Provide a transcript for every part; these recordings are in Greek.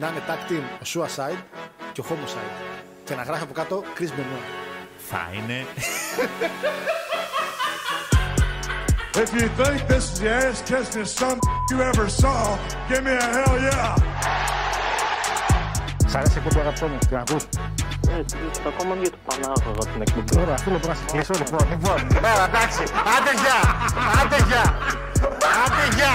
να είναι tag team ο Suicide και ο Homicide. Και να γράφει από κάτω Chris Benoit. Θα είναι. If you think this is the ass kissing some you ever saw, give me a hell yeah. Σ' αρέσει η εκπομπή αγαπητό μου, την ακούς. Ε, ακόμα για το Πανάγωγο την εκπομπή. Τώρα, αυτό λέω να σε κλείσω, λοιπόν, λοιπόν. Τώρα, εντάξει, άντε γεια, άντε γεια, άντε γεια.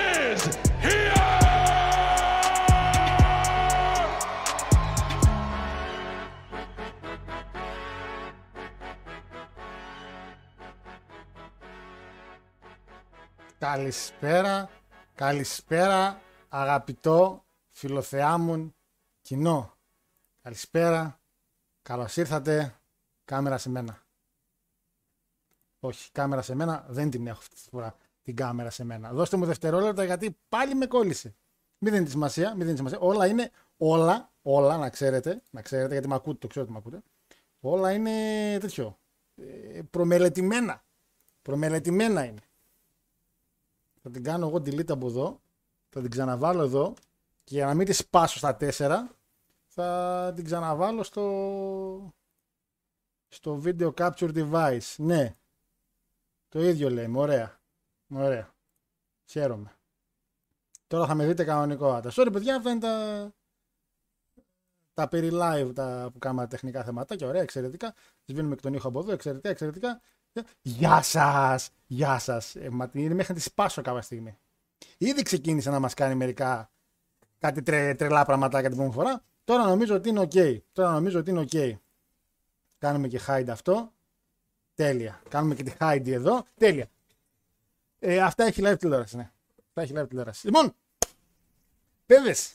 Καλησπέρα, καλησπέρα αγαπητό φιλοθεάμουν κοινό. Καλησπέρα, καλώς ήρθατε, κάμερα σε μένα. Όχι, κάμερα σε μένα, δεν την έχω αυτή τη φορά την κάμερα σε μένα. Δώστε μου δευτερόλεπτα γιατί πάλι με κόλλησε. Μην δίνετε σημασία, μην δίνετε σημασία. Όλα είναι, όλα, όλα να ξέρετε, να ξέρετε γιατί με ακούτε, το ξέρω ότι με ακούτε. Όλα είναι τέτοιο, ε, προμελετημένα. Προμελετημένα είναι. Θα την κάνω εγώ delete από εδώ. Θα την ξαναβάλω εδώ. Και για να μην τη σπάσω στα 4, θα την ξαναβάλω στο, στο video capture device. Ναι. Το ίδιο λέμε. Ωραία. Ωραία. Χαίρομαι. Τώρα θα με δείτε κανονικότατα. Sorry παιδιά, αυτά είναι τα, τα περί live τα που κάνουμε τεχνικά θέματα και ωραία, εξαιρετικά. Σβήνουμε και τον ήχο από εδώ, εξαιρετικά, εξαιρετικά. Γεια σας! Γεια σας! Ε, μα την είναι μέχρι να τη σπάσω κάποια στιγμή. Ήδη ξεκίνησε να μας κάνει μερικά κάτι τρε, τρελά πραγματάκια την επόμενη φορά. Τώρα νομίζω ότι είναι OK. Τώρα νομίζω ότι είναι OK. Κάνουμε και hide αυτό. Τέλεια. Κάνουμε και τη hide εδώ. Τέλεια. Ε, αυτά έχει live τηλεόραση, ναι. Αυτά έχει live τηλεόραση. Λοιπόν, παιδες.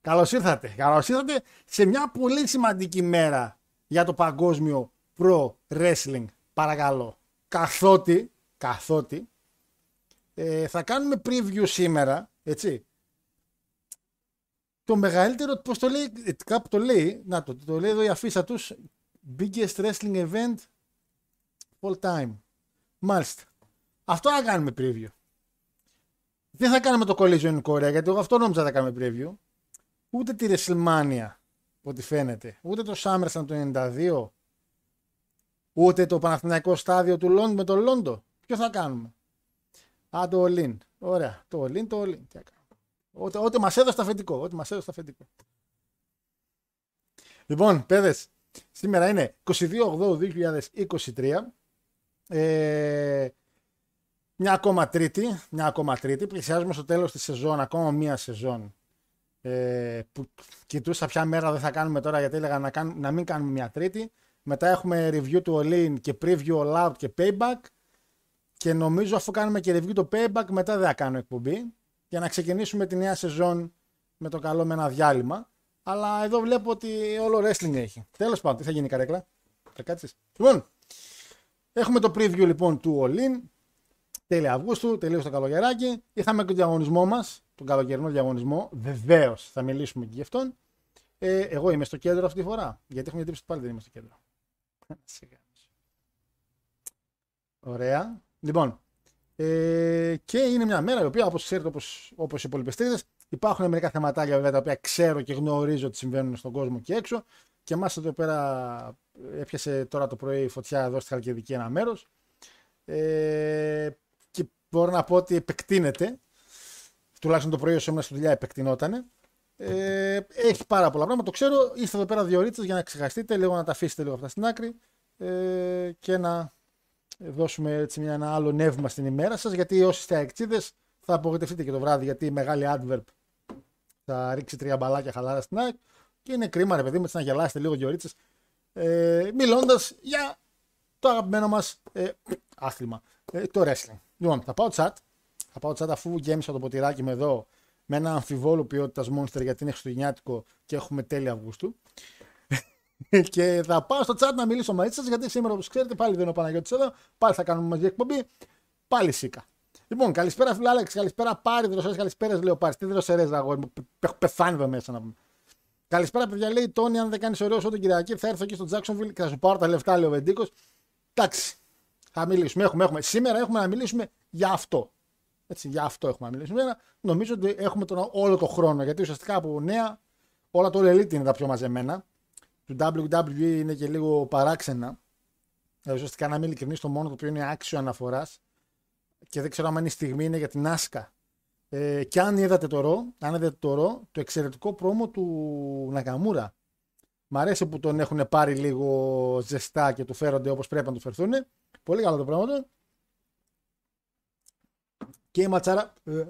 Καλώς ήρθατε. Καλώς ήρθατε σε μια πολύ σημαντική μέρα για το παγκόσμιο pro wrestling. Παρακαλώ. Καθότι, καθότι ε, θα κάνουμε preview σήμερα, έτσι. Το μεγαλύτερο, πώς το λέει, ε, κάπου το λέει, να το, το λέει εδώ η αφίσα τους, biggest wrestling event all time. Μάλιστα. Αυτό θα κάνουμε preview. Δεν θα κάνουμε το Collision in Korea, γιατί εγώ αυτό νόμιζα θα κάνουμε preview. Ούτε τη WrestleMania, ό,τι φαίνεται. Ούτε το SummerSlam το 92. Ούτε το Παναθηναϊκό στάδιο του Λόντ με το Λόντο. Ποιο θα κάνουμε. Α, το Ολίν. Ωραία. Το Ολίν, το Ολίν. Τι θα κάνουμε. Ό,τι, ό,τι μα έδωσε το αφεντικό. Ό,τι μα έδωσε το αφεντικό. Λοιπόν, παιδε, σήμερα είναι 22-8-2023. Ε, μια ακόμα τρίτη, μια ακόμα τρίτη. Πλησιάζουμε στο τέλος της σεζόν, ακόμα μία σεζόν. Ε, που κοιτούσα ποια μέρα δεν θα κάνουμε τώρα γιατί έλεγα να, κάνουμε, να μην κάνουμε μια τρίτη. Μετά έχουμε review του All-In και preview All Out και Payback. Και νομίζω αφού κάνουμε και review το Payback μετά δεν θα κάνω εκπομπή. Για να ξεκινήσουμε τη νέα σεζόν με το καλό με ένα διάλειμμα. Αλλά εδώ βλέπω ότι όλο wrestling έχει. Τέλος πάντων, τι θα γίνει καρέκλα; Θα κάτσεις. Λοιπόν, έχουμε το preview λοιπόν του All-In. Τέλη Αυγούστου, τελείωσε το καλοκαιράκι. Είχαμε και τον διαγωνισμό μας, τον καλοκαιρινό διαγωνισμό. Βεβαίως θα μιλήσουμε και γι' αυτόν. Ε, εγώ είμαι στο κέντρο αυτή τη φορά. Γιατί έχουμε διατύπωση πάλι δεν είμαι στο κέντρο. Σιγά. Ωραία. Λοιπόν, ε, και είναι μια μέρα η οποία, όπως ξέρετε, όπως, όπως οι υπόλοιπες τρίτες, Υπάρχουν μερικά θεματάκια βέβαια τα οποία ξέρω και γνωρίζω ότι συμβαίνουν στον κόσμο και έξω. Και εμάς εδώ πέρα έπιασε τώρα το πρωί φωτιά εδώ στη Χαλκιδική ένα μέρος. Ε, και μπορώ να πω ότι επεκτείνεται. Τουλάχιστον το πρωί όσο ήμουν στη δουλειά επεκτηνότανε. Ε, έχει πάρα πολλά πράγματα. Το ξέρω. Είστε εδώ πέρα δύο ρίτσε για να ξεχαστείτε, λίγο να τα αφήσετε λίγο αυτά στην άκρη ε, και να δώσουμε έτσι μια, ένα άλλο νεύμα στην ημέρα σας. Γιατί όσοι είστε αεξίδε θα απογοητευτείτε και το βράδυ. Γιατί η μεγάλη adverb θα ρίξει τρία μπαλάκια χαλάρα στην ΑΕΚ. Και είναι κρίμα, ρε παιδί μου, έτσι να γελάσετε λίγο δύο ρίτσε. Ε, Μιλώντας για το αγαπημένο μας ε, άθλημα, ε, το wrestling. Λοιπόν, θα πάω chat. Θα πάω chat αφού γέμισα το ποτηράκι μου εδώ με ένα αμφιβόλου ποιότητας Monster γιατί είναι Χριστουγεννιάτικο και έχουμε τέλη Αυγούστου. και θα πάω στο chat να μιλήσω μαζί σας γιατί σήμερα, όπως ξέρετε, πάλι δεν είναι ο Παναγιώτης εδώ. Πάλι θα κάνουμε μαζί εκπομπή. Πάλι σίκα. Λοιπόν, καλησπέρα φίλε Άλεξ, καλησπέρα πάρει δροσερές, καλησπέρα λέω πάρει. Τι δροσερές αγόρι μου, έχω πεθάνει εδώ μέσα να πούμε. Καλησπέρα παιδιά, λέει Τόνι, αν δεν κάνεις ωραίος όταν Κυριακή θα έρθω εκεί στο Jacksonville και θα σου πάρω τα λεφτά, λέει ο Βεντίκος. Εντάξει, θα μιλήσουμε. Έχουμε, έχουμε. Σήμερα έχουμε να μιλήσουμε για αυτό. Έτσι, για αυτό έχουμε να μιλήσουμε. Σήμερα. Νομίζω ότι έχουμε τον, όλο το χρόνο γιατί ουσιαστικά από νέα όλα το Elite είναι τα πιο μαζεμένα. Του WWE είναι και λίγο παράξενα. Δηλαδή, ουσιαστικά να μην ειλικρινής, το μόνο το οποίο είναι άξιο αναφοράς και δεν ξέρω αν είναι η στιγμή είναι για την Άσκα. Ε, και αν είδατε το ρο, αν είδατε το ρο, το εξαιρετικό πρόμο του Νακαμούρα. Μ' αρέσει που τον έχουν πάρει λίγο ζεστά και του φέρονται όπως πρέπει να του φερθούν. Πολύ καλό το πράγμα του. Και η ματσάρα... ε,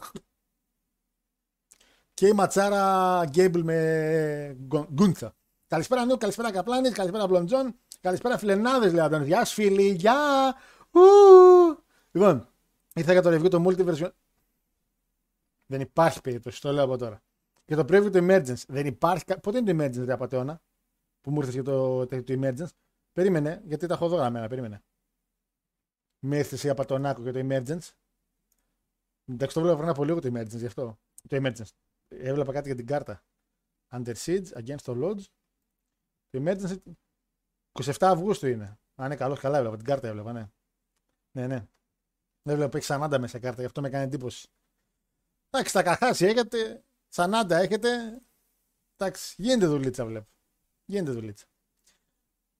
Και η ματσάρα Γκέμπλ με Γκούντσα. Καλησπέρα Νίκο, καλησπέρα Καπλάνης, καλησπέρα Μπλοντζόν, καλησπέρα φιλενάδες λέει ο Αντώνης. Γεια σου φίλοι, γεια! Ου! Λοιπόν, ήρθα για το review το Multiverse. Δεν υπάρχει περίπτωση, το λέω από τώρα. Και το preview του Emergence. Δεν υπάρχει. κα- Πότε είναι το Emergence, ρε Απατεώνα, που μου ήρθες για το, το, το Emergence. Περίμενε, γιατί τα έχω εδώ γραμμένα, περίμενε. Με ήρθε η Απατεωνάκο για το Emergence. Εντάξει, το βλέπω πριν από λίγο το Emergence, γι' αυτό. Το Emergence. Έβλεπα κάτι για την κάρτα. Under Siege, Against the Lodge. Το Emergence 27 Αυγούστου είναι. Αν είναι καλό, καλά έβλεπα. Την κάρτα έβλεπα, ναι. Ναι, ναι. Δεν βλέπω, έχει 40 μέσα κάρτα, γι' αυτό με κάνει εντύπωση. Εντάξει, τα καχάσει έχετε, 40 έχετε. Εντάξει, γίνεται δουλίτσα βλέπω. Γίνεται δουλίτσα.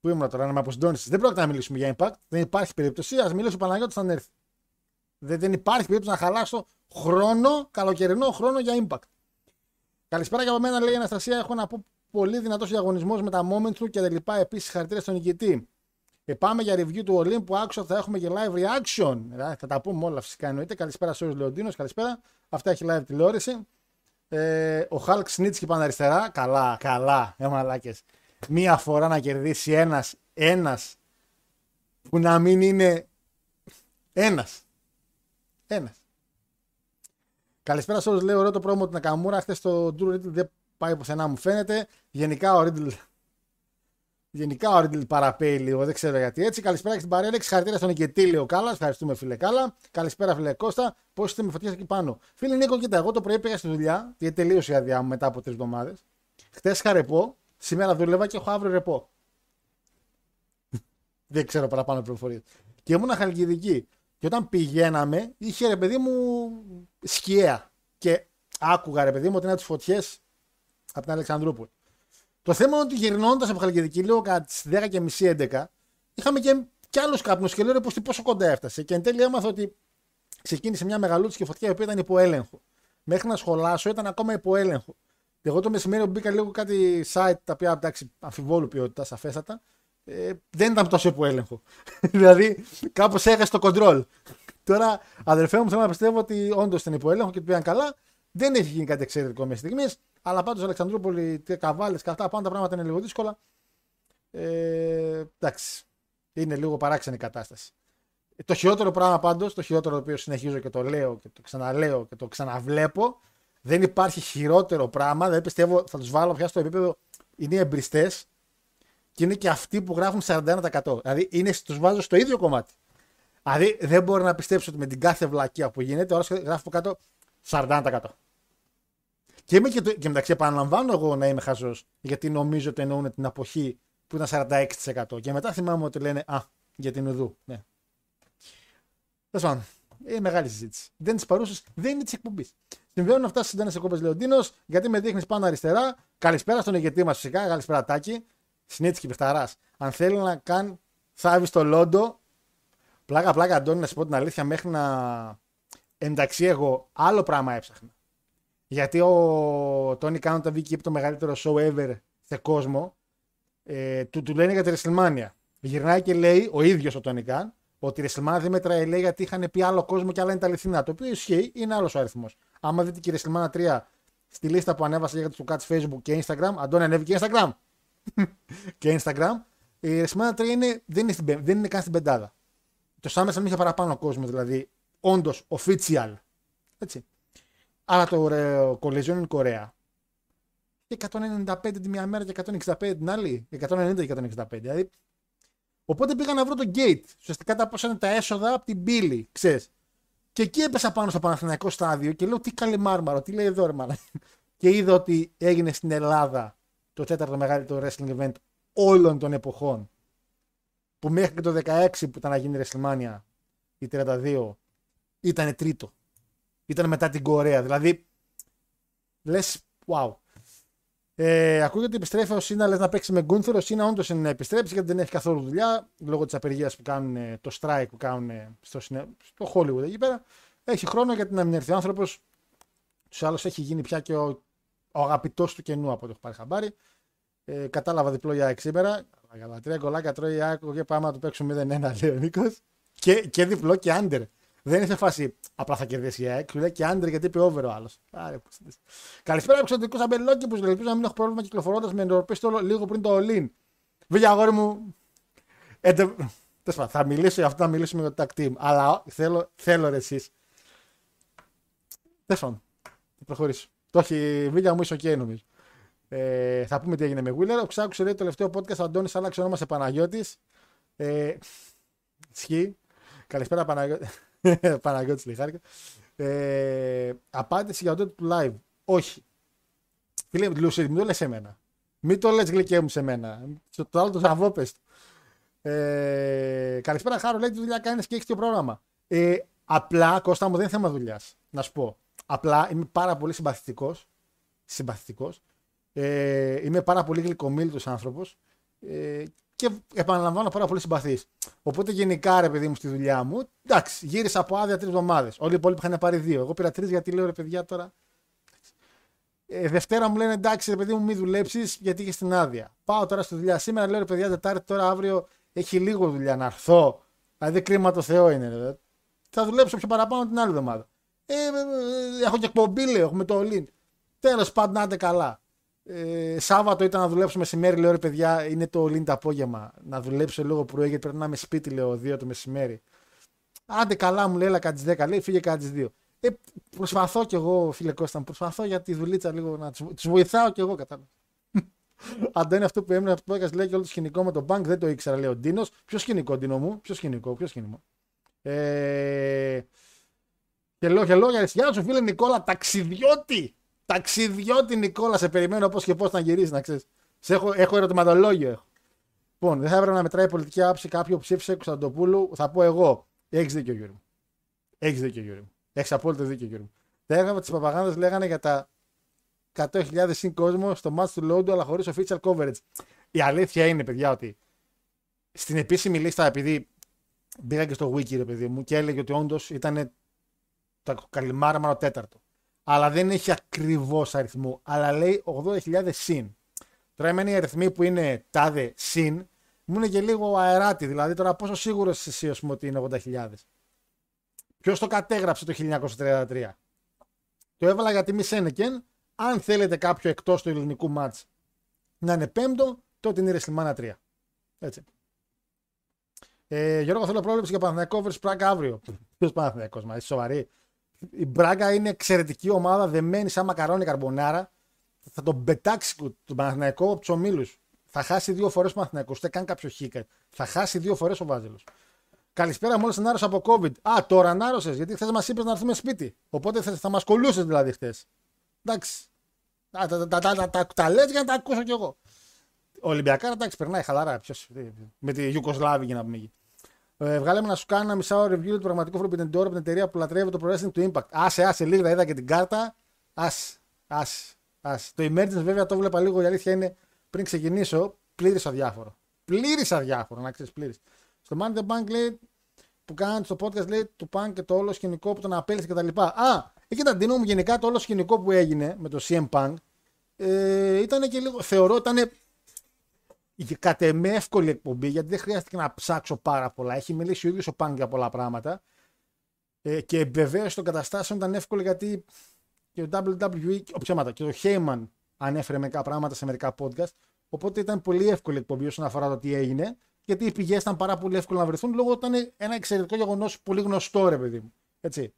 Πού ήμουν τώρα, να με αποσυντώνει. Δεν πρόκειται να μιλήσουμε για impact. Δεν υπάρχει περίπτωση. Α μιλήσει ο Παναγιώτης αν έρθει. Δεν, δεν υπάρχει περίπτωση να χαλάσω χρόνο, καλοκαιρινό χρόνο για impact. Καλησπέρα και από μένα, λέει η Αναστασία. Έχω να πω πολύ δυνατός διαγωνισμός με τα moments του και τα λοιπά. Επίσης, χαρακτήρια στον νικητή. Ε, πάμε για review του Olymp που άκουσα ότι θα έχουμε και live reaction. Ε, θα τα πούμε όλα φυσικά εννοείται. Καλησπέρα σε όλους Λεοντίνο. Καλησπέρα. Αυτά έχει live τηλεόραση. Ε, ο Χάλκ Σνίτσκι πάνω αριστερά. Καλά, καλά. Ε, μαλάκες. Μία φορά να κερδίσει ένας ένας που να μην είναι ένας. Ένα. Καλησπέρα σε όλους. Λέω ωραίο το πρόμο του Νακαμούρα. Χθες το Drew Riddle δεν πάει πουθενά μου φαίνεται. Γενικά ο Riddle Γενικά ο Ρίντλ παραπέει λίγο, δεν ξέρω γιατί έτσι. Καλησπέρα και στην παρέλεξη. Συγχαρητήρια στον Νικητή, λέει ο Κάλλας. Ευχαριστούμε, φίλε Κάλλα. Καλησπέρα, φίλε Κώστα. Πώς είστε με φωτιές εκεί πάνω. Φίλε Νίκο, κοίτα, εγώ το πρωί πήγα στη δουλειά, γιατί τελείωσε η άδειά μου μετά από τρεις εβδομάδες. Χθες είχα ρεπό, σήμερα δούλευα και έχω αύριο ρεπό. δεν ξέρω παραπάνω πληροφορίες. Και ήμουν χαλκιδική. Και όταν πηγαίναμε, είχε ρε παιδί μου σκιαία. Και άκουγα ρε παιδί μου ότι είναι τις φωτιές από την Αλεξανδρούπολη. Το θέμα είναι ότι γυρνώντας από Χαλκιδική λίγο κατά τις 10.30-11, είχαμε και, και άλλους καπνούς και λέω ρε, πως τι πόσο κοντά έφτασε. Και εν τέλει έμαθα ότι ξεκίνησε μια μεγαλούτσικη φωτιά η οποία ήταν υπό έλεγχο. Μέχρι να σχολάσω ήταν ακόμα υπό έλεγχο. Και εγώ το μεσημέρι που μπήκα λίγο κάτι site τα οποία εντάξει αμφιβόλου ποιότητα, σαφέστατα, ε, δεν ήταν τόσο υπό έλεγχο. δηλαδή κάπως έχασε το control. Τώρα, αδερφέ μου, θέλω να πιστεύω ότι όντως ήταν υπό έλεγχο και πήγαν καλά. Δεν έχει γίνει κάτι εξαιρετικό μέχρι στιγμής. Αλλά πάντως Αλεξανδρούπολη, καβάλες και αυτά, πάντα πράγματα είναι λίγο δύσκολα. Ε, εντάξει. Είναι λίγο παράξενη η κατάσταση. Ε, Το χειρότερο πράγμα πάντως, το χειρότερο το οποίο συνεχίζω και το λέω και το ξαναλέω και το ξαναβλέπω, δεν υπάρχει χειρότερο πράγμα. Δεν πιστεύω, θα τους βάλω πια στο επίπεδο. Είναι οι εμπριστές και είναι και αυτοί που γράφουν 41%. Δηλαδή είναι, τους βάζω στο ίδιο κομμάτι. Δηλαδή δεν μπορώ να πιστέψω ότι με την κάθε βλακία που γίνεται, ώρα γράφω από κάτω 40%. Και, είμαι και, το, και μεταξύ επαναλαμβάνω εγώ να είμαι χαζός, γιατί νομίζω ότι εννοούν την αποχή που ήταν 46%. Και μετά θυμάμαι ότι λένε Α, για την Ουδού. Ναι. Τέλος πάντων, είναι μεγάλη συζήτηση. Δεν τη παρούσα, δεν είναι της εκπομπής. Συμβαίνουν αυτά στις έντονε εκπομπές Λεοντίνο, γιατί με δείχνεις πάνω αριστερά. Καλησπέρα στον ηγετή μας φυσικά. Καλησπέρα Τάκη. Σνίτσκι Πεφταρά. Αν θέλει να κάνει θάβει στο Λόντο. Πλάκα, πλάκα, Αντώνη, να σου πω την αλήθεια, μέχρι να. Εντάξει, εγώ άλλο πράγμα έψαχνα. Γιατί ο Τόνι Κάνον τα βγήκε το μεγαλύτερο show ever σε κόσμο. Ε, του, του λένε για τη WrestleMania. Γυρνάει και λέει ο ίδιος ο Τόνι Καν ότι η WrestleMania δεν μετράει λέει γιατί είχαν πει άλλο κόσμο και άλλα είναι τα αληθινά. Το οποίο ισχύει, είναι άλλος ο αριθμός. Άμα δείτε και η WrestleMania 3 στη λίστα που ανέβασα για το Catch Facebook και Instagram, Αντώνη ανέβηκε και Instagram. Και Instagram. Η WrestleMania 3 είναι, δεν, είναι στην, πέ- δεν είναι καν στην πεντάδα. Το SummerSlam είχε παραπάνω κόσμο, δηλαδή όντως official. Έτσι. Αλλά το ωραίο Collision είναι Κορέα. Και 195 τη μία μέρα και 165 την άλλη. 190 και 165. Δηλαδή. Οπότε πήγα να βρω το gate. Ουσιαστικά τα πόσα είναι τα έσοδα από την πύλη, ξέρεις. Και εκεί έπεσα πάνω στο Παναθηναϊκό στάδιο και λέω τι καλή μάρμαρο, τι λέει εδώ ρε μάνα. Και είδα ότι έγινε στην Ελλάδα το τέταρτο μεγαλύτερο wrestling event όλων των εποχών. Που μέχρι και το 16 που ήταν να γίνει WrestleMania η 32 ήταν τρίτο. Ήταν μετά την Κορέα. Δηλαδή, λες, wow. Ε, ακούγεται ότι επιστρέφει ο Σίνα λες, να παίξει με Γκούνθερ. Ο Σίνα όντως είναι να επιστρέψει γιατί δεν έχει καθόλου δουλειά λόγω της απεργίας που κάνουν, ε, το strike που κάνουν ε, στο, συνε- στο Hollywood εκεί πέρα. Έχει χρόνο γιατί να μην έρθει ο άνθρωπος. Τους άλλους έχει γίνει πια και ο, ο αγαπητός του κενού από το έχω πάρει χαμπάρι. Ε, κατάλαβα διπλό για ΑΕΚ σήμερα. Καλά, τρία κολλάκια τρώει η ΑΕΚ και πάμε να του παίξουμε 0-1, λέει ο Νίκος. Και, και διπλό και άντερ. Δεν είναι σε φάση απλά θα κερδίσει η ΑΕΚ. Του λέει και άντερ γιατί είπε over ο άλλος. Καλησπέρα, εξωτικού αμπελόκι που ελπίζω να μην έχω πρόβλημα κυκλοφορώντας με νεορπίστολο λίγο πριν το Ολύν. Βέβαια, αγόρι μου. Ε, τε- τέλος πάντων, θα μιλήσω για αυτό, θα μιλήσουμε για το tag team. Αλλά θέλω, θέλω ρε εσείς. Τέλος πάντων, θα προχωρήσω. Το έχει βίλια μου, είσαι οκ νομίζω. Ε, θα πούμε τι έγινε με Wheeler. Ο Ξάκου λέει το τελευταίο podcast ο Αντώνης άλλαξε όνομα σε Παναγιώτης. Ε, ισχύει. Καλησπέρα Παναγιώτη. Παναγιώτης Λιχάρκα. Ε, απάντηση για το του live. Όχι. Φίλε, Λούσι, μην το λες σε μένα. Μην το λες γλυκέ μου σε μένα. Στο το άλλο το ζαβό πες του. Ε, καλησπέρα, Χάρο. Λέει τι δουλειά κάνεις και έχεις το πρόγραμμα. Ε, απλά, Κώστα μου, δεν είναι θέμα δουλειάς. Να σου πω. Απλά είμαι πάρα πολύ συμπαθητικός. Συμπαθητικός. Ε, είμαι πάρα πολύ γλυκομίλητος άνθρωπος. Ε, και επαναλαμβάνω πάρα πολύ συμπαθής. Οπότε γενικά ρε παιδί μου στη δουλειά μου, εντάξει, γύρισα από άδεια τρεις εβδομάδες. Όλοι οι υπόλοιποι είχαν πάρει δύο. Εγώ πήρα τρεις γιατί λέω ρε παιδιά τώρα. Ε, Δευτέρα μου λένε εντάξει ρε παιδί μου, μην δουλέψεις γιατί είχες την άδεια. Πάω τώρα στη δουλειά. Σήμερα λέω ρε παιδιά, Τετάρτη τώρα αύριο έχει λίγο δουλειά να έρθω. Δηλαδή κρίμα το Θεό είναι. Ρε. Θα δουλέψω πιο παραπάνω την άλλη εβδομάδα. Ε, ε, ε, έχω και εκπομπή, λέω, έχουμε το Ολύν. Τέλος πάντων, να είστε καλά. Ε, Σάββατο ήταν να δουλέψω μεσημέρι, λέω ρε παιδιά, είναι το Ολύν το απόγευμα. Να δουλέψω λίγο πρωί γιατί πρέπει να είμαι σπίτι, λέω, 2 το μεσημέρι. Άντε καλά, μου λέει, έλα κάτι 10, λέει, φύγε κάτι 2. Ε, προσπαθώ κι εγώ, φίλε Κώστα, μου, προσπαθώ για τη δουλίτσα λίγο να τους βοηθάω κι εγώ, κατάλαβα. Αντώνη, αυτό που έμεινε από το podcast λέει και όλο το σκηνικό με τον Bank δεν το ήξερα, λέει ο Ντίνος. Ποιο σκηνικό, Ντίνο μου, ποιο σκηνικό, ποιο σκηνικό. Ε... Χελό, χελό, για σου φίλε Νικόλα, ταξιδιώτη! Ταξιδιώτη Νικόλα, σε περιμένω πώς και πώς να γυρίσει, να ξέρεις. Έχω, έχω ερωτηματολόγιο. Έχω. Λοιπόν, δεν θα έπρεπε να μετράει η πολιτική άποψη κάποιο που ψήφισε Κωνσταντοπούλου. Θα πω εγώ. Έχεις δίκιο, Γιώργο. Έχεις δίκιο, Γιώργο. Έχεις απόλυτο δίκιο, Γιώργο. Τα έργα της Παπαγάνδας λέγανε για τα 100.000 συν κόσμο στο match του Load, αλλά χωρίς official coverage. Η αλήθεια είναι, παιδιά, ότι στην επίσημη λίστα, επειδή μπήκα και στο wiki, ρε παιδί μου, και έλεγε ότι όντως ήταν το καλυμάραμα τέταρτο. Αλλά δεν έχει ακριβώς αριθμό. Αλλά λέει 80.000 συν. Τώρα εμένα οι αριθμοί που είναι τάδε συν μου είναι και λίγο αεράτη. Δηλαδή τώρα πόσο σίγουρος είσαι εσύ ας πούμε, ότι είναι 80.000. Ποιος το κατέγραψε το 1933. Το έβαλα γιατί μη Σένεκεν. Αν θέλετε κάποιο εκτός του ελληνικού μάτς να είναι πέμπτο, τότε είναι η Ρεσλιμάνα 3. Έτσι. Ε, Γιώργο, θέλω πρόβλεψη για Παναθηναϊκό vs Πράγκα αύριο. Ποιος Παναθηναϊκός, μα είσαι σοβαρή. Η Μπράγκα είναι εξαιρετική ομάδα, δεμένη σαν μακαρόνι καρμπονάρα. Θα τον πετάξει τον Παναθηναϊκό από του ομίλου. Θα χάσει δύο φορές ο Παναθηναϊκός, ούτε καν κάποιο χίκα. Θα χάσει δύο φορές ο Βάζελος. Καλησπέρα, μόλις ανάρρωσα από COVID. Α, τώρα ανάρρωσε, γιατί χθες μας είπες να έρθουμε σπίτι. Οπότε θα, θα μας κολούσες δηλαδή χθες. Εντάξει. Τα, τα, τα, τα, τα, τα, τα λες για να τα ακούσω κι εγώ. Ο Ολυμπιακά, εντάξει, περνάει χαλαρά. Ποιος, με τη Ιουκοσλάβη για να πούμε εκεί. Ε, βγάλαμε να σου κάνω ένα μισάωρο review του πραγματικού Forbidden Door από την εταιρεία που λατρεύει το Pro Wrestling του Impact. Άσε, άσε, λίγα είδα και την κάρτα. Ας, ας, ας. Το Emergence βέβαια το βλέπα λίγο, η αλήθεια είναι πριν ξεκινήσω, πλήρης αδιάφορο. Πλήρης αδιάφορο, να ξέρεις πλήρης. Στο Money in the Bank λέει που κάνανε στο podcast λέει του Punk και το όλο σκηνικό που τον απέλησε κτλ. Α, εκεί ήταν Ντίνο μου γενικά το όλο σκηνικό που έγινε με το CM Punk. Ε, ήταν και λίγο, θεωρώ ήταν κατ' εμέ εύκολη εκπομπή γιατί δεν χρειάστηκε να ψάξω πάρα πολλά. Έχει μιλήσει ο ίδιος ο Punk για πολλά πράγματα. Ε, και η επιβεβαίωση των καταστάσεων ήταν εύκολη γιατί και ο WWE, ο ψέματα, και ο Heyman ανέφερε μερικά πράγματα σε μερικά podcast. Οπότε ήταν πολύ εύκολη εκπομπή όσον αφορά το τι έγινε. Γιατί οι πηγές ήταν πάρα πολύ εύκολο να βρεθούν λόγω ότι ήταν ένα εξαιρετικό γεγονός πολύ γνωστό, ρε παιδί μου. Έτσι.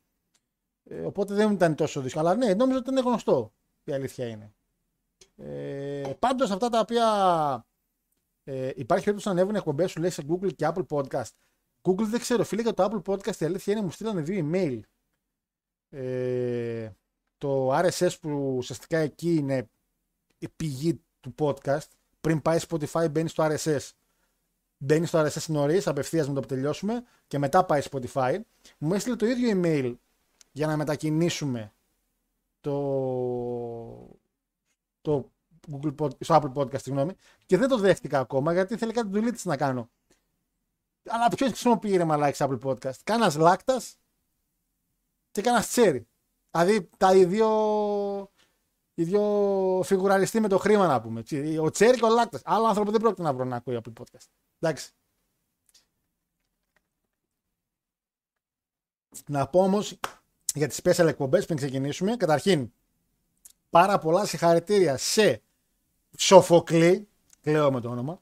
Ε, οπότε δεν ήταν τόσο δύσκολο. Αλλά ναι, νόμιζα ότι είναι γνωστό. Η αλήθεια είναι. Ε, Πάντως αυτά τα οποία ε, υπάρχει περίπτωση να ανέβουν εκπομπές σου λέει σε Google και Apple Podcast. Google δεν ξέρω, φίλε, για το Apple Podcast η αλήθεια είναι μου στείλανε δύο email. Ε, το RSS που ουσιαστικά εκεί είναι η πηγή του podcast. Πριν πάει Spotify μπαίνει στο RSS. Μπαίνει στο RSS νωρίς, απευθείας με το που τελειώσουμε και μετά πάει Spotify. Μου έστειλε το ίδιο email για να μετακινήσουμε το, το Google Pod, στο Apple Podcast, συγγνώμη, και δεν το δέχτηκα ακόμα γιατί θέλει κάτι δουλίτης να κάνω. Αλλά ποιος χρησιμοποιεί ρε μαλάκι Apple Podcast; Κάνα λάκτας και κάνα τσέρι. Δηλαδή τα ίδιο, ίδιο φιγουραριστεί με το χρήμα να πούμε. Ο τσέρι και ο λάκτας. Άλλο άνθρωπο δεν πρόκειται να βρω να ακούει Apple Podcast. Εντάξει. Να πω όμως για τις special εκπομπές πριν ξεκινήσουμε. Καταρχήν, πάρα πολλά συγχαρητήρια σε Σοφοκλή, κλαίω με το όνομα,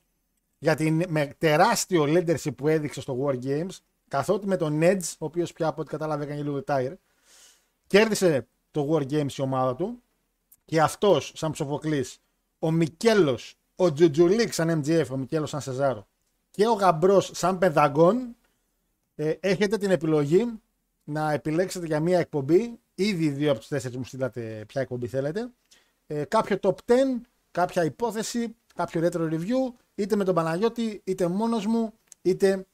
για την με τεράστιο leadership που έδειξε στο War Games, καθότι με τον Edge, ο οποίος πια από ό,τι κατάλαβε έκανε λίγο retire, κέρδισε το War Games η ομάδα του και αυτός σαν Ψοφοκλής, ο Μικέλος, ο Τζουτζουλίκ σαν MGF, ο Μικέλος σαν Σεζάρο και ο Γαμπρός σαν Πενταγκόν, ε, έχετε την επιλογή να επιλέξετε για μία εκπομπή, ήδη δύο από τους τέσσερις μου στείλατε ποια εκπομπή θέλετε, ε, κάποιο top 10 κάποια υπόθεση, κάποιο retro review, είτε με τον Παναγιώτη, είτε μόνος μου, είτε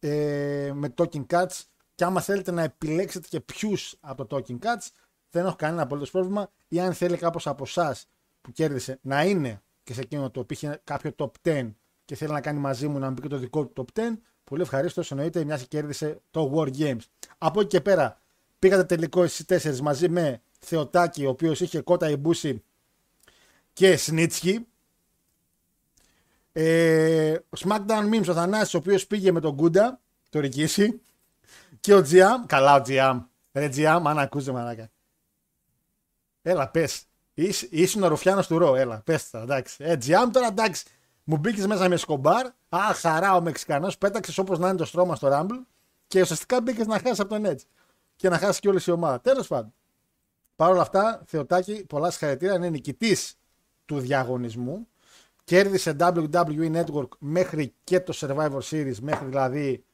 ε, με Talking Cuts. Και άμα θέλετε να επιλέξετε και ποιους από το Talking Cuts, δεν έχω κανένα απολύτως πρόβλημα. Ή αν θέλει κάποιος από εσάς που κέρδισε να είναι και σε εκείνο το οποίο κάποιο top 10 και θέλει να κάνει μαζί μου να μου πει και το δικό του top 10, πολύ ευχαρίστως εννοείται μιας και κέρδισε το War Games. Από εκεί και πέρα πήγατε τελικό εσεί τέσσερις μαζί με Θεοτάκη, ο οποίος είχε κότα Ιμπούση και Σνίτσκι. Ε, ο SmackDown Memes ο Θανάσης ο οποίος πήγε με τον Κούντα, το Ρικίσι. Και ο Τζιάμ, καλά ο Τζιάμ. Ρε Τζιάμ, αν ακούσε μαλάκα. Έλα πες. Είσαι, ήσουν ο Ρουφιάνος του Ρο, έλα πες τα, εντάξει. Ε, Τζιάμ τώρα εντάξει. Μου μπήκες μέσα με σκομπάρ. Α, χαρά ο Μεξικανός. Πέταξες όπως να είναι το στρώμα στο Rumble. Και ουσιαστικά μπήκες να χάσεις από τον έτσι. Και να χάσεις και όλη η ομάδα. Τέλος πάντων. Παρ' όλα αυτά, Θεοτάκη, πολλά συγχαρητήρια. Είναι νικητής του διαγωνισμού. Κέρδισε WWE Network μέχρι και το Survivor Series, μέχρι δηλαδή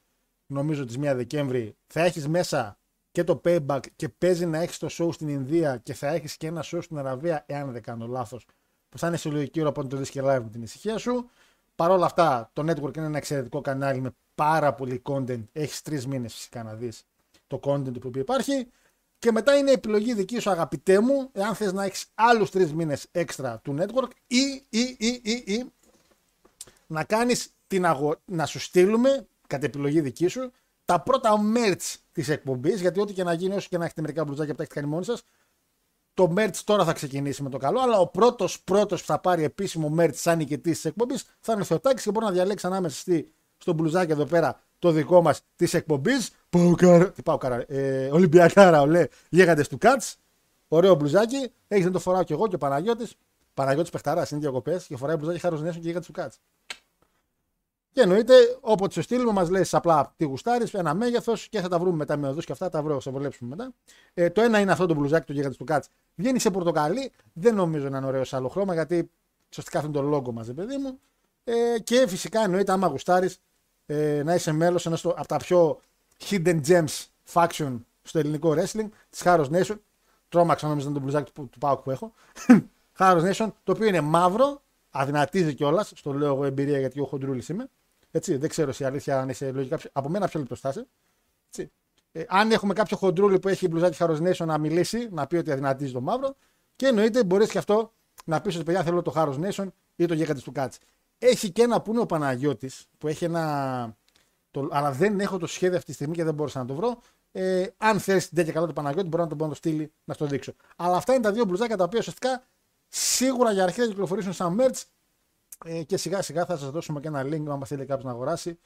νομίζω τις 1 Δεκέμβρη. Θα έχεις μέσα και το payback και παίζει να έχεις το show στην Ινδία και θα έχεις και ένα show στην Αραβία, εάν δεν κάνω λάθος, που θα είναι σε λογική ώρα να το δεις και live με την ησυχία σου. Παρ' όλα αυτά, το network είναι ένα εξαιρετικό κανάλι με πάρα πολύ content. Έχεις τρεις μήνες φυσικά να δεις το content που υπάρχει. Και μετά είναι επιλογή δική σου, αγαπητέ μου, εάν θες να έχεις άλλους τρεις μήνες έξτρα του network ή, ή, ή, ή, ή να κάνεις την αγο... να σου στείλουμε κατά επιλογή δική σου τα πρώτα merch της εκπομπής. Γιατί ό,τι και να γίνει, όσο και να έχετε μερικά μπλουζάκια που τα έχετε κάνει μόνοι σας, το merch τώρα θα ξεκινήσει με το καλό. Αλλά ο πρώτος πρώτος που θα πάρει επίσημο merch σαν νικητής της εκπομπής θα είναι ο Θεοτάκης και μπορεί να διαλέξει ανάμεσα στη, στο μπλουζάκι εδώ πέρα το δικό μας της εκπομπής. Τι πάω καρά. Ε, Ολυμπιακάρα, ολέ. Γίγαντες του Κάτς. Ωραίο μπλουζάκι. Έχεις να το φοράω κι εγώ και ο Παναγιώτης. Παναγιώτης Πεχταράς είναι διακοπές και φοράει μπλουζάκι χάρος Νέσον και γίγαντες του Κάτς. Και εννοείται, όποτε σου στείλουμε, μας λέει απλά τι γουστάρεις, ένα μέγεθος και θα τα βρούμε μετά με οδούς και αυτά. Τα βρω, θα βολέψουμε μετά. Ε, το ένα είναι αυτό το μπλουζάκι του γίγαντες του Κάτς. Βγαίνει σε πορτοκαλί. Δεν νομίζω να είναι ωραίο σε άλλο χρώμα γιατί σωστικά αυτό είναι το λόγο μας, παιδί μου. Ε, και φυσικά εννοείται, άμα γουστάρεις, ε, να είσαι μέλος ενός από τα πιο hidden gems faction στο ελληνικό wrestling της Haros Nation. Τρόμαξα νόμιζα τον μπλουζάκι του, του Πάουκ που έχω. Haros Nation, το οποίο είναι μαύρο, αδυνατίζει κιόλας. Στο λέω εγώ εμπειρία γιατί ο χοντρούλης είμαι. Έτσι, δεν ξέρω σε αλήθεια αν είσαι λογικά. Από μένα πιο λεπτός στάση. Ε, αν έχουμε κάποιο χοντρούλι που έχει μπλουζάκι Harrow Nation να μιλήσει, να πει ότι αδυνατίζει το μαύρο. Και εννοείται μπορείς και αυτό να πεις ότι παιδιά θέλω το Harrow Nation ή το γέκαντι του Κάτς. Έχει και ένα που είναι ο Παναγιώτης που έχει ένα. Το, αλλά δεν έχω το σχέδιο αυτή τη στιγμή και δεν μπορούσα να το βρω. Ε, αν θέλεις την τέτοια καλά του Παναγιώτη, μπορεί να τον πω να το στείλει να στο δείξω. Αλλά αυτά είναι τα δύο μπλουζάκια τα οποία ουσιαστικά σίγουρα για αρχή θα κυκλοφορήσουν σαν merch ε, και σιγά σιγά θα σας δώσουμε και ένα link αν θέλει κάποιος να αγοράσει.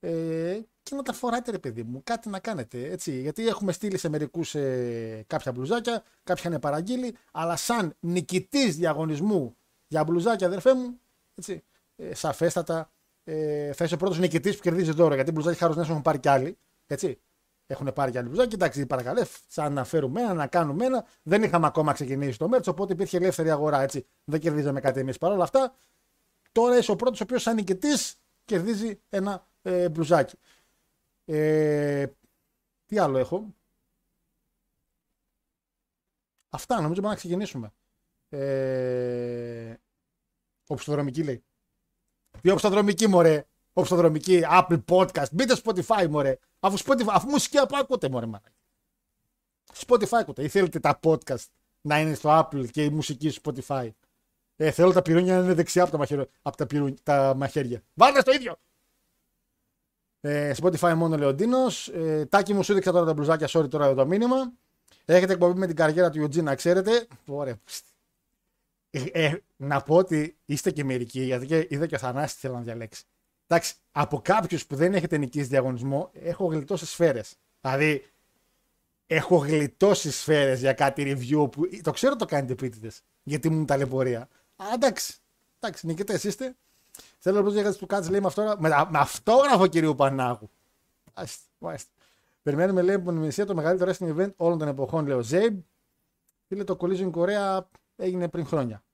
Ε, και να τα φοράτε, ρε παιδί μου, κάτι να κάνετε. Έτσι. Γιατί έχουμε στείλει σε μερικούς ε, κάποια μπλουζάκια, κάποια είναι παραγγείλει, αλλά σαν νικητής διαγωνισμού για μπλουζάκια, αδερφέ μου, έτσι, ε, σαφέστατα ε, θα είσαι ο πρώτος νικητής που κερδίζεις δώρο. Γιατί μπλουζάκι χάρος έχουν πάρει κι άλλοι. Έτσι. Έχουν πάρει κι άλλοι μπλουζάκι. Εντάξει, παρακαλέ, σαν να φέρουμε ένα, να κάνουμε ένα. Δεν είχαμε ακόμα ξεκινήσει το μέρτ, οπότε υπήρχε ελεύθερη αγορά. Έτσι. Δεν κερδίζαμε κάτι εμείς. Παρ' όλα αυτά, τώρα είσαι ο πρώτος ο οποίος σαν νικητής κερδίζει ένα ε, μπλουζάκι. Ε, τι άλλο έχω; Αυτά νομίζω μπορούμε να ξεκινήσουμε. Ε, οπισθοδρομική λέει. Τι οπισθοδρομική μωρέ. Οπισθοδρομική, Apple Podcast. Μπείτε Spotify μωρέ. Αφού, Spotify, αφού μουσική από ακούτε μωρέ μάνα. Spotify ακούτε. Ή θέλετε τα podcast να είναι στο Apple και η μουσική στο Spotify. Ε, θέλω τα πυρούνια να είναι δεξιά από τα, μαχαίρια, από τα, πυρούνια, τα μαχαίρια. Βάλτε στο ίδιο! Ε, Spotify μόνο Λεοντίνο. Ε, τάκι μου σου έδειξα τώρα τα μπλουζάκια, sorry τώρα το μήνυμα. Έχετε εκπομπή με την καριέρα του Eugene, να ξέρετε. Ωραία. Ε, ε, να πω ότι είστε και μερικοί, γιατί και είδα και ο Θανάσης θέλω να διαλέξει. Εντάξει, από κάποιους που δεν έχετε νικήσει διαγωνισμό, έχω γλιτώσεις σφαίρες. Δηλαδή, έχω γλιτώσεις σφαίρες για κάτι review που το ξέρω το κάνετε επίτηδες. Γιατί μου ταλαιπωρία. Α, εντάξει, εντάξει, νικητές είστε. Θέλω να πω για του Κάτσε λέει με, αυτό, με, με αυτόγραφο κυρίου Πανάγου. Μάλιστα, μάλιστα. Περιμένουμε λέει από την Μεσία το μεγαλύτερο wrestling event όλων των εποχών, λέει ο Ζέιμπ. Φίλε, το Collision Κορέα έγινε πριν χρόνια.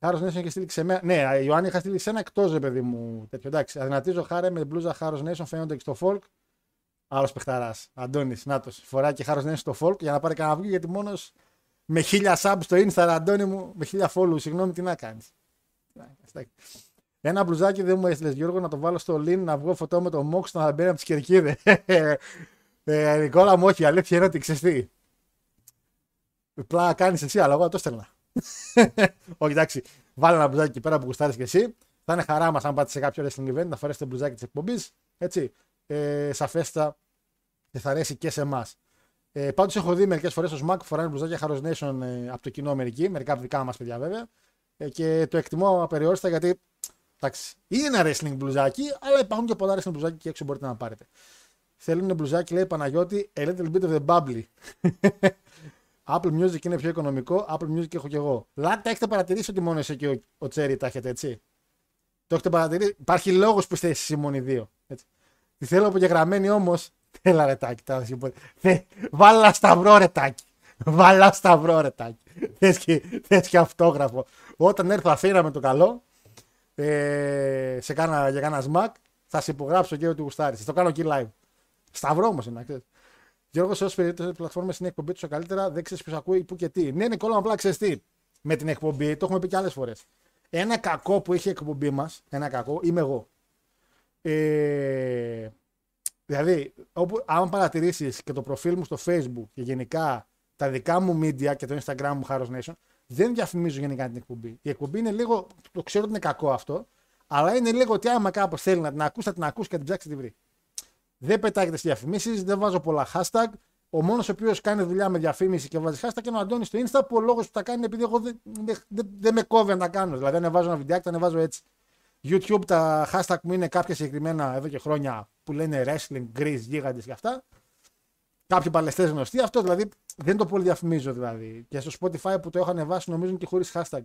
Χάρος Nation είχε στείλει σε μένα. Ναι, η Ιωάννη είχα στείλει σε ένα εκτός, ρε παιδί μου. Τέτοιο. Εντάξει, αδυνατίζω χάρε με μπλούζα Χάρος Nation φαίνονται και στο folk. Άλλος παιχταράς. Αντώνης, νάτος. Φοράει και Χάρος Nation στο folk για να πάρει κανένα βγει γιατί μόνος με χίλια subs στο Insta, Αντώνη μου, με χίλια follow. Συγγνώμη, τι να κάνεις. Ένα μπλουζάκι δεν μου έστειλες Γιώργο να το βάλω στο link να βγω φωτό με το Mox να μπαίνει από τις κερκίδες. ε, Νικόλα μου, όχι, αλήθεια είναι ότι ξέρεις τι. Απλά κάνεις εσύ, αλλά εγώ το έστελνα. Όχι, εντάξει, βάλε ένα μπλουζάκι εκεί πέρα που γουστάρεις και εσύ. Θα είναι χαρά μας αν πάτε σε κάποιο wrestling event να φορέσετε μπλουζάκι της εκπομπής. Έτσι. Ε, σαφέστα και θα αρέσει και σε εμάς. Ε, Πάντως έχω δει μερικές φορές στο SMAC που φοράνε μπλουζάκια Harrow Nation ε, από το κοινό Αμερική, μερικά από δικά μας παιδιά βέβαια. Ε, και το εκτιμώ απεριόριστα γιατί Εντάξει, είναι ένα wrestling μπλουζάκι, αλλά υπάρχουν και πολλά wrestling μπλουζάκι και έξω μπορείτε να πάρετε. Θέλουν μπλουζάκι, λέει Παναγιώτη, a little bit of the bubbly. Apple Music είναι πιο οικονομικό, Apple Music έχω κι εγώ. Λάτε, έχετε παρατηρήσει ότι μόνο εσύ και ο, ο Τσέρι τα έχετε έτσι; Το έχετε παρατηρήσει; Υπάρχει λόγος που είστε εσείς μόνοι δύο. Έτσι. Τη θέλω απογεγραμμένη όμως. Έλα ρετάκι, τα Βάλα σταυρό ρετάκι. Βάλα σταυρό ρετάκι. Θες και, αυτόγραφο. Όταν έρθω αφήνα με το καλό, ε, σε κάνα, για κάνα σμακ, θα σε υπογράψω και ότι γουστάρεις. Θα το κάνω εκεί live. Σταυρό όμως είναι, ξέρεις. Γιώργος, σε όσε περιπτώσει πλατφόρμες είναι η εκπομπή του καλύτερα, δεν ξέρεις ποιος ακούει που και τι. Ναι, Νικόλα, απλά ξέρεις τι. Με την εκπομπή, το έχουμε πει και άλλες φορές. Ένα κακό που έχει η εκπομπή μας, ένα κακό, είμαι εγώ. Ε, δηλαδή, όπου, αν παρατηρήσεις και το προφίλ μου στο Facebook και γενικά τα δικά μου media και το Instagram μου, Harrow Nation, δεν διαφημίζω γενικά την εκπομπή. Η εκπομπή είναι λίγο, το ξέρω ότι είναι κακό αυτό, αλλά είναι λίγο ότι άμα κάπω θέλει να την ακούσει, θα την ακούσει και την ψάξει τη βρει. Δεν πετάγεται στι διαφημίσεις, δεν βάζω πολλά hashtag. Ο μόνος ο οποίος κάνει δουλειά με διαφήμιση και βάζει hashtag είναι ο Αντώνης στο Insta που ο λόγος που τα κάνει είναι επειδή εγώ δεν, δεν, δεν με κόβει να τα κάνω. Δηλαδή, αν βάζω ένα βιντεάκι, τα ανεβάζω έτσι. YouTube τα hashtag μου είναι κάποια συγκεκριμένα εδώ και χρόνια που λένε wrestling, grease, γίγαντες και αυτά. Κάποιοι παλαιστές γνωστοί. Αυτό δηλαδή δεν το πολύ διαφημίζω δηλαδή. Και στο Spotify που το έχω ανεβάσει νομίζουν και χωρίς hashtag.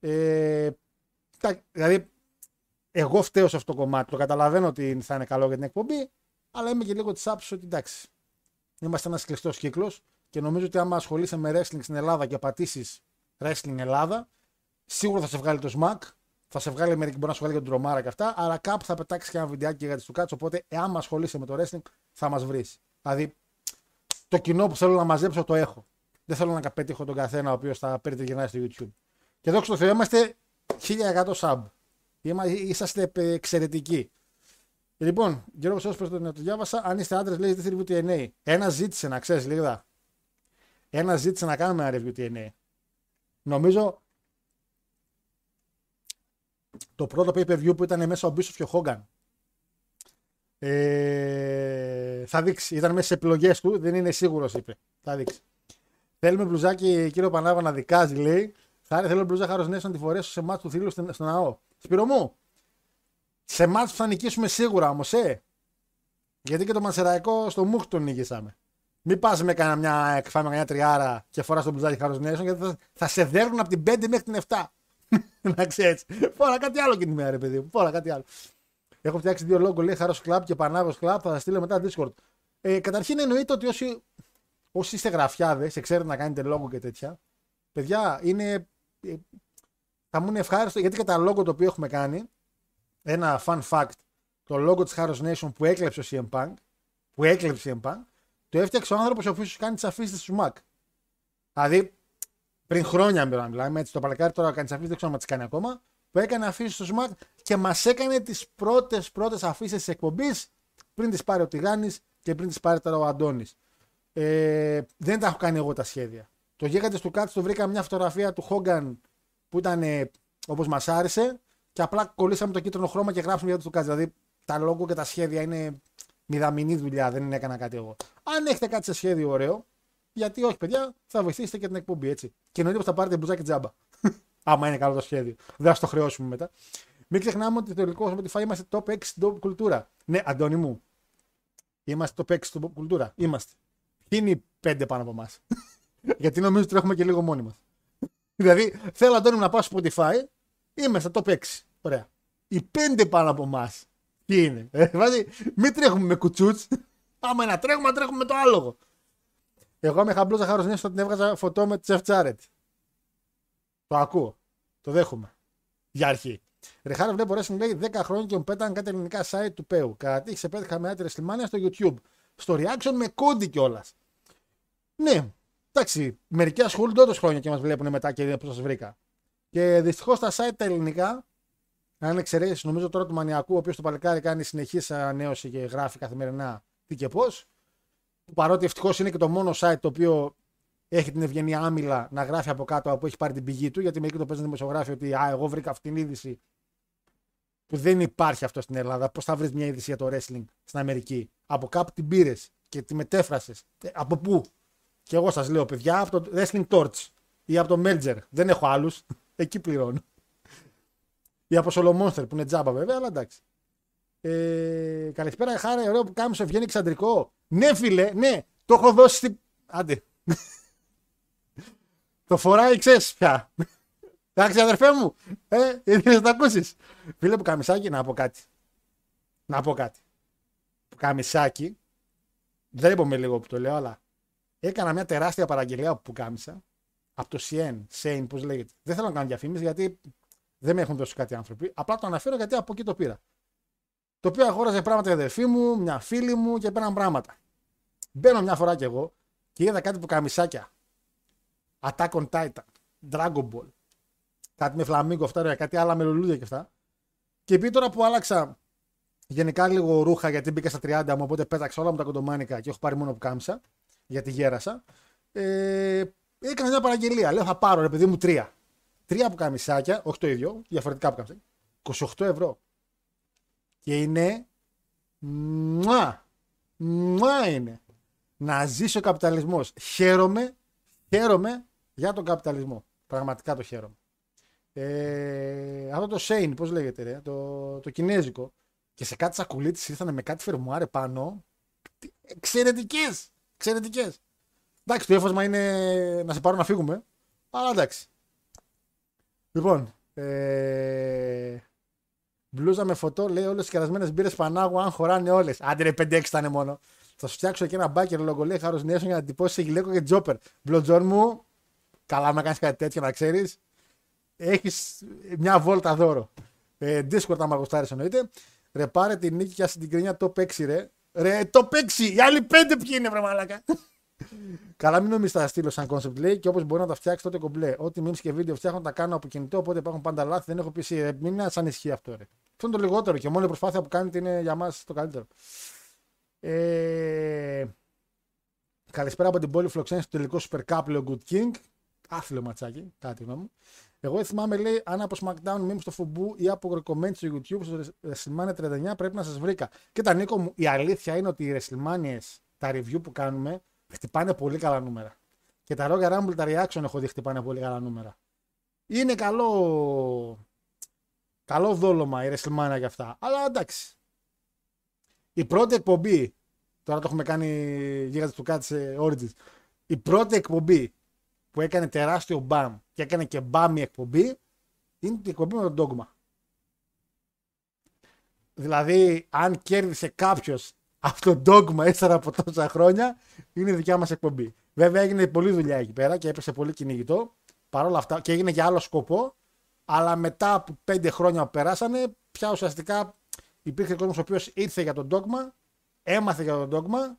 Ε, δηλαδή, εγώ φταίω σε αυτό το κομμάτι. Το καταλαβαίνω ότι θα είναι καλό για την εκπομπή, αλλά είμαι και λίγο της άποψης ότι εντάξει. Είμαστε ένας κλειστός κύκλος και νομίζω ότι άμα ασχολείσαι με wrestling στην Ελλάδα και πατήσεις wrestling Ελλάδα, σίγουρα θα σε βγάλει το smack, θα σε βγάλει μερικοί μπορεί να σου βγάλει και τον τρομάρα και αυτά, αλλά κάπου θα πετάξεις και ένα βιντεάκι για του κάτσου. Οπότε, εάν ασχολείσαι με το wrestling, θα μας βρεις. Δηλαδή, το κοινό που θέλω να μαζέψω το έχω. Δεν θέλω να πετύχω τον καθένα ο οποίος θα παίρνει γυρνάει στο YouTube. Και δόξα τω Θεώ είμαστε 1100 sub. Είσαστε εξαιρετικοί. Λοιπόν, Γιώργος Όσπρο το, το διάβασα. Αν είστε άντρες, λέει ζητήστε review TNA. Ένα ζήτησε να ξέρεις, λίγα. Ένα ζήτησε να κάνουμε ένα review TNA. Νομίζω το πρώτο pay per view που ήταν μέσα ο Μπίσοφ και ο Χόγκαν. Ε, θα δείξει. Ήταν μέσα σε επιλογές του. Δεν είναι σίγουρος, είπε. Θα δείξει. Θέλουμε μπλουζάκι, κύριο Πανάβα, να δικάζει, λέει. Χάρη, θέλω μπλουζά Χάρος να τη φορέσω σε μάτς του θρύλου στον στο ναό. Σπύρο μου, σε μάτς που θα νικήσουμε σίγουρα όμως, ε. Γιατί και το Μανσεραϊκό στο Μούχ τον νίκησαμε. Μην πας με κανένα μια εκφάμε μια τριάρα και φοράς το μπλουζάκι Χάρος Νέσον, γιατί θα, θα σε δέρνουν από την 5 μέχρι την 7. να ξέρεις. Φόρα κάτι άλλο και την μέρα, ρε παιδί μου. Φόρα κάτι άλλο. Έχω φτιάξει δύο λόγο, λέει Χάρος Club και Πανάβος Club. Θα τα στείλω μετά Discord. Ε, καταρχήν εννοείται ότι όσοι, όσοι είστε γραφιάδες, ξέρετε να κάνετε λόγο και τέτοια, παιδιά, είναι. Ε, Θα μου είναι ευχάριστο γιατί και τα λόγο το οποίο έχουμε κάνει, ένα fun fact, το λόγο της Harrow Nation που έκλεψε ο CM Punk, που έκλεψε ο CM Punk, το έφτιαξε ο άνθρωπος ο οποίος κάνει τις αφήσεις του Mac. Δηλαδή, πριν χρόνια μιλάμε, μιλάμε έτσι, το παλικάρι τώρα κάνει τις αφήσεις, δεν ξέρω αν τις κάνει ακόμα, που έκανε αφήσεις στο Smack και μας έκανε τις πρώτες πρώτες αφήσεις της εκπομπής πριν τις πάρει ο Τιγάνη και πριν τις πάρει τώρα ο Αντώνης. Ε, δεν τα έχω κάνει εγώ τα σχέδια. Το γίγαντε του Κάτς το βρήκα μια φωτογραφία του Χόγκαν που ήταν όπως μας άρεσε και απλά κολλήσαμε το κίτρινο χρώμα και γράψαμε για του Κάτς. Δηλαδή τα λόγο και τα σχέδια είναι μηδαμινή δουλειά, δεν έκανα κάτι εγώ. Αν έχετε κάτι σε σχέδιο ωραίο, γιατί όχι, παιδιά, θα βοηθήσετε και την εκπομπή έτσι. Και εννοείται πω θα πάρετε μπουζάκι τζάμπα. Άμα είναι καλό το σχέδιο. Δεν θα στο χρεώσουμε μετά. Μην ξεχνάμε ότι το τελικό Spotify είμαστε top 6 στην top κουλτούρα. Ναι, Αντώνη μου. Είμαστε top 6 στην top κουλτούρα. Είμαστε. Ποιοι είναι οι πέντε πάνω από εμάς; Γιατί νομίζω ότι τρέχουμε και λίγο μόνοι μας. δηλαδή, θέλω Αντώνη μου να πάω στο Spotify. Είμαι στα top 6. Ωραία. Οι πέντε πάνω από εμάς. Ποιοι είναι. Ε, δηλαδή, μην τρέχουμε με κουτσούτς. Άμα ένα τρέχουμε, να τρέχουμε με το άλογο. Εγώ με χαμπλούζα χάρο νέο την έβγαζα φωτό με Τσεφ Τσάρετ. Το ακούω. Το δέχομαι. Για αρχή. Ρεχάρα βλέπω Wrestling λέει 10 χρόνια και μου πέτανε κάτι ελληνικά site του Πέου. Κατατύχει σε 5 χαμηλά Σλιμάνια στο YouTube. Στο reaction με κόντι κιόλας. Ναι, εντάξει, μερικοί ασχολούνται όντω χρόνια και μας βλέπουν μετά και πώ σας βρήκα. Και δυστυχώς τα site τα ελληνικά, αν εξαιρέσεις νομίζω τώρα του Μανιακού, ο οποίος το παλικάρι κάνει συνεχής ανανέωση και γράφει καθημερινά τι και πώς. Παρότι ευτυχώς είναι και το μόνο site το οποίο έχει την ευγενία άμυλα να γράφει από κάτω από έχει πάρει την πηγή του, γιατί μερικοί το παίζουν δημοσιογράφοι ότι Α, εγώ βρήκα αυτή την είδηση που δεν υπάρχει αυτό στην Ελλάδα. Πώς θα βρεις μια είδηση για το wrestling στην Αμερική; Από κάπου την πήρες και τη μετέφρασες. Από πού; Και εγώ σας λέω, παιδιά, από το Wrestling Torch ή από το Melger. Δεν έχω άλλους. Εκεί πληρώνω. Ή από Solo Monster που είναι τζάμπα βέβαια, αλλά εντάξει. Ε, καλησπέρα, χάρη, ωραίο που κάμισο βγαίνει εξαντρικό. Ναι, φίλε, ναι, το έχω δώσει στην. Άντε. το φοράει, ξέρεις πια. Εντάξει, αδερφέ μου, ε, ήθελε να το ακούσεις. Φίλε που καμισάκι, να πω κάτι. Να πω κάτι. Που καμισάκι, δεν είπαμε λίγο που το λέω, αλλά έκανα μια τεράστια παραγγελία που κάμισα από το CN, Σέιν, πώς λέγεται. Δεν θέλω να κάνω διαφήμιση γιατί δεν με έχουν δώσει κάτι άνθρωποι. Απλά το αναφέρω γιατί από εκεί το πήρα. Το οποίο αγόραζε πράγματα η αδερφή μου, μια φίλη μου και πέραν πράγματα. Μπαίνω μια φορά κι εγώ και είδα κάτι που καμισάκια. Attack on Titan, Dragon Ball, κάτι με φλαμίγκο αυτά, ρε, κάτι άλλα με λουλούδια και αυτά. Και επειδή τώρα που άλλαξα γενικά λίγο ρούχα γιατί μπήκα στα 30 μου, οπότε πέταξα όλα μου τα κοντομάνικα και έχω πάρει μόνο που κάμισα, γιατί γέρασα. Ε, έκανα μια παραγγελία. Λέω θα πάρω ρε παιδί μου τρία. Τρία που καμισάκια, όχι το ίδιο, διαφορετικά που καμισάκια. 28 ευρώ. Και είναι. Μουά! Μουά είναι. Να ζήσει ο καπιταλισμός. Χαίρομαι, χαίρομαι για τον καπιταλισμό. Πραγματικά το χαίρομαι. Ε, αυτό το Shane, πώς λέγεται, ρε, το, το κινέζικο. Και σε κάτι σακουλίτη ήρθαν με κάτι φερμουάρε πάνω. Εξαιρετικές! Εξαιρετικέ. Εντάξει, το ύφασμα είναι να σε πάρω να φύγουμε. Αλλά εντάξει. Λοιπόν. Ε, μπλούζα με φωτό, λέει όλες τις κερασμένες μπύρες Πανάγου, αν χωράνε όλες. Άντε ρε 5-6 ήταν μόνο. Θα σου φτιάξω και ένα μπάκερ λόγο, λέει Χάρος Νέσον για να τυπώσεις σε γυλαίκο και τζόπερ. Μπλοτζόν μου, καλά να κάνεις κάτι τέτοιο να ξέρεις. Έχεις μια βόλτα δώρο. Ε, Discord, άμα γουστάρεις εννοείται. Ρε πάρε την νίκη και την κρίνια το 6 ρε. Ρε το 6, οι άλλοι 5 ποιοι είναι βρε μαλάκα. Καλά, μην νομίζετε θα στείλω σαν concept λέει και όπως μπορεί να τα φτιάξει τότε κομπλέ. Ό,τι memes και βίντεο φτιάχνω τα κάνω από κινητό, οπότε υπάρχουν πάντα λάθη. Δεν έχω πει ε, μην είναι σαν ισχύει αυτό. Ρε. Αυτό είναι το λιγότερο και μόνο η προσπάθεια που κάνετε είναι για μας το καλύτερο. Ε... Καλησπέρα από την πόλη Φλοξένης στο τελικό Super Cup, λέει ο Good King. Άθλιο ματσάκι, κάτι γνώμη μου. Εγώ δεν θυμάμαι, λέει, αν από SmackDown memes στο φουμπού ή από comment στο YouTube στο WrestleMania 39 πρέπει να σας βρήκα. Κοίτα, Νίκο μου, η αλήθεια είναι ότι οι WrestleMania, τα review που κάνουμε, χτυπάνε πολύ καλά νούμερα. Και τα Royal Rumble, τα reaction έχω δει χτυπάνε πολύ καλά νούμερα. Είναι καλό. Καλό δόλωμα η WrestleMania για αυτά. Αλλά εντάξει. Η πρώτη εκπομπή. Τώρα το έχουμε κάνει γίγαντε του κάτσε Origins. Η πρώτη εκπομπή που έκανε τεράστιο μπαμ και έκανε και μπαμ η εκπομπή είναι η εκπομπή με τον Dogma. Δηλαδή, αν κέρδισε κάποιος αυτό το Dogma ύστερα από τόσα χρόνια, είναι δικιά μας εκπομπή. Βέβαια, έγινε πολλή δουλειά εκεί πέρα και έπεσε πολύ κυνηγητό. Παρ' όλα αυτά, και έγινε για άλλο σκοπό. Αλλά μετά από πέντε χρόνια που περάσανε, πια ουσιαστικά υπήρχε κόσμος ο οποίος ήρθε για τον Dogma, έμαθε για τον Dogma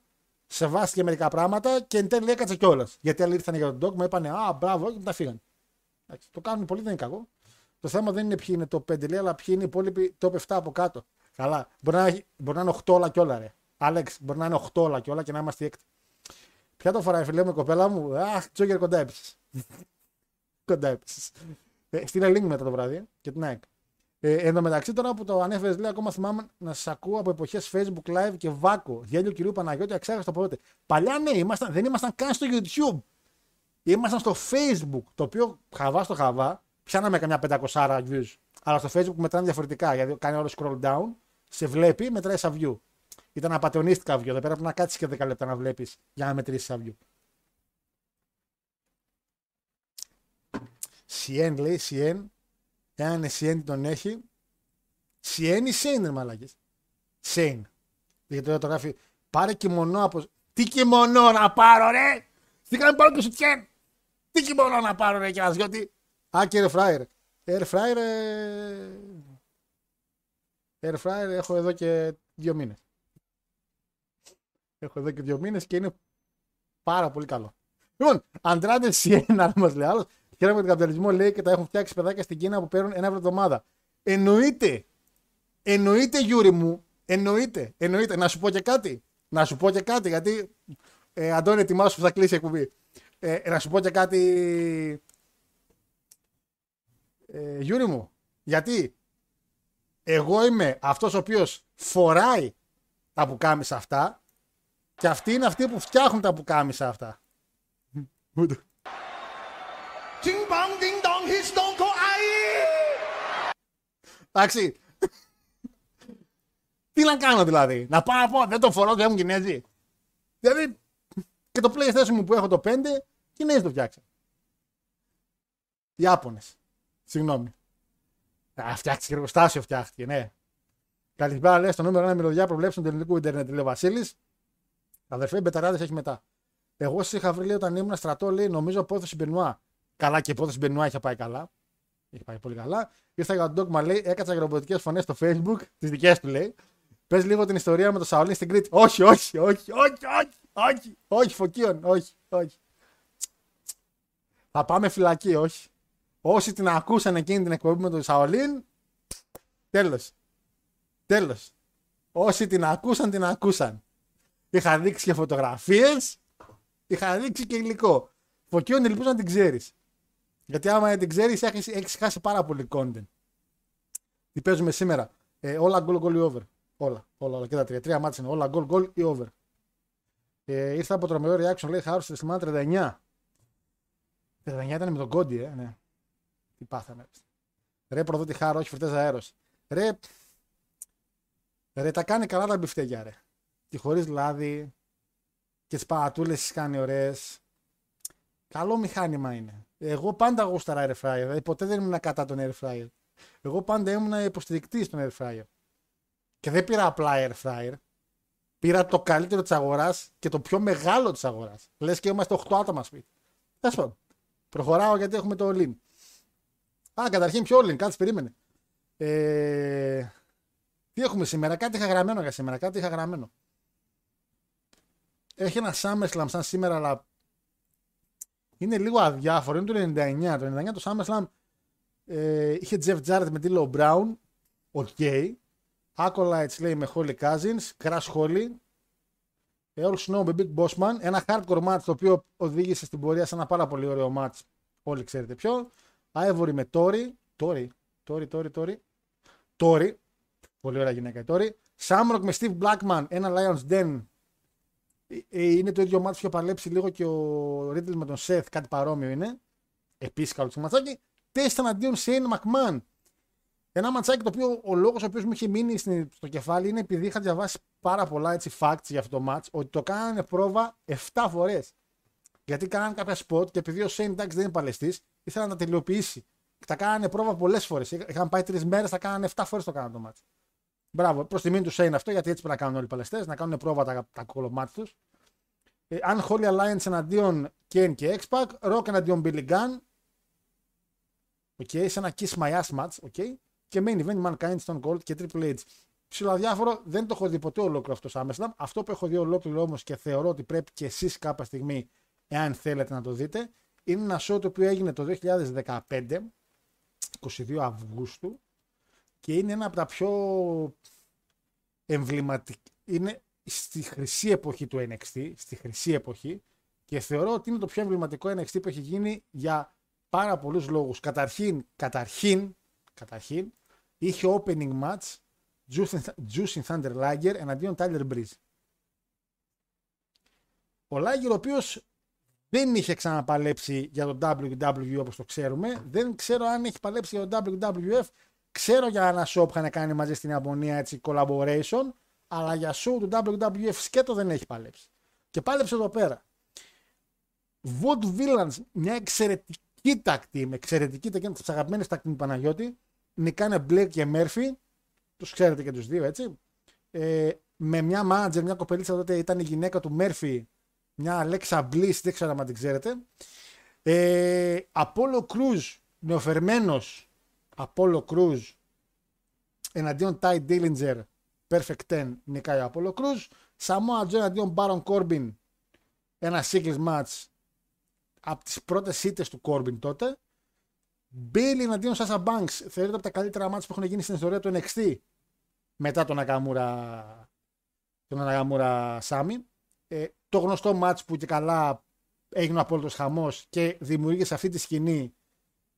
σεβάστηκε μερικά πράγματα και εν τέλει έκατσε κιόλας. Γιατί άλλοι ήρθαν για τον dogma, είπανε Α, μπράβο, και μετά φύγαν. Εντάξει, το κάνουν πολύ, δεν είναι κακό. Το θέμα δεν είναι ποιοι είναι το 5 λέει, αλλά ποιοι είναι οι υπόλοιποι το 7 από κάτω. Καλά. Μπορεί να, έχει- μπορεί να είναι 8 όλα κιόλα, ρε. Άλεξ, μπορεί να είναι 8 όλα κιόλα και να είμαστε έκτη. Ποια το φοράει, φίλε μου, η κοπέλα μου; Αχ, Τζόγκερ κοντά έπεσε. κοντά έπεσε. Ε, στείλε link μετά το βράδυ ε, και την ΑΕΚ. Ε, εν τω μεταξύ, τώρα που το ανέφερες, λέει ακόμα θυμάμαι να σα ακούω από εποχές Facebook Live και Βάκο. Γέλιο κυρίου Παναγιώτη, αξέχαστο από τότε. Παλιά ναι, ήμασταν, δεν ήμασταν καν στο YouTube. Ήμασταν στο Facebook. Το οποίο χαβά στο χαβά, πιάναμε καμιά 500 views. Αλλά στο Facebook μετράνε διαφορετικά. Γιατί κάνει όλο scroll down, σε βλέπει, μετράει σαν view. Ήταν απαταιωνίστικα view. Δεν πρέπει να κάτσεις και 10 λεπτά να βλέπεις για να μετρήσεις σαν view. Σιέν λέει, Σιέν. Εάν είναι Σιέν τον έχει. Σιέν ή Σέιν είναι μαλάκες. Σέιν. Γιατί τώρα το γράφει. Πάρε κιμονό από. Τι κιμονό να πάρω, ρε! Τι κάνει πάρω και σου τιέν! Τι κιμονό να πάρω, ρε, κερασιώτη! Α, και air fryer. Air fryer. ε, Air fryer έχω εδώ και δύο μήνες. Έχω εδώ και δύο μήνες και είναι πάρα πολύ καλό. Λοιπόν, Αντράντε Σιέν, μας λέει άλλος. Χαίρομαι τον καπιταλισμό, λέει και τα έχουν φτιάξει παιδάκια στην Κίνα που παίρνουν ένα ευρώ το εβδομάδα. Εννοείται. Εννοείται, Γιούρι μου. Εννοείται. Εννοείται. Να σου πω και κάτι. Να σου πω και κάτι, γιατί. Ε, Αντώνη, ετοιμάσου που θα κλείσει η εκπομπή. Ε, να σου πω και κάτι. Ε, Γιούρι μου. Γιατί εγώ είμαι αυτός ο οποίος φοράει τα πουκάμισα αυτά και αυτοί είναι αυτοί που φτιάχνουν τα πουκάμισα αυτά. Εντάξει. Τι να κάνω δηλαδή. Να πάω να πω δεν το φορώ, δεν ήμουν Κινέζοι. Δηλαδή και το PlayStation μου που έχω το 5, Κινέζοι το φτιάξαν. Ιάπωνες. Συγγνώμη. Α, φτιάχτηκε εργοστάσιο, φτιάχτηκε, ναι. Καλησπέρα, λέει στο νούμερο 1 μυρωδιά προβλέψουν του ελληνικού Ιντερνετ. Λέει ο Βασίλης. Αδερφέ, μπεταράδες έχει μετά. Εγώ σας είχα βρει λέει, όταν ήμουν στρατό, λέει, νομίζω απόθεση Μπενουά. Καλά και η υπόθεση Μπενουά είχε πάει καλά. Είχε πάει πολύ καλά. Ήρθα για τον Dogma, λέει, έκατσα για ρομποτικέ φωνές στο Facebook, τις δικές του λέει. Πες λίγο την ιστορία με το Σαολίν στην Κρήτη. Όχι, όχι, όχι, όχι, όχι, όχι, όχι, φωκίων, όχι, όχι. Θα πάμε φυλακή, όχι. Όσοι την ακούσαν εκείνη την εκπομπή με τον Σαολίν, τέλος. Τέλος. Όσοι την ακούσαν, την ακούσαν. Είχα δείξει και φωτογραφίες, είχα δείξει και υλικό. Φωκίων ελπίζω να την ξέρεις. Γιατί άμα δεν την ξέρεις, έχεις έχεις χάσει πάρα πολύ content. Τι παίζουμε σήμερα. Ε, όλα goal, goal ή over. Όλα, όλα, όλα. Και τα τρία, τρία μάτια είναι. Όλα goal, goal ή over. Ε, ήρθα από τρομερό reaction, λέει Χάρος στη Σιμάνα 39. 39 ήταν με τον Κόντι, ε, ναι. Τι πάθαμε. Ρε προδότη χάρο, όχι φρυτέ αέρος. Ρε, ρε, τα κάνει καλά τα μπιφτέκια, ρε. Και χωρίς λάδι. Και τι παρατούλε τις κάνει ωραίες. Καλό μηχάνημα είναι. Εγώ πάντα γούσταρα air fryer. Δηλαδή ποτέ δεν ήμουν κατά τον air fryer. Εγώ πάντα ήμουν υποστηρικτής στον air fryer. Και δεν πήρα απλά air fryer. Πήρα το καλύτερο της αγοράς και το πιο μεγάλο της αγοράς. Λες και είμαστε 8 άτομα σπίτι. Τέλος πάντων. Προχωράω γιατί έχουμε το Lean. Α, καταρχήν πιο Lean, κάτσε περίμενε. Ε, τι έχουμε σήμερα, κάτι είχα γραμμένο για σήμερα, κάτι είχα γραμμένο. Έχει ένα SummerSlam σαν σήμερα, αλλά είναι λίγο αδιάφορο. Είναι το 99. Το 99 το SummerSlam ε, είχε Jeff Jarrett με D'Lo Brown. Οκ. Okay. Acolytes λέει με Holly Cousins. Crash Holly. Ε, Al Snow με Big Boss Man. Ένα hardcore match το οποίο οδήγησε στην πορεία σε ένα πάρα πολύ ωραίο match. Όλοι ξέρετε ποιο. Ivory με Tori. Tori. Tori, Tori, Tori. Tori. Πολύ ωραία γυναίκα η Tori. Shamrock με Steve Blackman. Ένα Lion's Den. Ε, ε, Είναι το ίδιο ματς που είχε παλέψει λίγο και ο Riddle με τον Seth. Κάτι παρόμοιο είναι. Επίσης καλό το ματσάκι. Τέστα αντίον Shane McMahon. Ένα ματσάκι το οποίο ο λόγος ο οποίος μου είχε μείνει στην- στο κεφάλι είναι επειδή είχα διαβάσει πάρα πολλά έτσι, facts για αυτό το match ότι το κάνανε πρόβα 7 φορές. Γιατί κάνανε κάποια spot και επειδή ο Shane εντάξει δεν είναι παλαιστής, ήθελα να τα τελειοποιήσει. Και τα κάνανε πρόβα πολλές φορές. Είχαν πάει τρεις μέρες, τα κάνανε 7 φορές το κάνανε το match. Μπράβο, προς τιμήν τους Shane αυτό γιατί έτσι πρέπει να κάνουν όλοι οι παλαιστές, να κάνουν πρόβα τα, τα κολομάτια τους. Ε, Unholy Alliance εναντίον Kane και X-Pac, Rock εναντίον Billy Gunn. Okay, σε ένα Kiss My Ass match. Okay. Και main event Mankind, Stone Cold και Triple H. Ψιλοαδιάφορο, δεν το έχω δει ποτέ ολόκληρο αυτό στο SummerSlam. Αυτό που έχω δει ολόκληρο όμως και θεωρώ ότι πρέπει και εσείς κάποια στιγμή, εάν θέλετε να το δείτε, είναι ένα show το οποίο έγινε το 2015, 22 Αυγούστου, και είναι ένα από τα πιο εμβληματικά. Είναι στη χρυσή εποχή του NXT, στη χρυσή εποχή, και θεωρώ ότι είναι το πιο εμβληματικό NXT που έχει γίνει για πάρα πολλούς λόγους. Καταρχήν, καταρχήν, καταρχήν, είχε opening match Juicing Thunder Liger εναντίον Tyler Breeze. Ο Liger ο οποίος δεν είχε ξαναπαλέψει για το WWE όπως το ξέρουμε. Δεν ξέρω αν έχει παλέψει για το WWF. Ξέρω για ένα show που είχαν κάνει μαζί στην Ιαπωνία έτσι collaboration. Αλλά για show του WWF σκέτο δεν έχει παλέψει. Και πάλεψε εδώ πέρα. Wood Villains, μια εξαιρετική τακτή, με εξαιρετική τακτή, τις αγαπημένες τακτή του Παναγιώτη. Νικάνε Μπλέκ και Μέρφυ. Τους ξέρετε και τους δύο, έτσι. Ε, με μια μάνατζερ, μια κοπελίτσα τότε ήταν η γυναίκα του Μέρφυ, μια Αλέξα Μπλίσ, δεν ξέρω αν την ξέρετε. Ε, Apollo Cruz, νεοφερμένος Apollo Cruz εναντίον Ty Dillinger, Perfect 10, νικάει ο Apollo Cruz. Samoa Joe εναντίον Baron Corbin, ένα singles match από τις πρώτες ήττες του Corbin τότε. Bailey εναντίον Sasha Banks θεωρείται από τα καλύτερα μάτς που έχουν γίνει στην ιστορία του NXT μετά τον Nakamura, τον Nakamura Sami. Ε, το γνωστό μάτς που και καλά έγινε ο απόλυτος χαμός και δημιούργησε αυτή τη σκηνή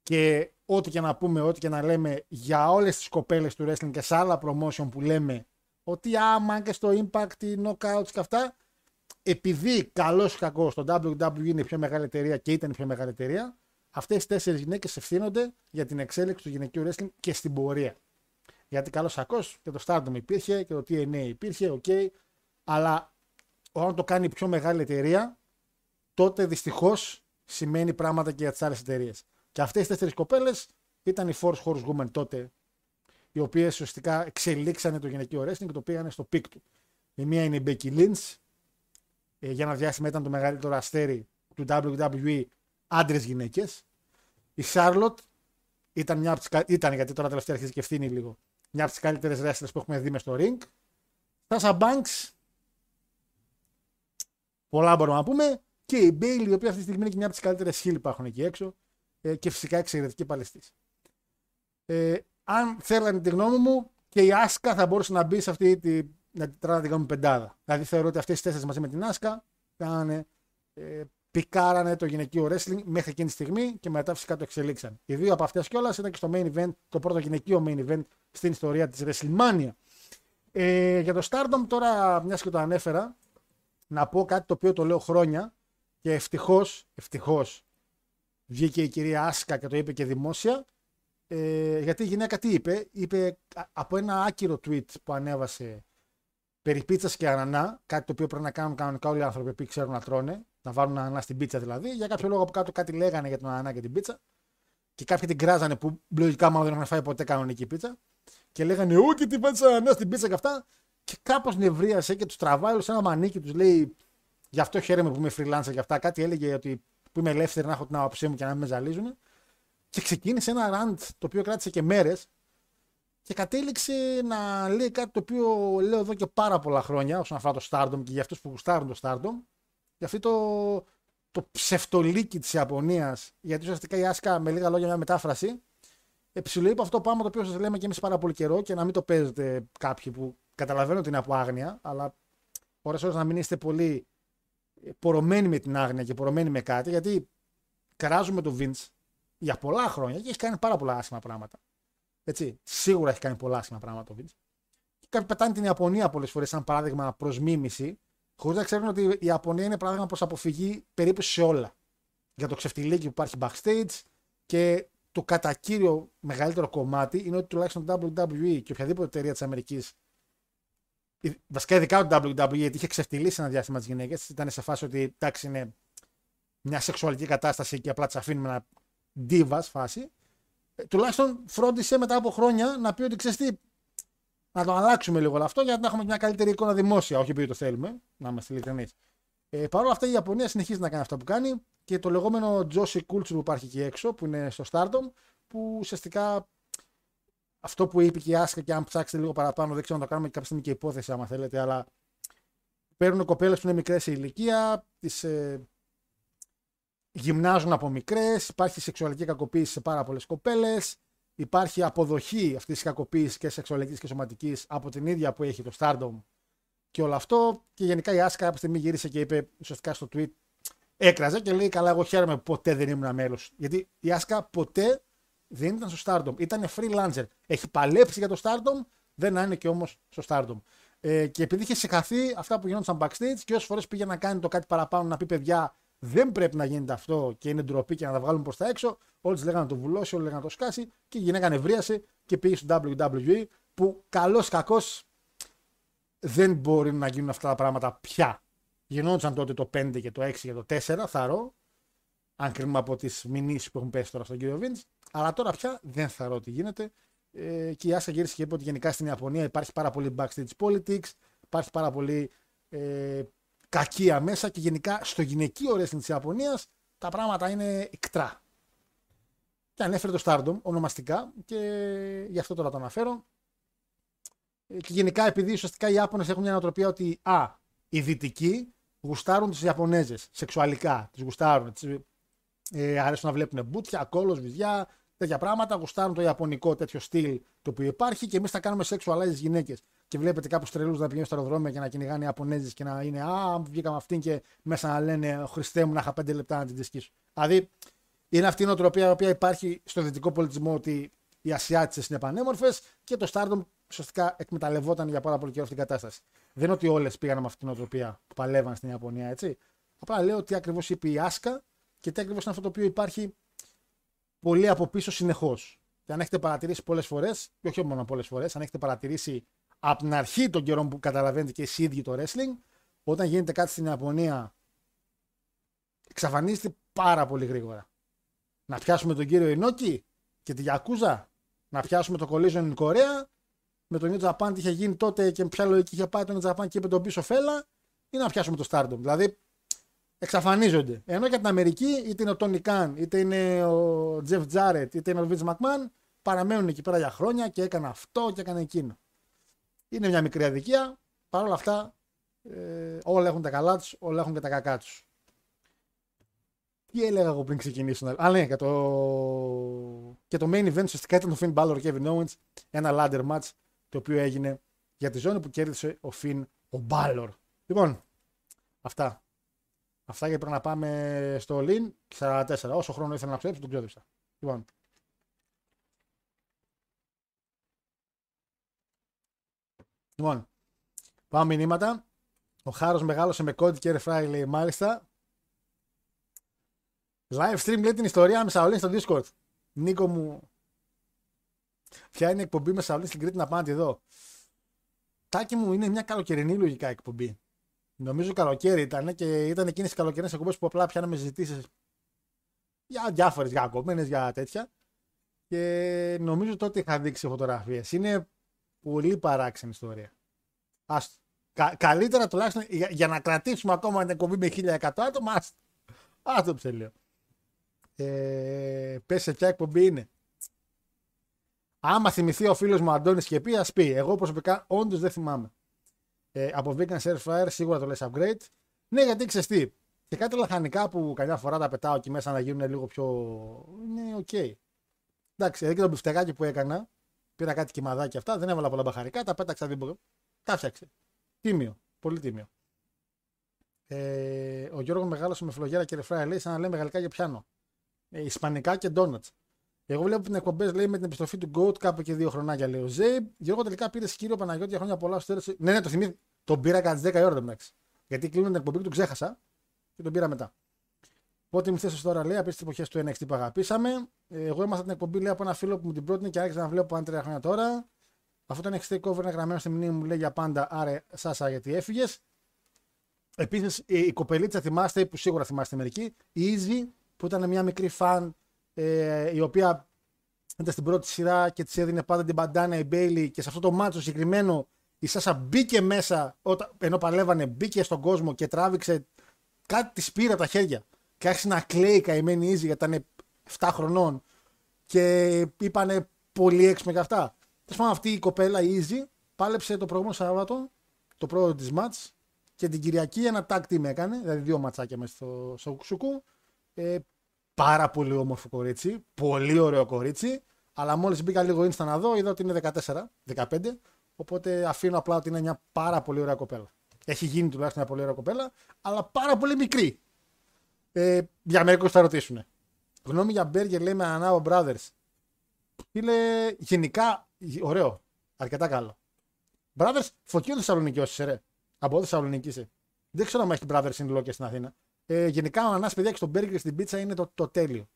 και ό,τι και να πούμε, ό,τι και να λέμε για όλες τις κοπέλες του wrestling και σε άλλα promotion που λέμε ότι άμα και στο Impact, οι knockouts και αυτά επειδή καλός ή κακός το WWE είναι η πιο μεγάλη εταιρεία και ήταν η πιο μεγάλη εταιρεία, αυτές οι τέσσερις γυναίκες ευθύνονται για την εξέλιξη του γυναικείου wrestling και στην πορεία. Γιατί καλός κακός και το Stardom υπήρχε και το TNA υπήρχε, οκ, okay, αλλά όταν το κάνει η πιο μεγάλη εταιρεία, τότε δυστυχώς σημαίνει πράγματα και για τις άλλες εταιρείες. Και αυτές οι τέσσερις κοπέλες ήταν οι Four Horsewomen τότε, οι οποίες ουσιαστικά εξελίξανε το γυναικείο wrestling και το πήγανε στο peak του. Η μία είναι η Becky Lynch, ε, για ένα διάστημα ήταν το μεγαλύτερο αστέρι του WWE άντρες γυναίκες. Η Charlotte ήταν, μια από τις, κα- ήταν γιατί τώρα τελευταία αρχίζει και ευθύνη λίγο, μια από τις καλύτερες wrestlers που έχουμε δει μες στο ring. Sasha Banks, πολλά μπορούμε να πούμε. Και η Bailey, η οποία αυτή τη στιγμή είναι και μια από τις καλύτερες χείλη που υπάρχουν εκεί έξω. Ε, και φυσικά εξαιρετική παλαιστή. Ε, αν θέλανε τη γνώμη μου, και η Άσκα θα μπορούσε να μπει σε αυτή τη. να την τράβει να την κάνουμε πεντάδα. Δηλαδή θεωρώ ότι αυτές οι τέσσερις μαζί με την Άσκα κάνανε, ε, πικάρανε το γυναικείο wrestling μέχρι εκείνη τη στιγμή και μετά φυσικά το εξελίξαν. Οι δύο από αυτές κιόλας ήταν και στο main event, το πρώτο γυναικείο main event στην ιστορία της WrestleMania. Ε, για το Stardom τώρα, μιας και το ανέφερα, να πω κάτι το οποίο το λέω χρόνια και ευτυχώς, ευτυχώς βγήκε η κυρία Άσκα και το είπε και δημόσια. Ε, γιατί η γυναίκα τι είπε, είπε α- από ένα άκυρο tweet που ανέβασε περί πίτσας και ανανά, κάτι το οποίο πρέπει να κάνουν κανονικά όλοι οι άνθρωποι που ξέρουν να τρώνε, να βάλουν ανανά στην πίτσα δηλαδή. Για κάποιο λόγο από κάτω κάτι λέγανε για τον ανανά και την πίτσα. Και κάποιοι την κράζανε που λογικά μάλλον δεν έχουν φάει ποτέ κανονική πίτσα. Και λέγανε Ού και την πάτσα ανανά στην πίτσα και αυτά. Και κάπως νευρίασε και τους τραβάει όλους σε ένα μανίκι, τους λέει Γι' αυτό χαίρομαι που είμαι freelancer και αυτά. Κάτι έλεγε ότι που είμαι ελεύθερη να έχω την άποψή μου και να μην με ζαλίζουν. Και ξεκίνησε ένα rant το οποίο κράτησε και μέρες και κατέληξε να λέει κάτι το οποίο λέω εδώ και πάρα πολλά χρόνια όσον αφορά το Stardom και για αυτούς που γουστάρουν το Stardom. Για αυτή το το ψευτολίκι της Ιαπωνίας, γιατί ουσιαστικά η Άσκα με λίγα λόγια μια μετάφραση, Εψιλοείπα αυτό το πράγμα το οποίο σας λέμε και εμείς πάρα πολύ καιρό και να μην το παίζετε κάποιοι που καταλαβαίνω ότι είναι από άγνοια, αλλά ώρες ώρες να μην είστε πολύ πορωμένοι με την άγνοια και πορωμένοι με κάτι, γιατί κράζουμε τον Vince για πολλά χρόνια και έχει κάνει πάρα πολλά άσχημα πράγματα. Έτσι, σίγουρα έχει κάνει πολλά άσχημα πράγματα ο Vince. Και κάποιοι πετάνε την Ιαπωνία πολλές φορές σαν παράδειγμα προς μίμηση, χωρίς να ξέρουν ότι η Ιαπωνία είναι παράδειγμα προς αποφυγή περίπου σε όλα. Για το ξεφτιλίκι που υπάρχει backstage και το κατά κύριο μεγαλύτερο κομμάτι είναι ότι τουλάχιστον το WWE και οποιαδήποτε εταιρεία της Αμερικής. Βασικά ειδικά το WWE, γιατί είχε ξεφτυλίσει ένα διάστημα τις γυναίκες. Ήταν σε φάση ότι εντάξει είναι μια σεξουαλική κατάσταση και απλά τις αφήνουμε να ντίβα φάση. Ε, τουλάχιστον φρόντισε μετά από χρόνια να πει ότι ξέρεις τι, να το αλλάξουμε λίγο όλο αυτό για να έχουμε μια καλύτερη εικόνα δημόσια. Όχι επειδή το θέλουμε, να είμαστε ειλικρινείς. Ε, Παρ' όλα αυτά η Ιαπωνία συνεχίζει να κάνει αυτό που κάνει και το λεγόμενο Joshi Culture που υπάρχει εκεί έξω, που είναι στο Stardom, που ουσιαστικά αυτό που είπε και η Άσκα και αν ψάξετε λίγο παραπάνω, δεν ξέρω να το κάνουμε και κάποια στιγμή και υπόθεση άμα θέλετε, αλλά παίρνουν κοπέλες που είναι μικρές σε ηλικία, τις ε, γυμνάζουν από μικρές, υπάρχει σεξουαλική κακοποίηση σε πάρα πολλές κοπέλες, υπάρχει αποδοχή αυτής της κακοποίησης και σεξουαλικής και σωματικής από την ίδια που έχει το Stardom και όλο αυτό. Και γενικά η Άσκα κάποια στιγμή γύρισε και είπε ουσιαστικά στο tweet, έκραζε και λέει: Καλά, εγώ χαίρομαι που ποτέ δεν ήμουν μέλος. Γιατί η Άσκα ποτέ δεν ήταν στο Stardom. Ήταν freelancer. Έχει παλέψει για το Stardom, δεν είναι και όμως στο Stardom. Ε, και επειδή είχε συγχαθεί αυτά που γινόταν backstage και όσες φορές πήγε να κάνει το κάτι παραπάνω, να πει παιδιά, δεν πρέπει να γίνεται αυτό και είναι ντροπή και να τα βγάλουμε προς τα έξω. Όλοι λέγανε να το βουλώσει, όλοι λέγανε να το σκάσει και η γυναίκα νευρίασε και πήγε στο WWE που καλός κακός δεν μπορεί να γίνουν αυτά τα πράγματα πια. Γινόντουσαν τότε το 5 και το 6 και το 4, θαρώ. Αν κρίνουμε από τις μηνύσεις που έχουν πέσει τώρα στον κύριο Βίντ. Αλλά τώρα πια δεν θαρώ ότι γίνεται. Ε, και η Άσκα γύρισε και είπε ότι γενικά στην Ιαπωνία υπάρχει πάρα πολύ backstage politics, υπάρχει πάρα πολύ ε, κακία μέσα και γενικά στο γυναικείο wrestling της Ιαπωνίας τα πράγματα είναι εκτρά. Και ανέφερε το Stardom ονομαστικά και γι' αυτό τώρα το αναφέρω. Ε, και γενικά επειδή ουσιαστικά οι Ιάπωνες έχουν μια νοοτροπία ότι α, οι Δυτικοί γουστάρουν τι Ιαπωνέζες σεξουαλικά. Τι γουστάρουν. Τις, ε, αρέσουν να βλέπουν μπούτια, κόλος, βυζιά, τέτοια πράγματα. Γουστάρουν το Ιαπωνικό τέτοιο στυλ το οποίο υπάρχει και εμείς θα κάνουμε sexualize γυναίκες. Και βλέπετε κάποιου τρελούς να πηγαίνουν στο αεροδρόμιο και να κυνηγάνε Ιαπωνέζες και να είναι Α, βγήκαμε αυτήν και μέσα να λένε Χριστέ μου να είχα πέντε λεπτά να την δισκήσω. Δηλαδή είναι αυτή η νοοτροπία η οποία υπάρχει στο δυτικό πολιτισμό ότι οι Ασιάτισες είναι πανέμορφες και το Stardom ουσιαστικά εκμεταλλευόταν για πάρα πολύ καιρό αυτή την κατάσταση. Δεν είναι ότι όλες πήγαν με αυτή την νοοτροπία που παλεύαν στην Ιαπωνία, έτσι. Απλά λέω τι ακριβώς είπε η Άσκα και τι ακριβώς είναι αυτό το οποίο υπάρχει πολύ από πίσω συνεχώς. Και αν έχετε παρατηρήσει πολλές φορές, και όχι μόνο πολλές φορές, αν έχετε παρατηρήσει από την αρχή των καιρών που καταλαβαίνετε και εσείς ίδιοι το wrestling, όταν γίνεται κάτι στην Ιαπωνία, εξαφανίζεται πάρα πολύ γρήγορα. Να πιάσουμε τον κύριο Ινόκη και τη Γιακούζα, να πιάσουμε το Collision in Korea, με τον New Japan τι είχε γίνει τότε και ποια λογική είχε πάει το New Japan και είπε τον πίσω φέλα, ή να πιάσουμε το Stardom. Δηλαδή εξαφανίζονται. Ενώ για την Αμερική, είτε είναι ο Τόνι Καν, είτε είναι ο Jeff Jarrett, είτε είναι ο Vince McMahon, παραμένουν εκεί πέρα για χρόνια και έκανε αυτό και έκανε εκείνο. Είναι μια μικρή αδικία. Παρ' όλα αυτά, ε, όλα έχουν τα καλά τους, όλα έχουν και τα κακά τους. Τι έλεγα εγώ πριν ξεκινήσω. Α, ναι, και το, και το main event ουσιαστικά ήταν το Finn Balor Kevin Owens. Ένα ladder match το οποίο έγινε για τη ζώνη που κέρδισε ο Finn ο Balor. Λοιπόν, αυτά. Αυτά για πρέπει να πάμε στο Lean 44. Όσο χρόνο ήθελα να ψέψω, τον ξόδεψα. Λοιπόν. Λοιπόν, πάμε μηνύματα. Ο Χάρος μεγάλωσε με κόντι και ρεφράι λέει μάλιστα. Live stream λέει την ιστορία με Σαολίν στο Discord. Νίκο μου. Ποια είναι η εκπομπή με Σαολίν στην Κρήτη να πάτε εδώ; Τάκι μου είναι μια καλοκαιρινή λογικά εκπομπή. Νομίζω καλοκαίρι ήταν και ήταν εκείνες τι καλοκαιρινές εκπομπές που απλά πιάναμε συζητήσεις για διάφορες, για ακομένε, για τέτοια. Και νομίζω τότε είχα δείξει φωτογραφίες. Είναι πολύ παράξενη ιστορία. Άστο. Κα, καλύτερα τουλάχιστον για, για, να κρατήσουμε ακόμα την εκπομπή με 1100 άτομα. Άστο. Άστο ψελίο. Ε, πες σε ποια εκπομπή είναι. Άμα θυμηθεί ο φίλος μου Αντώνης και πει, ας πει. Εγώ προσωπικά όντως δεν θυμάμαι. Ε, από Vegan Air Fryer σίγουρα το λες upgrade. Ναι, γιατί ξέρεις τι. Και κάτι λαχανικά που καμιά φορά τα πετάω εκεί μέσα να γίνουν λίγο πιο. είναι οκ. Εντάξει, εδώ και το μπιφτεγάκι που έκανα, πήρα κάτι κυμαδάκι αυτά, δεν έβαλα πολλά μπαχαρικά, τα πέταξα δίπλα. Τα φτιάξε. Τίμιο. Πολύ τίμιο. Ε, ο Γιώργος μεγάλωσε με φλογέρα και ρεφρά λέει σαν να λέμε γαλλικά για πιάνο. Ε, Ισπανικά και ντόνατς. Εγώ βλέπω την εκπομπές λέει με την επιστροφή του Goat κάπου και δύο χρονάκια λέει ο Ζέιμπ. Γιώργο τελικά πήρες κύριο Παναγιώτη για χρόνια πολλά στο τέλο. Ναι, ναι, το θυμήθηκα. Τον πήρα κατά τις 10 η ώρα εντάξει. Γιατί κλείνω την εκπομπή και τον ξέχασα και τον πήρα μετά. Πότε μου θέσει τώρα λέει, από τι εποχές του NXT που αγαπήσαμε. Ε, Εγώ έμαθα την εκπομπή λέει από ένα φίλο που μου την πρότεινε και άρχισα να βλέπω αν τρία χρόνια τώρα. Αυτό το NXT cover είναι γραμμένο στη μνήμη μου λέει για πάντα, άρα Σάσα γιατί έφυγες. Επίσης η κοπελίτσα θυμάστε, που σίγουρα θυμάστε μερικοί, η Easy που ήταν μια μικρή φαν ε, η οποία ήταν στην πρώτη σειρά και της έδινε πάντα την μπαντάνα η Bailey και σε αυτό το μάτσο συγκεκριμένο η Σάσα μπήκε μέσα όταν, ενώ παλεύανε, μπήκε στον κόσμο και τράβηξε κάτι της πήρε από τα χέρια και άρχισε να κλαίει η καημένη Easy γιατί ήταν 7 χρονών και είπανε πολύ έξυπνα και αυτά. Τέλος πάντων, αυτή η κοπέλα, η Easy, πάλεψε το προηγούμενο Σάββατο, το πρώτο της match και την Κυριακή ένα tag team έκανε, δηλαδή δύο ματσάκια μέσα στο Σοκουσουκού. Ε, πάρα πολύ όμορφο κορίτσι, πολύ ωραίο κορίτσι, αλλά μόλις μπήκα λίγο Insta να δω, είδα ότι είναι 14, 15, οπότε αφήνω απλά ότι είναι μια πάρα πολύ ωραία κοπέλα. Έχει γίνει τουλάχιστον μια πολύ ωραία κοπέλα, αλλά πάρα πολύ μικρή. Ε, για μερικούς θα ρωτήσουν. Γνώμη για Μπέργκερ λέει με Ανάο Brothers. Είναι γενικά ωραίο. Αρκετά καλό. Brothers, φωτιό Θεσσαλονίκη όσοι ρε. Από Θεσσαλονίκη είσαι. Δεν ξέρω αν έχει Brothers in Law και στην Αθήνα. Ε, γενικά ο ανανάς παιδιά και στο μπέργκερ στην πίτσα είναι το, το τέλειο.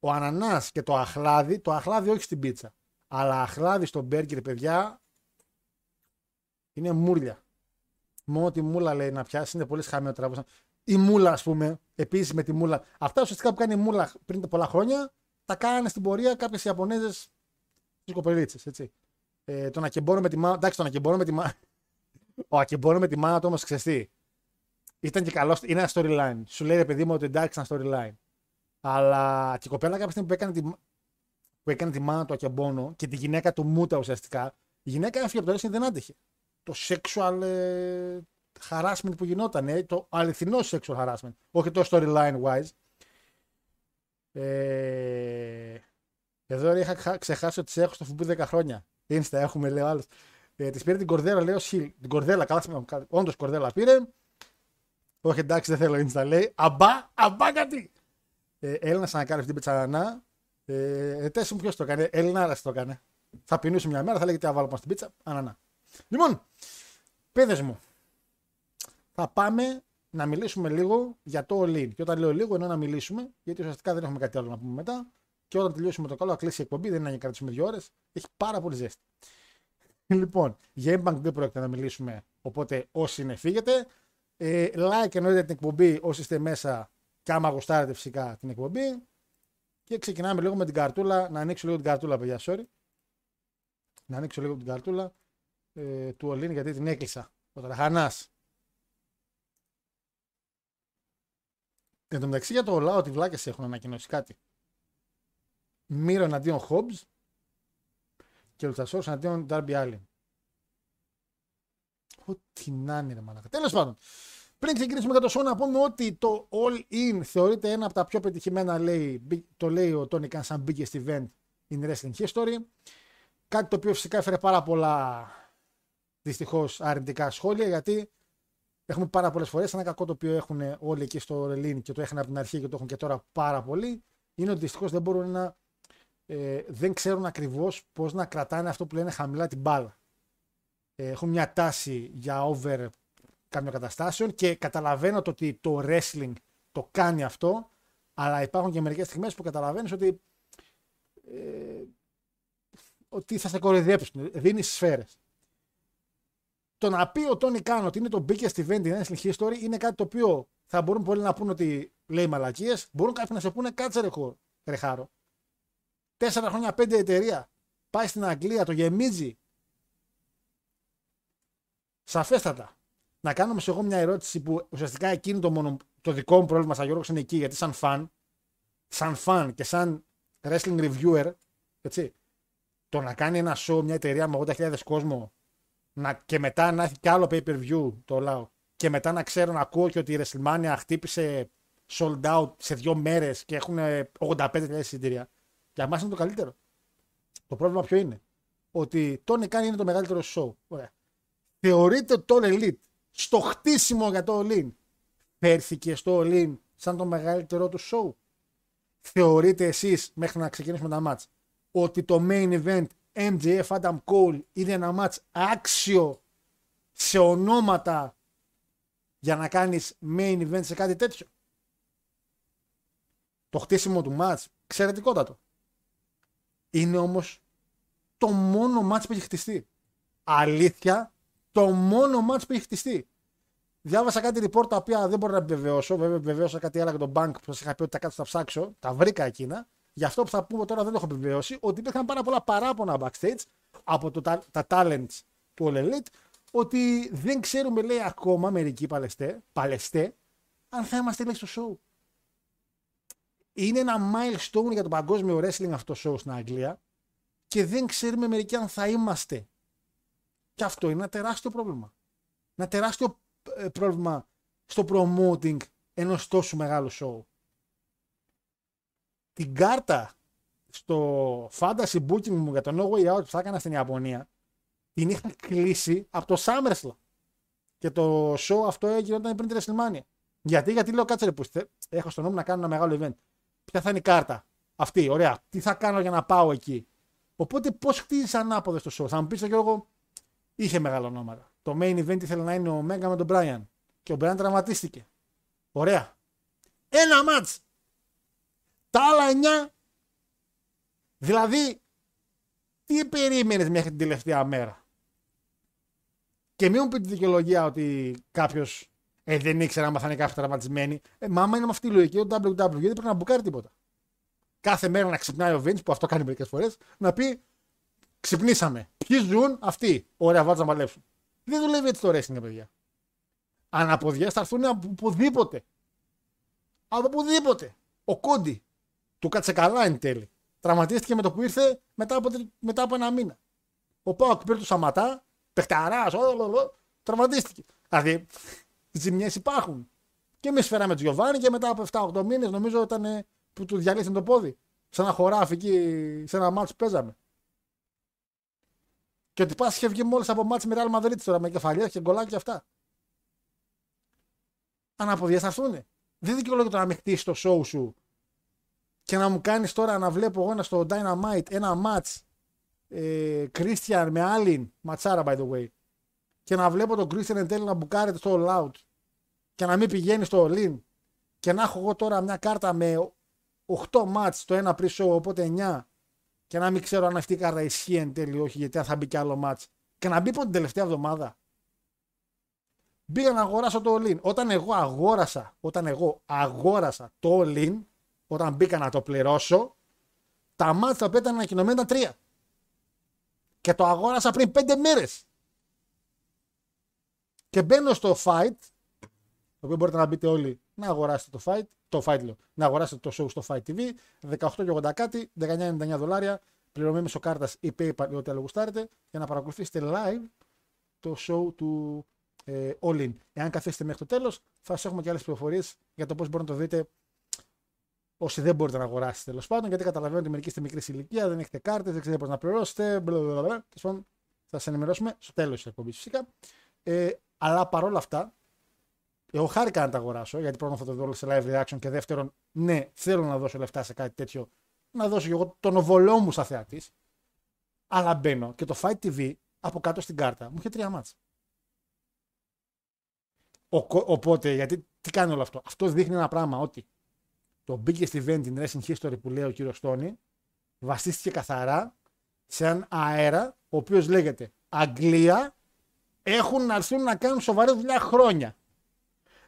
Ο ανανάς και το αχλάδι, το αχλάδι όχι στην πίτσα. Αλλά αχλάδι στο μπέργκερ παιδιά είναι μούρλια. Μόνο τη μούλα λέει να πιάσει είναι πολύ σχάμιο τράβο. Η μούλα, ας πούμε, επίσης με τη μούλα. Αυτά ουσιαστικά που κάνει η μούλα πριν πολλά χρόνια, τα κάνανε στην πορεία κάποιες Ιαπωνέζες στι κοπελίτσε. Έτσι. Ε, τον ακεμπόρο με τη μάνα. Εντάξει, τον ακεμπόρο με τη μάνα. Ο ακεμπόρο με τη μάνα του όμως ξεστή. Ήταν και καλός. Είναι ένα storyline. Σου λέει ρε παιδί μου ότι εντάξει, ένα storyline. Αλλά και η κοπέλα κάποια στιγμή που έκανε τη, που έκανε τη μάνα του ακεμπόνο και τη γυναίκα του Μούτα ουσιαστικά, η γυναίκα έφυγε από το wrestling δεν άντεχε. Το sexual ε, harassment που γινόταν, ε, το αληθινό sexual harassment, όχι το storyline wise. Ε, εδώ ρε, είχα ξα- ξεχάσει ότι σε έχω στο φουμπού 10 χρόνια. Insta έχουμε, λέει ο άλλος. Ε, της πήρε την κορδέλα, λέω Σιλ. Την κορδέλα, καλά θυμάμαι. Όντως κορδέλα πήρε. Όχι εντάξει, δεν θέλω Insta, λέει. Αμπά, αμπά κάτι. Ε, Έλληνα να κάνει αυτή την πετσανανά. Ε, ε, τέσσερα μου ποιος το έκανε. Ελληνάρας το έκανε. Θα πεινούσε μια μέρα, θα λέγεται να βάλω πάνω στην πίτσα. Ανανά. Λοιπόν, παιδες μου, θα πάμε να μιλήσουμε λίγο για το All In. Και όταν λέω λίγο, εννοώ να μιλήσουμε, γιατί ουσιαστικά δεν έχουμε κάτι άλλο να πούμε μετά. Και όταν τελειώσουμε το καλό, θα κλείσει η εκπομπή, δεν είναι να κρατήσουμε δύο ώρες. Έχει πάρα πολύ ζέστη. Λοιπόν, για Impact δεν πρόκειται να μιλήσουμε, οπότε όσοι είναι φύγετε. Ε, like εννοείται την εκπομπή όσοι είστε μέσα και άμα γουστάρετε φυσικά την εκπομπή. Και ξεκινάμε λίγο με την καρτούλα. Να ανοίξω λίγο την καρτούλα, παιδιά, sorry. Να ανοίξω λίγο την καρτούλα ε, του Ολύν γιατί την έκλεισα. Ο Τραχανάς. Εν τω μεταξύ για το ΟΛΑ ότι βλάκες έχουν ανακοινώσει κάτι. Μύρο εναντίον Hobbs και Λουτσασόρος εναντίον Darby Allin. Ό,τι να είναι ρε μαλάκα. Τέλος πάντων. Πριν ξεκινήσουμε για το show να πούμε ότι το All In θεωρείται ένα από τα πιο πετυχημένα λέει, μπι- το λέει ο Tony Khan σαν biggest event in wrestling history. Κάτι το οποίο φυσικά έφερε πάρα πολλά δυστυχώς αρνητικά σχόλια γιατί έχουμε πάρα πολλές φορές ένα κακό το οποίο έχουν όλοι εκεί στο Ρελίν και το έχουν από την αρχή και το έχουν και τώρα πάρα πολύ είναι ότι δυστυχώς δεν μπορούν να. Ε, δεν ξέρουν ακριβώς πώς να κρατάνε αυτό που λένε χαμηλά την μπάλα. Ε, έχουν μια τάση για over κάποιων καταστάσεων και καταλαβαίνω το ότι το wrestling το κάνει αυτό, αλλά υπάρχουν και μερικές στιγμές που καταλαβαίνεις ότι ε, ότι θα σε κοροϊδέψουν, δίνει σφαίρες. Το να πει ο Τόνι Καν ότι είναι το biggest event in wrestling history είναι κάτι το οποίο θα μπορούν πολλοί να πούνε ότι λέει μαλακίες, μπορούν κάποιοι να σε πούνε κάτσε ρε, χω- ρε χάρο. Τέσσερα χρόνια πέντε εταιρεία, πάει στην Αγγλία, το γεμίζει. Σαφέστατα. Να κάνω όμως εγώ μια ερώτηση που ουσιαστικά εκείνη το, μόνο, το δικό μου πρόβλημα σαν Γιώργος είναι εκεί, γιατί σαν φαν, σαν φαν και σαν wrestling reviewer, έτσι, το να κάνει ένα show μια εταιρεία με 80.000 κόσμο να, και μετά να έχει κι άλλο pay per view το λαό και μετά να ξέρω να ακούω και ότι η WrestleMania χτύπησε sold out σε δύο μέρες και έχουν 85.000 εισιτήρια. Για μας είναι το καλύτερο. Το πρόβλημα ποιο είναι; Ότι το Tony Khan είναι το μεγαλύτερο show. Ωραία. Θεωρείται το All Elite στο χτίσιμο για το All In. Φέρθηκε στο All In σαν το μεγαλύτερό του show. Θεωρείτε εσείς μέχρι να ξεκινήσουμε τα μάτς ότι το main event MJF Adam Cole είναι ένα μάτς άξιο σε ονόματα για να κάνεις main event σε κάτι τέτοιο; Το χτίσιμο του μάτς, εξαιρετικότατο. Είναι όμως το μόνο μάτς που έχει χτιστεί. Αλήθεια, το μόνο μάτς που έχει χτιστεί. Διάβασα κάτι report τα οποία δεν μπορώ να επιβεβαιώσω. Βέβαια, επιβεβαίωσα κάτι άλλο για τον bank που σας είχα πει ότι τα κάτω θα ψάξω. Τα βρήκα εκείνα. Γι' αυτό που θα πούμε τώρα δεν το έχω επιβεβαιώσει. Ότι υπήρχαν πάρα πολλά παράπονα backstage από το, τα, τα talents του All Elite ότι δεν ξέρουμε, λέει, ακόμα μερικοί παλαιστέ, παλαιστέ αν θα είμαστε λέει στο show. Είναι ένα milestone για το παγκόσμιο wrestling αυτό το show στην Αγγλία και δεν ξέρουμε μερικοί αν θα είμαστε. Και αυτό είναι ένα τεράστιο πρόβλημα. Ένα τεράστιο ε, πρόβλημα στο promoting ενός τόσο μεγάλου show. Την κάρτα στο fantasy booking μου για το No Way Out που θα έκανα στην Ιαπωνία την είχα κλείσει από το SummerSlam. Και το show αυτό έγινε όταν πριν τη WrestleMania. Γιατί, γιατί λέω κάτσε ρε που έχω στο νόμο να κάνω ένα μεγάλο event. Ποια θα είναι η κάρτα. Αυτή, ωραία. Τι θα κάνω για να πάω εκεί. Οπότε πώς χτίζεις ανάποδα στο show. Θα μου πεις ο Γιώργο, είχε μεγάλα ονόματα. Το main event ήθελε να είναι ο Μέγκα με τον Brian. Και ο Brian τραυματίστηκε. Ωραία. Ένα μάτς. Τα άλλα εννιά. Δηλαδή, τι περίμενες μέχρι την τελευταία μέρα; Και μην μου πει τη δικαιολογία ότι κάποιος ε, δεν ήξερε αν θα είναι κάποιοι τραυματισμένοι. Ε, μα άμα είναι με αυτή τη λογική, ο WWE δεν πρέπει να μπουκάρει τίποτα. Κάθε μέρα να ξυπνάει ο Vince, που αυτό κάνει μερικές φορές, να πει Ξυπνήσαμε. Ποιοι ζουν, αυτοί. Ωραία, βάζα να παλέψουν. Δεν δουλεύει έτσι το wrestling, παιδιά. Αναποδιέ θα έρθουν από οπουδήποτε. Από οπουδήποτε. Ο Κόντι του κάτσε καλά εν τέλει. Τραυματίστηκε με το που ήρθε μετά από, μετά από ένα μήνα. Ο Πάοκ πήρε του Σαματά, παιχταράς, τραυματίστηκε. Δηλαδή, ζημιές υπάρχουν. Και εμείς φέραμε του Γιωβάνι και μετά από 7-8 μήνες νομίζω ήταν ε, που του διαλύσαν το πόδι. Σε ένα χωράφι εκεί, σε ένα μάτσο που παίζαμε. Και ότι πα είχε βγει μόλις από μάτς με Real Madrid τώρα με κεφαλιά και γκολάκι και αυτά. Αναποδιέ θα έρθουν. Δεν δικαιολογείται να με χτίσει το show σου και να μου κάνεις τώρα να βλέπω εγώ ένα στο Dynamite ένα match ε, Christian με άλλην ματσάρα by the way και να βλέπω τον Christian εν τέλει να μπουκάρεται στο All Out και να μην πηγαίνει στο All In και να έχω εγώ τώρα μια κάρτα με 8 μάτς το ένα pre-show οπότε 9 και να μην ξέρω αν αυτή η κάρτα ισχύει εν τέλει όχι, γιατί αν θα μπει κι άλλο μάτς και να μπει από την τελευταία εβδομάδα. Μπήκα να αγοράσω το all Όταν εγώ αγόρασα, όταν εγώ αγόρασα το all όταν μπήκα να το πληρώσω, τα μάτια τα οποία ήταν ανακοινωμένα τρία. Και το αγόρασα πριν πέντε μέρες. Και μπαίνω στο fight, το οποίο μπορείτε να μπείτε όλοι να αγοράσετε το fight, το fight λέω, να αγοράσετε το show στο Fight TV, 18,80 κάτι, 19,99 δολάρια, πληρωμής μέσω κάρτας ή PayPal ή ό,τι άλλο γουστάρετε, για να παρακολουθήσετε live το show του ε, All In. Εάν καθίσετε μέχρι το τέλος, θα σας έχουμε και άλλες πληροφορίες για το πώς μπορείτε να το δείτε όσοι δεν μπορείτε να αγοράσετε τέλος πάντων, γιατί καταλαβαίνω ότι μερικοί είστε μικρή ηλικία, δεν έχετε κάρτες, δεν ξέρετε πώς να πληρώσετε. Τέλος πάντων, θα σας ενημερώσουμε στο τέλος της εκπομπής φυσικά. Ε, αλλά παρόλα αυτά, εγώ χάρηκα να τα αγοράσω, γιατί πρώτον θα το δω σε live reaction και δεύτερον, ναι, θέλω να δώσω λεφτά σε κάτι τέτοιο, να δώσω και εγώ τον οβολό μου σαν θεατής. Αλλά μπαίνω και το Fight TV από κάτω στην κάρτα μου είχε τρία μάτσα. οπότε, γιατί τι κάνει όλο αυτό; Αυτό δείχνει ένα πράγμα ότι το biggest event in wrestling history που λέει ο κύριος Τόνι βασίστηκε καθαρά σε έναν αέρα ο οποίος λέγεται Αγγλία έχουν να έρθουν να κάνουν σοβαρή δουλειά χρόνια.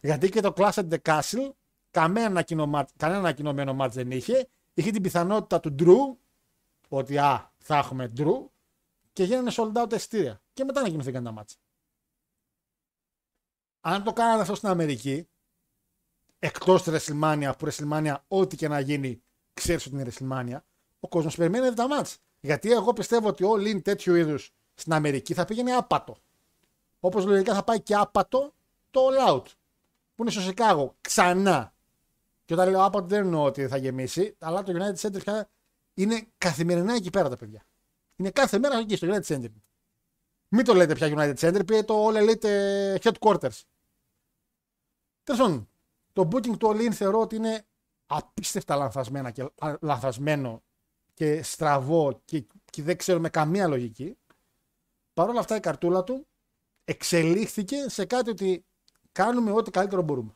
Γιατί και το Clash at the Castle κανένα, κανένα ανακοινωμένο μάτς δεν είχε. Είχε την πιθανότητα του Drew, ότι α, θα έχουμε Drew, και γίνανε sold out εστία. Και μετά ανακοινωθήκαν τα μάτς. Αν το κάνανε αυτό στην Αμερική, εκτός της WrestleMania, που WrestleMania, ό,τι και να γίνει, ξέρεις ότι είναι WrestleMania, ο κόσμος περιμένει τα μάτς. Γιατί εγώ πιστεύω ότι όλοι είναι τέτοιου είδους στην Αμερική θα πήγαινε άπατο. Όπως λογικά θα πάει και άπατο το All Out που είναι στο Σικάγο ξανά. Και όταν λέω άπαντο δεν εννοώ ότι θα γεμίσει, αλλά το United Center πια είναι καθημερινά εκεί πέρα τα παιδιά. Είναι κάθε μέρα εκεί στο United Center. Μην το λέτε πια United Center, πει το All Elite ε, Headquarters. Τέλος πάντων, το booking του All In θεωρώ ότι είναι απίστευτα λανθασμένα και, α, λανθασμένο και στραβό και, και δεν ξέρω με καμία λογική. Παρ' όλα αυτά η καρτούλα του εξελίχθηκε σε κάτι ότι κάνουμε ό,τι καλύτερο μπορούμε.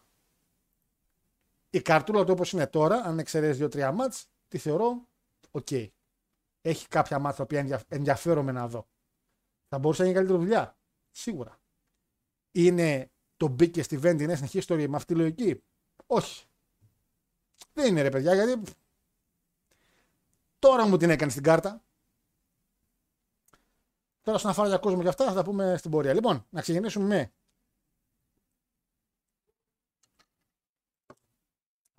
Η καρτούλα του όπως είναι τώρα, αν εξαιρέσεις δύο-τρία μάτς, τη θεωρώ οκ. Έχει κάποια μάτς τα οποία ενδια- ενδιαφέρομαι να δω. Θα μπορούσε να γίνει καλύτερη δουλειά. Σίγουρα. Είναι το biggest event, είναι στην history με αυτή τη λογική; Όχι. Δεν είναι ρε παιδιά, γιατί τώρα μου την έκανες στην κάρτα. Τώρα στον αφορά για κόσμο και αυτά θα τα πούμε στην πορεία. Λοιπόν, να ξεκινήσουμε με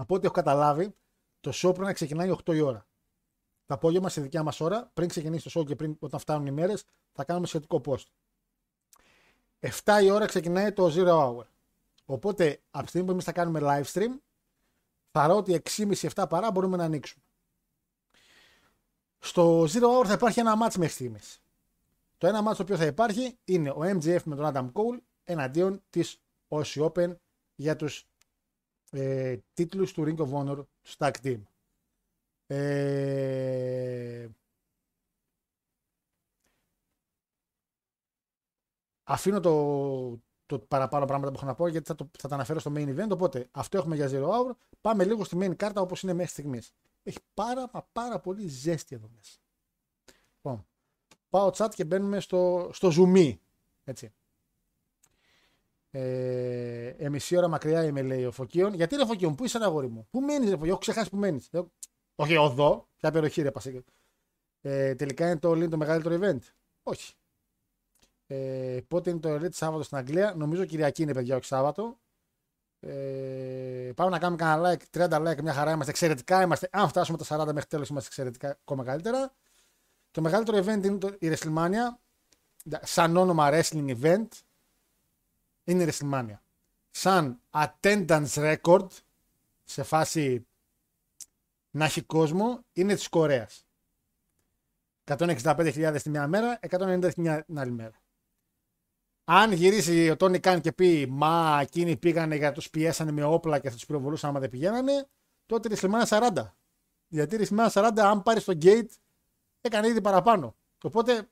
από ό,τι έχω καταλάβει, το show πρέπει να ξεκινάει 8 η ώρα. Το απόγευμα στη δικιά μας ώρα, πριν ξεκινήσει το show και πριν όταν φτάνουν οι μέρες, θα κάνουμε σχετικό post. 7 η ώρα ξεκινάει το Zero Hour. Οπότε, από τη στιγμή που εμείς θα κάνουμε live stream, θα ρω ότι 6.30-7 παρά μπορούμε να ανοίξουμε. Στο Zero Hour θα υπάρχει ένα match μέχρι στιγμής. Το ένα match το οποίο θα υπάρχει είναι ο MJF με τον Adam Cole εναντίον της Aussie Open για τους ε, τίτλους του Ring of Honor του Tag Team. Ε, αφήνω το, το παραπάνω πράγματα που έχω να πω γιατί θα, το, θα τα αναφέρω στο main event. Οπότε αυτό έχουμε για Zero Hour. Πάμε λίγο στη main κάρτα όπως είναι μέχρι στιγμής. Έχει πάρα, μα πάρα πολύ ζέστη εδώ μέσα. Λοιπόν, πάω chat και μπαίνουμε στο, στο zoom. Έτσι. Ε, ε, μισή ώρα μακριά είμαι, λέει ο Φωκίων. Γιατί είναι Φωκίων, πού είσαι, ρε αγόρι μου; Πού μένεις, ρε Φωκίων, έχω ξεχάσει που μένεις. Όχι, οδό, ποια περιοχή, ρε Πασίκη. Ε, τελικά είναι το All In το μεγαλύτερο event. Όχι. Ε, πότε είναι το Elite Σάββατο στην Αγγλία; Νομίζω Κυριακή είναι, παιδιά, όχι Σάββατο. Ε, πάμε να κάνουμε κανένα like, 30 like, μια χαρά είμαστε εξαιρετικά. Είμαστε, αν φτάσουμε τα 40 μέχρι τέλος, είμαστε εξαιρετικά ακόμα καλύτερα. Το μεγαλύτερο event είναι το, η WrestleMania. Σαν όνομα wrestling event είναι η WrestleMania. Σαν attendance record σε φάση να έχει κόσμο είναι της Κορέας. 165.000 τη μία μέρα, 190.000 την άλλη μέρα. Αν γυρίσει ο Τόνι Καν και πει Μα εκείνοι πήγανε γιατί τους πιέσανε με όπλα και θα τους πυροβολούσαν άμα δεν πηγαίνανε, τότε η WrestleMania 40. Γιατί η WrestleMania 40, αν πάρει το gate, έκανε ήδη παραπάνω. Οπότε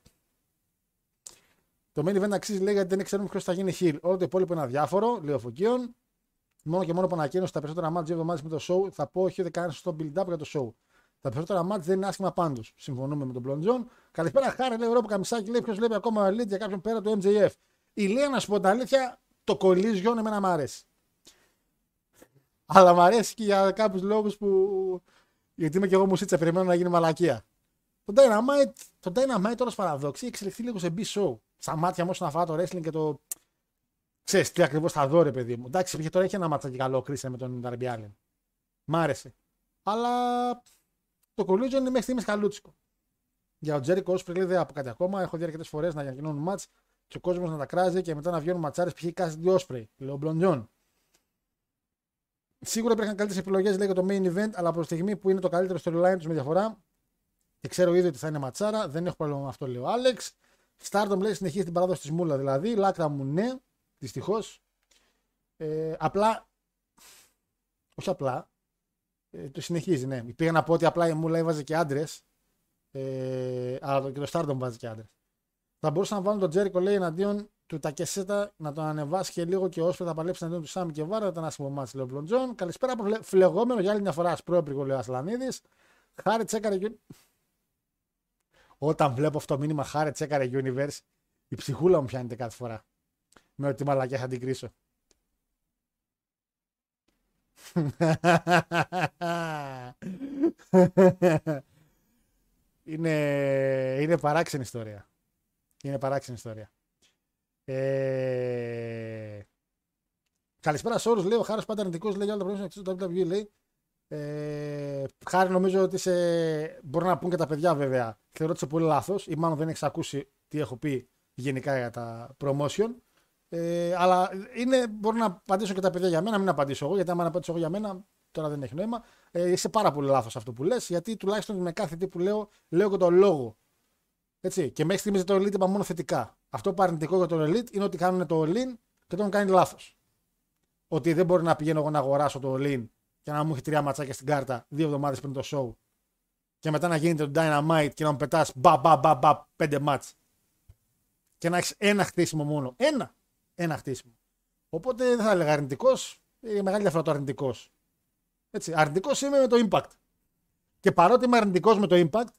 το main event αξίζει λέει γιατί δεν ξέρουμε ποιος θα γίνει heel. Όλο το υπόλοιπο είναι αδιάφορο, λέει ο Φωκίων. Μόνο και μόνο που ανακοίνωσε τα περισσότερα match δύο εβδομάδες με το show, θα πω όχι, δεν κάνει σωστό build-up για το show. Τα περισσότερα match δεν είναι άσχημα πάντως. Συμφωνούμε με τον Blond John. Καλησπέρα, χάρη, λέει Ευρώπη Καμισάκη, λέει ποιος βλέπει ακόμα lead για κάποιον πέρα του MJF. Η Λία, να σου πω την αλήθεια, το collision εμένα μου αρέσει. Αλλά μου αρέσει και για κάποιους λόγους που. Γιατί είμαι και εγώ μουσίτσα, περιμένω να γίνει μαλακία. Το Dynamite, το Dynamite όλο παραδόξη εξελιχθεί λίγο σε B-show. Στα μάτια μου όσον αφορά το wrestling και το. Ξέρεις τι ακριβώς θα δω, ρε παιδί μου. Εντάξει, είχε τώρα έχει ένα μάτσα και καλό κρίσια με τον Darby Allin. Μ' άρεσε. Αλλά το collision είναι μέχρι στιγμής καλούτσικο. Για ο Τζέρικο Όσπρι λέει δεν από κάτι ακόμα. Έχω δει αρκετές φορές να ανακοινώνουν μάτς και ο κόσμος να τα κράζει και μετά να βγαίνουν ματσάρες π.χ. Κάστι Όσπρι. Λέει ο Μπλοντζόν. Σίγουρα υπήρχαν καλύτερες επιλογές λέει για το main event, αλλά από τη στιγμή που είναι το καλύτερο storyline τους με διαφορά και ξέρω ήδη ότι θα είναι ματσάρα, δεν έχω πρόβλημα με αυτό, λέει ο Άλεξ. Stardom λέει συνεχίζει την παράδοση της Μούλα δηλαδή. Λάκρα μου ναι, δυστυχώς. Ε, απλά. Όχι απλά. Ε, το συνεχίζει, ναι. Πήγα να πω ότι απλά η Μούλα έβαζε και άντρες. Ε, αλλά και το Stardom βάζει και άντρες. Θα μπορούσαν να βάλουν τον Τζέρικο λέει εναντίον του Τακεσέτα να τον ανεβάσει και λίγο και όσο θα παλέψει εναντίον του Σάμι και Βάρα. Ήταν άσχημο μάτι, λέει ο Μπλοντζόν. Καλησπέρα από φλε- φλεγόμενο για άλλη μια φορά ασπρόπριγο, λέει ο Ασλανίδης. Χάρη τσέκαρε. Uni- Όταν βλέπω αυτό το μήνυμα Χάρη τσέκαρε Universe, η ψυχούλα μου πιάνεται κάθε φορά. Με ότι μαλακιά θα την κρίσω. είναι, είναι παράξενη ιστορία. Είναι παράξενη ιστορία. Ε... Καλησπέρα σε όλους. Λέει ο Χάρη πάντα αρνητικό. Λέει για όλα τα προβλήματα εκτό του WWE. Λέει. Ε... Χάρη, νομίζω ότι σε... μπορεί να πούν και τα παιδιά βέβαια. Θεωρώ ότι είσαι πολύ λάθος ή μάλλον δεν έχεις ακούσει τι έχω πει γενικά για τα promotion. Ε, αλλά είναι, μπορώ να απαντήσω και τα παιδιά για μένα, μην απαντήσω εγώ, γιατί άμα να απαντήσω εγώ για μένα, τώρα δεν έχει νόημα. Ε, είσαι πάρα πολύ λάθος αυτό που λες, γιατί τουλάχιστον με κάθε τι που λέω, λέω και τον λόγο. Έτσι. Και μέχρι στιγμής το Elite είπα μόνο θετικά. Αυτό που αρνητικό για το Elite είναι ότι κάνουν το All-In και το έχουν κάνει λάθος. Ότι δεν μπορεί να πηγαίνω εγώ να αγοράσω το All-In και να μου έχει τρία ματσάκια στην κάρτα δύο εβδομάδες πριν το show και μετά να γίνεται το Dynamite και να μου πετάς μπα μπα μπα μπα πέντε μάτς και να έχεις ένα χτίσιμο μόνο. Ένα. Ένα χτίσιμο. Οπότε δεν θα έλεγα αρνητικός. Είναι μεγάλη διαφορά το αρνητικός. Έτσι. Αρνητικός είμαι με το impact. Και παρότι είμαι αρνητικός με το impact,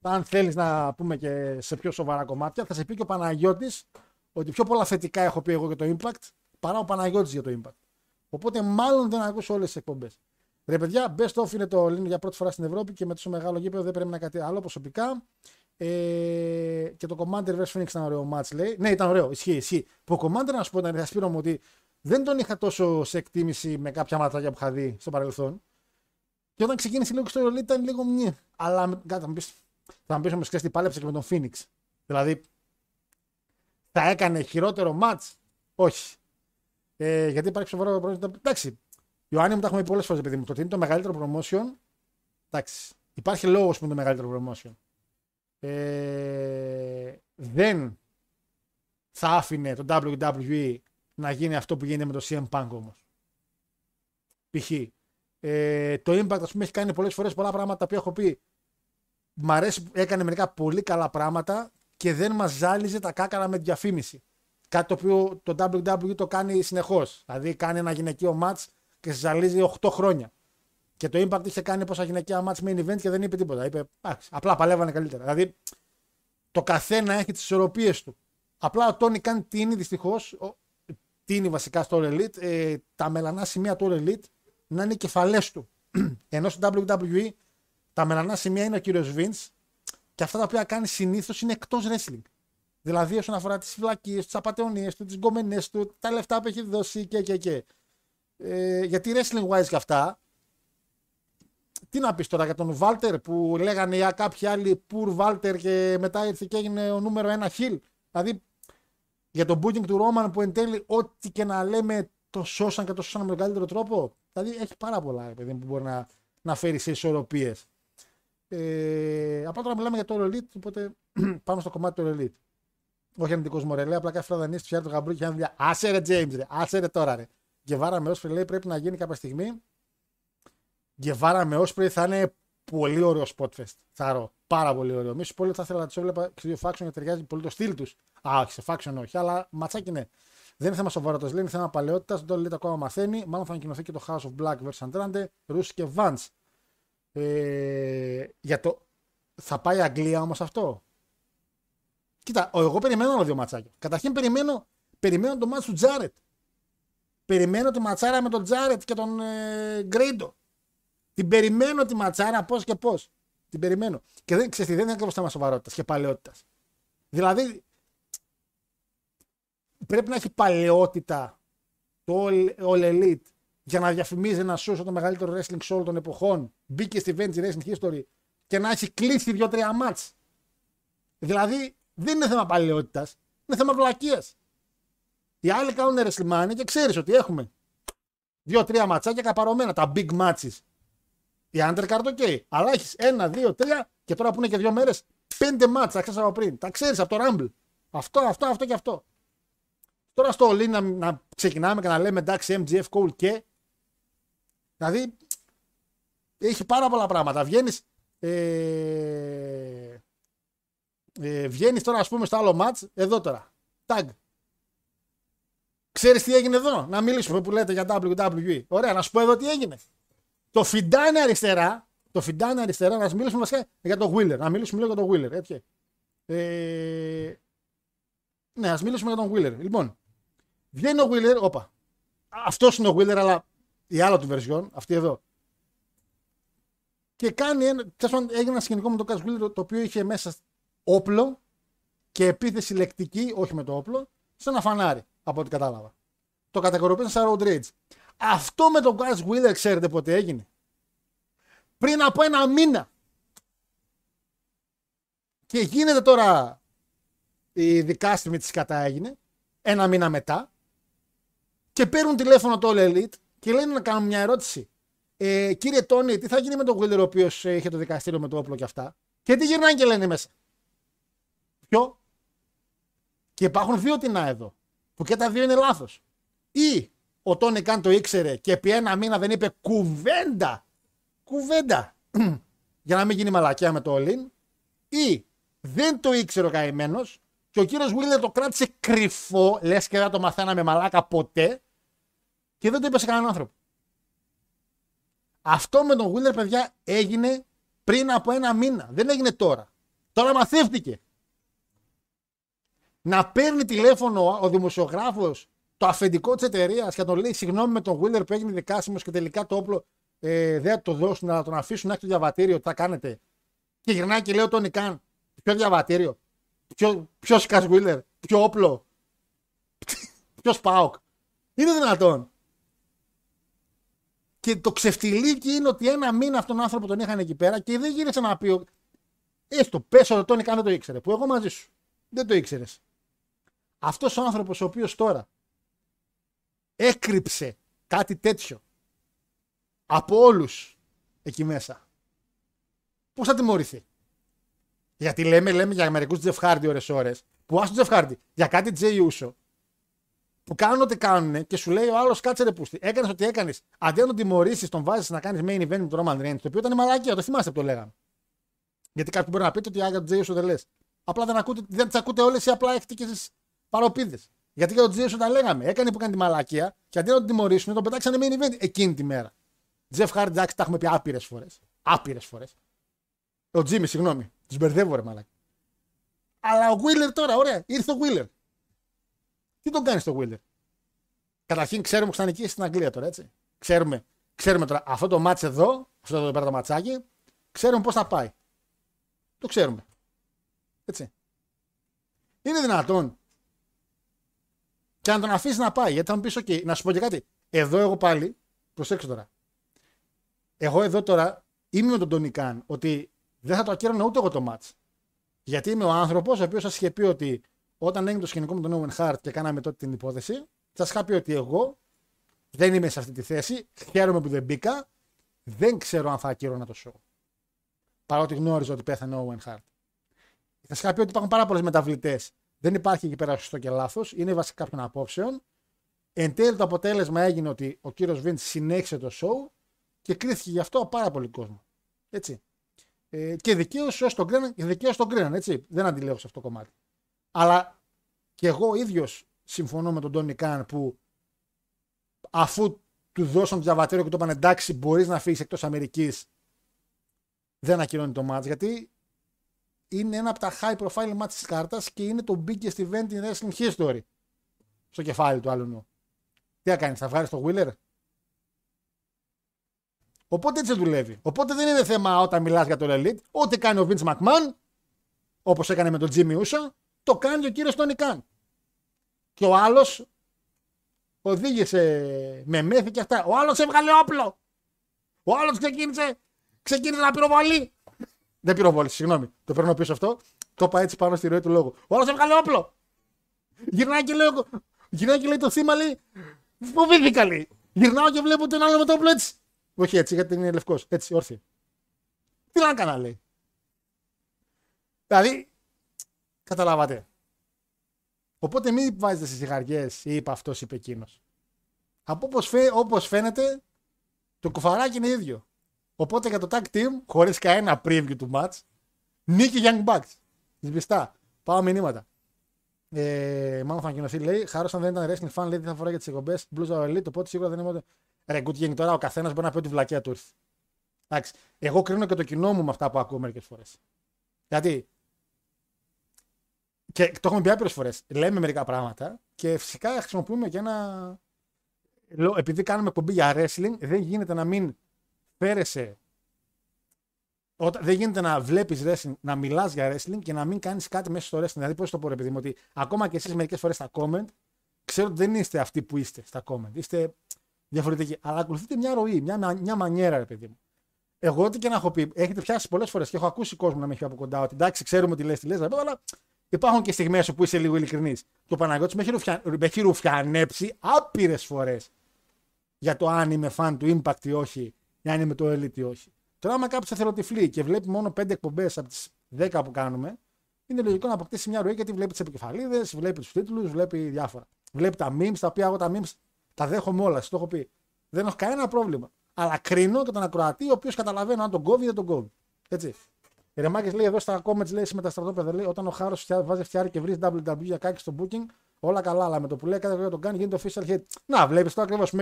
αν θέλεις να πούμε και σε πιο σοβαρά κομμάτια, θα σε πει και ο Παναγιώτης ότι πιο πολλά θετικά έχω πει εγώ για το impact παρά ο Παναγιώτης για το impact. Οπότε μάλλον δεν ακούσω όλες τις εκπομπές. Ρε παιδιά, best of είναι το Lino για πρώτη φορά στην Ευρώπη και με τόσο μεγάλο γήπεδο δεν πρέπει να κάτι άλλο προσωπικά. Ε, και το Commander vs Phoenix ήταν ωραίο match, λέει. Ναι, ήταν ωραίο, ισχύει, ισχύει. Που ο Commander, να σου πω, θα σπίρο μου ότι δεν τον είχα τόσο σε εκτίμηση με κάποια ματσάκια που είχα δει στο παρελθόν. Και όταν ξεκίνησε λίγο στο Elite ήταν λίγο μνη. Αλλά με- κάτι θα μου πει, θα μου πεις όμως τι πάλεψε και με τον Phoenix. Δηλαδή, θα έκανε χειρότερο match; Όχι. Ε, γιατί υπάρχει σοβαρό πρόβλημα. Εντάξει, Ιωάννη μου τα έχουμε πει πολλές φορές, παιδί μου. Το ότι είναι το μεγαλύτερο promotion. Εντάξει. Υπάρχει λόγος που είναι το μεγαλύτερο promotion. Ε, δεν θα άφηνε το WWE να γίνει αυτό που γίνεται με το CM Punk όμως. Π.χ. Ε, το Impact, ας πούμε, έχει κάνει πολλές φορές πολλά πράγματα τα οποία έχω πει. Μ' αρέσει που έκανε μερικά πολύ καλά πράγματα και δεν μας ζάλιζε τα κάκαρα με διαφήμιση. Κάτι το οποίο το WWE το κάνει συνεχώς. Δηλαδή κάνει ένα γυναικείο match και σε ζαλίζει 8 χρόνια. Και το Impact είχε κάνει πόσα γυναικεία match main event και δεν είπε τίποτα. Είπε, «Εντάξει, απλά παλεύανε καλύτερα. Δηλαδή το καθένα έχει τις ισορροπίες του. Απλά ο Τόνι κάνει τίνη δυστυχώς. Τίνη βασικά στο All Elite. Ε, τα μελανά σημεία του All Elite να είναι οι κεφαλές του. Ενώ στο WWE τα μελανά σημεία είναι ο κύριος Vince και αυτά τα οποία κάνει συνήθως είναι εκτός wrestling. Δηλαδή όσον αφορά τις φυλακίε, τις απαταιωνίες του, τις γκομενές του, τα λεφτά που έχει δώσει και και και. Ε, γιατί wrestling wise και αυτά, τι να πεις τώρα για τον Βάλτερ που λέγανε για κάποιοι άλλοι Πουρ Βάλτερ και μετά ήρθε και έγινε ο νούμερο ένα χιλ. Δηλαδή για τον booking του Ρόμαν που εν τέλει ό,τι και να λέμε το σώσαν και το σώσαν με τον καλύτερο τρόπο. Δηλαδή έχει πάρα πολλά ρε παιδί, μου, που μπορεί να, να φέρει σε ισορροπίες. Ε, απλά τώρα μιλάμε για το All Elite, οπότε πάμε στο κομμάτι του All Elite. Όχι αρνητικός μωρέ, λέει απλά κάθε φορά δανείσει του φτιάχνει το γαμπρούκι και αν Άσε ρε James, ρε, άσε ρε τώρα ρε. Γκεβάρα με Όσπρι λέει πρέπει να γίνει κάποια στιγμή. Γκεβάρα με Όσπρι θα είναι πολύ ωραίο spotfest. Θα ρω. Πάρα πολύ ωραίο. Μη σου πω ότι θα ήθελα να τους έβλεπα και δύο faction γιατί ταιριάζει πολύ το στυλ τους. Α, όχι, σε faction όχι, αλλά ματσάκι ναι. Δεν είναι θέμα σοβαρότητας, λέει είναι θέμα παλαιότητας. Το λέει ακόμα μαθαίνει. Μάλλον θα ανακοινωθεί και το House of Black vs Andrade, Ρούσι και Vance. Ε, για το. Θα πάει Αγγλία όμως αυτό; Κοίτα, ο- εγώ περιμένω άλλα δύο ματσάκια. Καταρχήν περιμένω, περιμένω το μάτσο του Τζάρετ. Περιμένω τη ματσάρα με τον Τζάρετ και τον ε, Γκρέιντο. Την περιμένω τη ματσάρα πώς και πώς. Την περιμένω. Και δεν ξέρεις, δεν είναι ακριβώς θέμα σοβαρότητας και παλαιότητας. Δηλαδή, πρέπει να έχει παλαιότητα το All, all Elite για να διαφημίζει ένα show σαν το μεγαλύτερο wrestling show όλων των εποχών. Μπήκε στη Venture Wrestling History και να έχει κλείσει δύο-τρία μάτς. Δηλαδή, δεν είναι θέμα παλαιότητας, είναι θέμα βλακείας. Οι άλλοι κάνουν WrestleMania και ξέρεις ότι έχουμε δύο-τρία ματσάκια καπαρωμένα, τα big matches. Η undercard, ok. Αλλά έχεις ένα, δύο, τρία και τώρα που είναι και δύο μέρες, πέντε μάτς, τα ξέρεις από πριν. Τα ξέρεις από το Rumble. Αυτό, αυτό, αυτό και αυτό. Τώρα στο All In να, να ξεκινάμε και να λέμε εντάξει MGF Cole και. Δηλαδή έχει πάρα πολλά πράγματα. Βγαίνεις. Ε, ε, βγαίνεις τώρα, ας πούμε, στο άλλο match, εδώ τώρα. Tag. Ξέρεις τι έγινε εδώ, να μιλήσουμε που λέτε για WWE. Ωραία, να σου πω εδώ τι έγινε. Το φιντάνε αριστερά, το φιντάνε αριστερά, να μιλήσουμε βασικά για το Wheeler. Να μιλήσουμε λίγο για το Wheeler, έτσι. Ε, ναι, ας μιλήσουμε για τον Wheeler. Λοιπόν, βγαίνει ο Wheeler, όπα. Αυτός είναι ο Wheeler, αλλά η άλλη του version, αυτή εδώ. Και κάνει ένα. τέλος πάντων, έγινε ένα σκηνικό με τον Cash Wheeler το οποίο είχε μέσα όπλο και επίθεση λεκτική, όχι με το όπλο, σε ένα φανάρι, από ό,τι κατάλαβα. Το κατηγοροποίησαν σαν road rage. Αυτό με τον Cash Wheeler ξέρετε πότε έγινε; Πριν από ένα μήνα. Και γίνεται τώρα η δικάστημη της κατά έγινε. ένα μήνα μετά και παίρνουν τηλέφωνο το All Elite και λένε να κάνουν μια ερώτηση. Ε, κύριε Τόνι, τι θα γίνει με τον Wheeler ο οποίος είχε το δικαστήριο με το όπλο και αυτά; Και τι γυρνάνε και λένε μέσα; Ποιο; Και υπάρχουν δύο τεινά εδώ. Που και τα δύο είναι λάθος. Ή ο Τόνι Καν το ήξερε και επί ένα μήνα δεν είπε κουβέντα. Κουβέντα. για να μην γίνει μαλακιά με το Όλιν. Ή δεν το ήξερε ο καημένος και ο κύριος Βίλερ το κράτησε κρυφό, λες και δεν το μαθαίναμε μαλάκα ποτέ και δεν το είπε σε κανέναν άνθρωπο. Αυτό με τον Βίλερ, παιδιά, έγινε πριν από ένα μήνα. Δεν έγινε τώρα. Τώρα μαθεύτηκε. Να παίρνει τηλέφωνο ο δημοσιογράφος το αφεντικό της εταιρείας και να τον λέει συγγνώμη με τον Βίλερ που έγινε δικάσιμος και τελικά το όπλο ε, δεν θα το δώσουν, να τον αφήσουν να έχει το διαβατήριο. Τι θα κάνετε. Και γυρνάει και λέει ο Τόνι Καν, ποιο διαβατήριο. Ποιο, ποιος Κας Βίλερ, ποιο όπλο. Ποιος Πάοκ. Είναι δυνατόν. Και το ξεφτιλίκι είναι ότι ένα μήνα αυτόν τον άνθρωπο τον είχαν εκεί πέρα και δεν γύρισε να πει. Έστω, πες ότι τον Καν δεν το ήξερε. Που εγώ μαζί σου. Δεν το ήξερες. Αυτός ο άνθρωπος ο οποίος τώρα έκρυψε κάτι τέτοιο από όλους εκεί μέσα. Πώς θα τιμωρηθεί; Γιατί λέμε, λέμε για μερικούς Τζεφχάρντι ώρε-ώρε, που άσου Τζεφχάρντι για κάτι Τζέι Ούσο, που κάνουν ό,τι κάνουν και σου λέει ο άλλος κάτσε ρε πούστη. Έκανες ό,τι έκανες. Αντί να τον τιμωρήσεις, τον βάζεις να κάνεις main event με τον Roman Reigns, το οποίο ήταν μαλακία, το θυμάστε που το λέγαμε. Γιατί κάποιοι μπορεί να πείτε ότι άγια τον Τζέι Ούσο δεν λες. Απλά δεν, ακούτε, δεν τις ακούτε όλες ή απλά έχετε και τι παροπίδες. Γιατί για τον Τζέι Ούσο τα λέγαμε. Έκανε που κάνει τη μαλακία και αντί να τον τιμωρήσουν, τον πετάξανε main event εκείνη τη μέρα. Τζεφ Χάρντ, εντάξει, τα έχουμε πει άπειρες φορές. Άπειρες φορές. Ο Τζίμι, συγγνώμη. Τους μπερδεύω, ρε μαλάκι. Αλλά ο Βίλερ τώρα, ωραία, ήρθε ο Βίλερ. Τι τον κάνεις στο Βίλερ. Καταρχήν ξέρουμε που θα νικήσει στην Αγγλία τώρα, έτσι. Ξέρουμε, ξέρουμε τώρα αυτό το μάτς εδώ, αυτό το πέρα το ματσάκι, ξέρουμε πώς θα πάει. Το ξέρουμε. Έτσι. Είναι δυνατόν. Και να τον αφήσεις να πάει, γιατί θα μου πεις: OK, να σου πω και κάτι. Εδώ εγώ πάλι, προσέξτε τώρα. Εγώ εδώ τώρα είμαι με τον Τονικάν ότι δεν θα το ακύρωνα ούτε εγώ το μάτς. Γιατί είμαι ο άνθρωπος ο οποίος σας είχε πει ότι όταν έγινε το σκηνικό με τον Owen Hart και κάναμε τότε την υπόθεση, σας είχα πει ότι εγώ δεν είμαι σε αυτή τη θέση. Χαίρομαι που δεν μπήκα. Δεν ξέρω αν θα ακύρωνα το show. Παρότι γνώριζα ότι πέθανε ο Owen Hart. Θα σας είχα πει ότι υπάρχουν πάρα πολλές μεταβλητές. Δεν υπάρχει εκεί πέρα σωστό και λάθος. Είναι βασικά κάποιων απόψεων. Εν τέλει το αποτέλεσμα έγινε ότι ο κύριος Βίντς συνέχισε το show και κρίθηκε γι' αυτό πάρα πολύ κόσμο. Έτσι. Ε, και δικαίως όσοι τον κρίναν, δικαίως τον κρίναν, έτσι. Δεν αντιλέγω σε αυτό το κομμάτι. Αλλά και εγώ ίδιος συμφωνώ με τον Τόνι Καν που αφού του δώσαν το διαβατήριο και του είπαν εντάξει, μπορείς να φύγεις εκτός Αμερικής, δεν ακυρώνει το μάτς γιατί είναι ένα από τα high profile match της κάρτας και είναι το biggest event in wrestling history στο κεφάλι του άλλου. Τι θα κάνεις, θα βγάλεις το Wheeler, Οπότε έτσι δουλεύει. Οπότε δεν είναι θέμα όταν μιλάς για το Elite. Ό,τι κάνει ο Vince McMahon, όπως έκανε με τον Jimmy Uso, το κάνει ο κύριος Τόνι Καν. Και ο άλλος οδήγησε με μέθη και αυτά. Ο άλλος έβγαλε όπλο. Ο άλλος ξεκίνησε, ξεκίνησε να πυροβολεί. Δεν πυροβόλησε, συγγνώμη. Το παίρνω πίσω αυτό. Το είπα έτσι πάνω στη ροή του λόγου. Ο άλλος έβγαλε όπλο. Γυρνάει και, λέω, γυρνάει και λέει το θύμα, λέει. Φοβήθηκα, λέει. Γυρνάω και βλέπω τον άλλο με το όπλο έτσι. Όχι έτσι, γιατί είναι λευκός. Έτσι, όρθιο. Τι να έκανα, λέει. Δηλαδή, καταλάβατε. Οπότε μην βάζετε στις ζυγαριές ή είπε αυτός, είπε εκείνος. Από όπως φαι, όπως φαίνεται, το κουφαράκι είναι ίδιο. Οπότε για το tag team, χωρίς κανένα preview του match, νίκη Young Bucks. Σβηστά. Πάω μηνύματα. Ε, μάλλον θα ανακοινωθεί, λέει. Χάρος αν δεν ήταν wrestling fan, λέει τι θα φοράει για τις εκπομπές. Blues Elite, οπότε σίγουρα δεν είμαι. Ρε Γκούτ τώρα ο καθένας μπορεί να πει ότι βλακία του ήρθε. Εντάξει. Εγώ κρίνω και το κοινό μου με αυτά που ακούω μερικές φορές. Γιατί. Και το έχουμε πει άπειρες φορές. Λέμε μερικά πράγματα και φυσικά χρησιμοποιούμε και ένα. Επειδή κάνουμε εκπομπή για wrestling, δεν γίνεται να μην φέρεσαι. Όταν, δεν γίνεται να βλέπεις wrestling, να μιλάς για wrestling και να μην κάνεις κάτι μέσα στο wrestling. Δηλαδή, πώς το πω, ρε παιδί μου, ότι ακόμα και εσείς μερικές φορές στα comment, ξέρω ότι δεν είστε αυτοί που είστε στα comment. Είστε διαφορετική. Αλλά ακολουθείτε μια ροή, μια, μια μανιέρα, ρε παιδί μου. Εγώ ό,τι και να έχω πει, έχετε πιάσει πολλές φορές και έχω ακούσει κόσμο να με έχει από κοντά ότι εντάξει, ξέρουμε τι λες, τι λες, αλλά Υπάρχουν και στιγμές όπου είσαι λίγο ειλικρινής. Και ο Παναγιώτης με έχει, ρουφια... με έχει ρουφιανέψει άπειρες φορές για το αν είμαι φαν του Impact ή όχι, ή αν είμαι το Elite ή όχι. Τώρα, άμα κάποιος εθελοτυφλεί και βλέπει μόνο 5 εκπομπές από τις 10 που κάνουμε, είναι λογικό να αποκτήσει μια ροή γιατί βλέπει τις επικεφαλίδες, βλέπει τους τίτλους, βλέπει διάφορα. Βλέπει τα memes, τα οποία εγώ τα memes τα δέχομαι όλα. Σας το έχω πει. Δεν έχω κανένα πρόβλημα. Αλλά κρίνω και τον ακροατή, ο οποίος καταλαβαίνει αν τον κόβει ή δεν τον κόβει. Έτσι. Η Ρεμάκης λέει εδώ στα comments λέει με τα στρατόπεδα λέει όταν ο Χάρος βάζει φτιάρι και βρεις WW για κάκι στο booking, όλα καλά. Αλλά με το που λέει κάθε φορά τον κάνει γίνεται official hit. Να βλέπεις το ακριβώς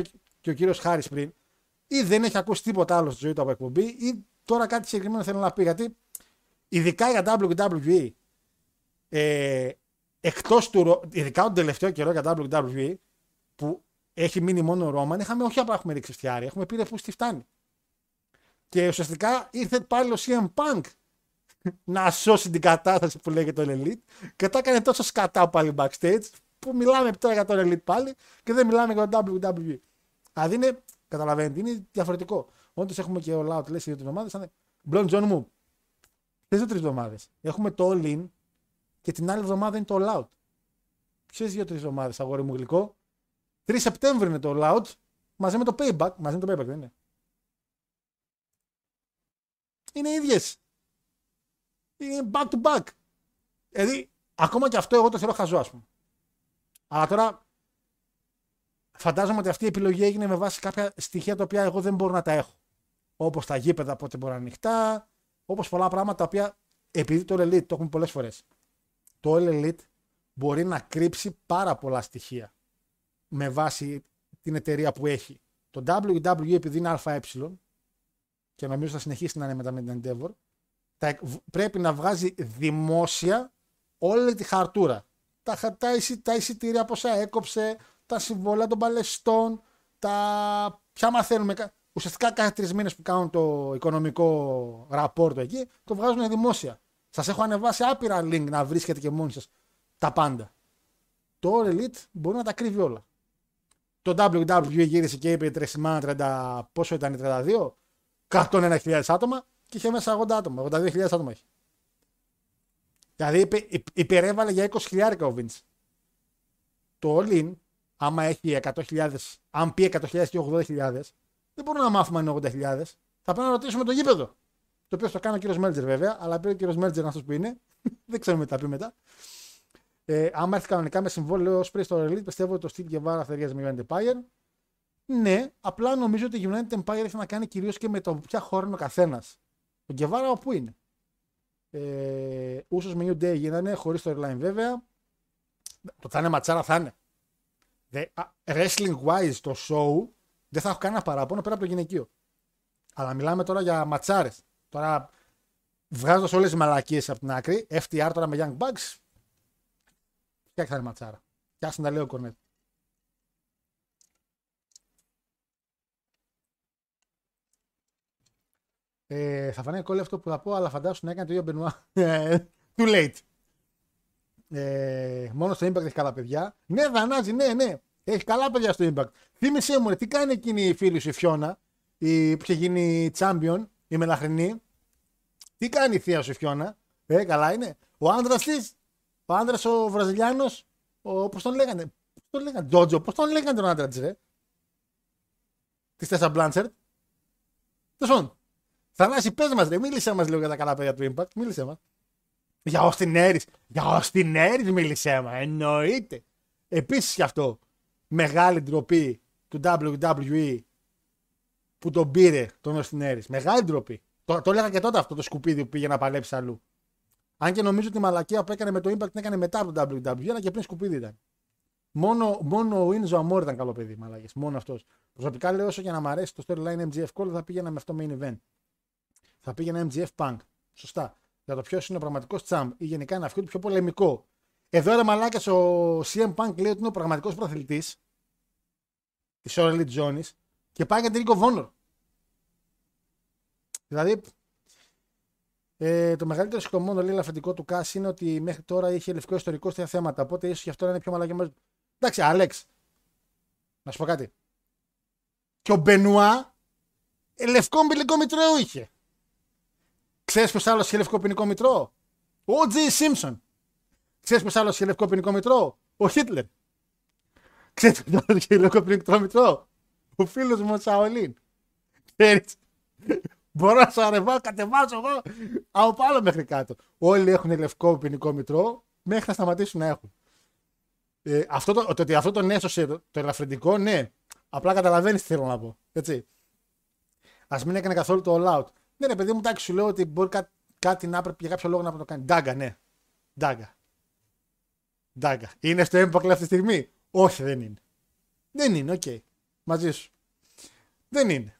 και ο κύριος Χάρης πριν. Ή δεν έχει ακούσει τίποτα άλλο στη ζωή του από εκπομπή, ή τώρα κάτι συγκεκριμένο θέλει να πει. Γιατί ειδικά για WWE, ε, εκτός του. ειδικά τον τελευταίο καιρό για WWE, που έχει μείνει μόνο ο Ρόμαν, είχαμε όχι απλά έχουμε ρίξει φτιάρι, έχουμε πει που στη φτάνει. Και ουσιαστικά ήρθε πάλι ο CM Punk να σώσει την κατάσταση που λέγεται τον Elite και τα έκανε τόσο σκατά πάλι backstage που μιλάμε τώρα για τον Elite πάλι και δεν μιλάμε για τον WWE. Δηλαδή είναι, καταλαβαίνετε, είναι διαφορετικό. Όντως έχουμε και ο Loud, λες δύο-τρεις εβδομάδες, σαν Blond John μου. Τι δύο-τρεις εβδομάδες. Έχουμε το All In και την άλλη εβδομάδα είναι το All Out. Ποιε δύο-τρεις εβδομάδες, αγόρι μου γλυκό. 3 Σεπτέμβρη είναι το All Out μαζί με το Payback. Μαζί με το Payback δεν είναι. Είναι ίδιες. Είναι back to back. Δηλαδή, ακόμα και αυτό εγώ το θεωρώ χαζό, ας πούμε. Αλλά τώρα φαντάζομαι ότι αυτή η επιλογή έγινε με βάση κάποια στοιχεία τα οποία εγώ δεν μπορώ να τα έχω. Όπως τα γήπεδα πότε μπορεί να είναι ανοιχτά, όπως πολλά πράγματα τα οποία επειδή το All Elite το έχουμε πολλές φορές. Το All Elite μπορεί να κρύψει πάρα πολλά στοιχεία με βάση την εταιρεία που έχει. Το WWE επειδή είναι ΑΕ και νομίζω θα συνεχίσει να είναι μετά με την Endeavor, θα, πρέπει να βγάζει δημόσια όλη τη χαρτούρα. Τα, τα, τα εισιτήρια πόσα έκοψε, τα συμβόλαια των παλαιστών, τα ποια μαθαίνουμε. Ουσιαστικά κάθε τρεις μήνες που κάνουν το οικονομικό ραπόρτο εκεί, το βγάζουν δημόσια. Σας έχω ανεβάσει άπειρα link να βρίσκετε και μόνοι σας τα πάντα. Το All Elite μπορεί να τα κρύβει όλα. Το WWE γύρισε και είπε τρεσιμά 30, πόσο ήταν 32, 101.000 άτομα και είχε μέσα 80 άτομα. 82.000 άτομα έχει. Δηλαδή υπε, υπερέβαλε για 20.000 ο Vince. Το All In, άμα έχει 100.000, αν πει 100.000 και 80.000, δεν μπορούμε να μάθουμε αν είναι 80.000. Θα πρέπει να ρωτήσουμε το γήπεδο. Το οποίο θα κάνει ο κύριος Μέλτζερ βέβαια, αλλά πει ο κύριος Μέλτζερ αυτός που είναι. δεν ξέρουμε τι θα πει μετά. Ε, άμα έρθει κανονικά με συμβόλαιο ως πριν στο Elite, πιστεύω ότι το Steve Guevara θα ταιριάζει με United Empire. Ναι, απλά νομίζω ότι η United Empire έχει να κάνει κυρίως και με το ποια χώρα είναι ο καθένας. Ο Guevara όπου είναι. Ε, Ούσο με New Day γίνανε, χωρίς το airline βέβαια. Το θα είναι ματσάρα, θα είναι. Δε, wrestling wise το show δεν θα έχω κανένα παράπονο πέρα από το γυναικείο. Αλλά μιλάμε τώρα για ματσάρες. Τώρα βγάζοντας όλες τις μαλακίες από την άκρη, FTR τώρα με Young Bucks, Ποια θα είναι ματσάρα. Ποια τα λέει ο Κορνέτ. Ε, θα φανεί κόλλη αυτό που θα πω, αλλά φαντάσου να έκανε το ίδιο Μπενουά. Too late. Ε, μόνο στο Impact έχει καλά παιδιά. Ναι, Δανάζη, ναι, ναι. Έχει καλά παιδιά στο Impact. Θύμησέ μου, τι κάνει εκείνη η φίλη σου η Φιώνα, η, που είχε γίνει champion, η μελαχρινή. Τι κάνει η θεία σου η Φιώνα; Ε, καλά είναι. Ο άντρα της ο άντρα ο Βραζιλιάνος, πώς τον λέγανε; Πώς τον λέγανε, Τζότζο, πώς τον λέγανε τον άντρα της, ρε; Της Τέσσα Μπλάντσερ. Τέλος πάντων. Θανάση, πες μας, ρε, μίλησε μας λίγο για τα καλά παιδιά του Impact. Μίλησε μας. Για Austin Aries. Για Austin Aries μίλησε μα. Εννοείται. Επίσης κι αυτό. Μεγάλη ντροπή του WWE που τον πήρε τον Austin Aries. Μεγάλη ντροπή. Το, το έλεγα και τότε αυτό το σκουπίδι που πήγε να παλέψει αλλού. Αν και νομίζω ότι η μαλακία που έκανε με το Impact την έκανε μετά από το WWE, αλλά και πριν σκουπίδι ήταν. Μόνο, μόνο ο Ινζο Αμόρ ήταν καλό παιδί, μαλακίε. Μόνο αυτός. Προσωπικά λέω όσο για να μ' αρέσει το storyline MGF Call θα πήγαινα με αυτό main event. Θα πήγαινα MGF Punk. Σωστά. Για το ποιος είναι ο πραγματικός τσάμπ ή γενικά ένα αυτό πιο πολεμικό. Εδώ ρε μαλάκα ο CM Punk λέει ότι είναι ο πραγματικός προαθλητή της All Elite Zone και πάει για την Ring of Honor. Δηλαδή ε, το μεγαλύτερο σηκωμό λέει αφεντικό του Κάσ είναι ότι μέχρι τώρα είχε λευκό ιστορικό στα θέματα. Οπότε ίσως γι' αυτό να είναι πιο μαλακιά. Εντάξει, Άλεξ, να σου πω κάτι. Και ο Μπενουά ε, λευκό ποινικό μητρό είχε. Ξέρεις ποιος άλλος είχε λευκό ποινικό μητρό; Ο Τζι Σίμψον. Ξέρεις ποιος άλλος είχε λευκό ποινικό μητρό, ο Χίτλερ. Ξέρεις ποιος άλλος είχε λευκό ποινικό μητρό, ο φίλος μου ο Σαολίν. Ξέρεις. Μπορώ να σου αρεβάω, κατεβάζω εγώ από πάνω μέχρι κάτω. Όλοι έχουν λευκό ποινικό μητρό μέχρι να σταματήσουν να έχουν. Ε, αυτό το, το, ότι αυτό τον έσωσε το, το ελαφρυντικό, ναι. Απλά καταλαβαίνεις τι θέλω να πω. Έτσι. Α μην έκανε καθόλου το all out. Ναι, ρε παιδί μου, εντάξει, σου λέω ότι μπορεί κά, κάτι να πρέπει για κάποιο λόγο να το κάνει. Ντάγκα, ναι. Ντάγκα. Ντάγκα. Είναι στο έμπακλο αυτή τη στιγμή; Όχι, δεν είναι. Δεν είναι, οκ. Μαζί σου. Δεν είναι.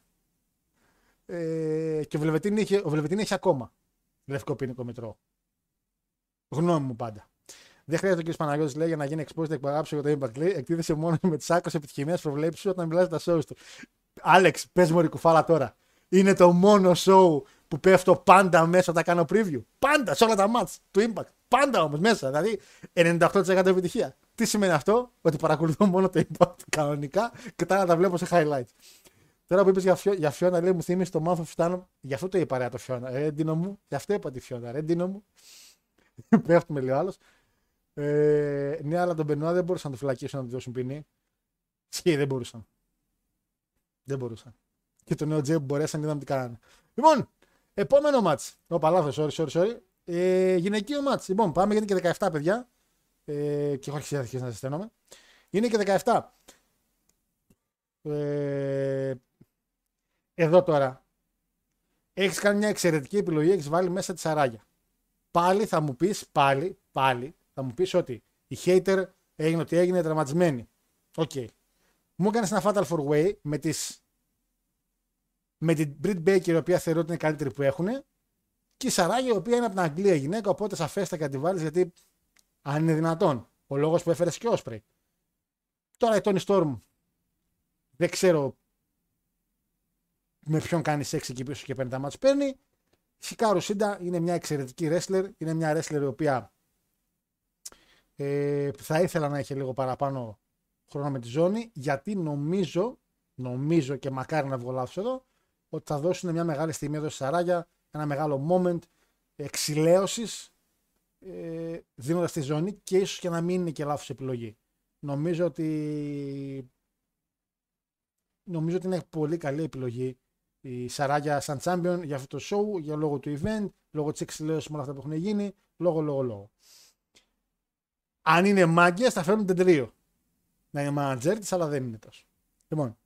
Ε, και ο Βελβετίνη είχε, ο Βελβετίνη έχει ακόμα λευκό ποινικό μητρό. Γνώμη μου πάντα. Δεν χρειάζεται ο κ. Παναγιώτης λέει για να γίνει exposed εκπαγάψη για το Impact. Λέει, εκτίθεσε μόνο με τις άκρες επιτυχημένες προβλέψεις όταν μιλάει τα shows του. Άλεξ, πες μου κουφάλα τώρα. Είναι το μόνο show που πέφτω πάντα μέσα όταν κάνω preview. Πάντα σε όλα τα mats του Impact. Πάντα όμως μέσα. Δηλαδή 98% επιτυχία. Τι σημαίνει αυτό, ότι παρακολουθώ μόνο το Impact κανονικά και τα άλλα τα βλέπω σε highlights. Τώρα που είπες για, φιο, για Φιώνα, λέει μου θύμισε το μάθο Φιστάνο. Γι' αυτό το είπα ρε το Φιώνα. Ρε Ντίνο μου, γι' αυτό είπα τη Φιώνα. Ρε Ντίνο μου. Πέφτουμε λίγο άλλος. Ε, ναι, αλλά τον Μπενουά δεν μπορούσαν να το φυλακίσουν να του δώσουν ποινή. Σκύει, δεν μπορούσαν. Δεν μπορούσαν. Και το νέο Τζέι που μπορέσαν είδαμε τι κάνανε. Λοιπόν, επόμενο μάτς. Ωπα, λάθο, sorry, sorry, sorry. Ε, γυναικείο μάτς. Λοιπόν, πάμε γιατί και 17 παιδιά. Ε, και έχω αρχίσει να ζεσταίνομαι. Είναι και 17. Ε, εδώ τώρα. Έχεις κάνει μια εξαιρετική επιλογή, έχεις βάλει μέσα τη σαράγια. Πάλι θα μου πεις, πάλι, πάλι, θα μου πεις ότι η hater έγινε ότι έγινε τραυματισμένη. Οκ. Okay. Μου έκανες ένα fatal four way με, τις, με την Brit Baker, η οποία θεωρώ ότι είναι η καλύτερη που έχουν, και η Σαράγια, η οποία είναι από την Αγγλία γυναίκα, οπότε σαφέστα και τη γιατί αν είναι δυνατόν. Ο λόγος που έφερες και Όσπρey. Τώρα η Tony Storm δεν ξέρω με ποιον κάνεις σεξ εκεί πίσω και παίρνει τα μάτια παίρνει. Χικάρου Σίντα είναι μια εξαιρετική wrestler. Είναι μια wrestler η οποία ε, θα ήθελα να έχει λίγο παραπάνω χρόνο με τη ζώνη γιατί νομίζω, νομίζω και μακάρι να βγω λάθος εδώ, ότι θα δώσουν μια μεγάλη στιγμή εδώ στη Σαράγια, ένα μεγάλο moment εξηλαίωσης ε, δίνοντας τη ζώνη και ίσως και να μην είναι και λάθος επιλογή. Νομίζω ότι νομίζω ότι είναι πολύ καλή επιλογή η Σαράγια σαν champion για αυτό το show, για λόγω του event, λόγω της εξηλαίωσης με όλα αυτά που έχουν γίνει, λόγω, λόγω, λόγω. Αν είναι μάγκες, θα φέρουν τεντρίο. Να είναι manager της, αλλά δεν είναι τόσο. Λοιπόν.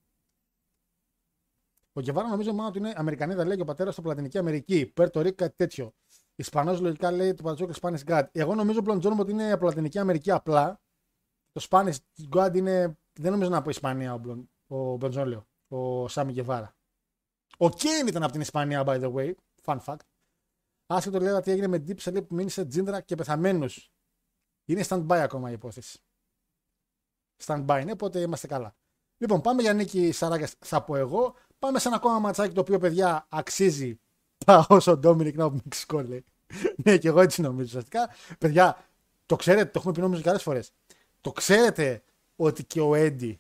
Ο Κεβάρα νομίζω μόνο ότι είναι Αμερικανίδα, λέει και ο πατέρας στο Πλατινική Αμερική. Πέρτο Ρίκ, κάτι τέτοιο. Ισπανός λογικά λέει το Πατσόκ Spanish God. Εγώ νομίζω πλέον ότι είναι από Λατινική Αμερική απλά. Το Spanish God είναι. Δεν νομίζω να από Ισπανία ο, Μπλον, ο Μπεντζόλιο, ο Σάμι Γεβάρα. Ο Κέιν ήταν από την Ισπανία, by the way. Fun fact. Άσχετο λέει τι έγινε με Deep Select που μείνει σε τζίντρα και πεθαμένους. Είναι stand-by ακόμα η υπόθεση. Stand-by είναι, οπότε είμαστε καλά. Λοιπόν, πάμε για νίκη Σαράγκα, θα πω εγώ. Πάμε σε ένα ακόμα ματσάκι το οποίο, παιδιά, αξίζει. Πάω όσο Ντόμινικ να από Μεξικό, λέει. ναι, και εγώ έτσι νομίζω ουσιαστικά. Παιδιά, το ξέρετε, το έχουμε πει νομίζω και άλλες φορές. Το ξέρετε ότι και ο Έντι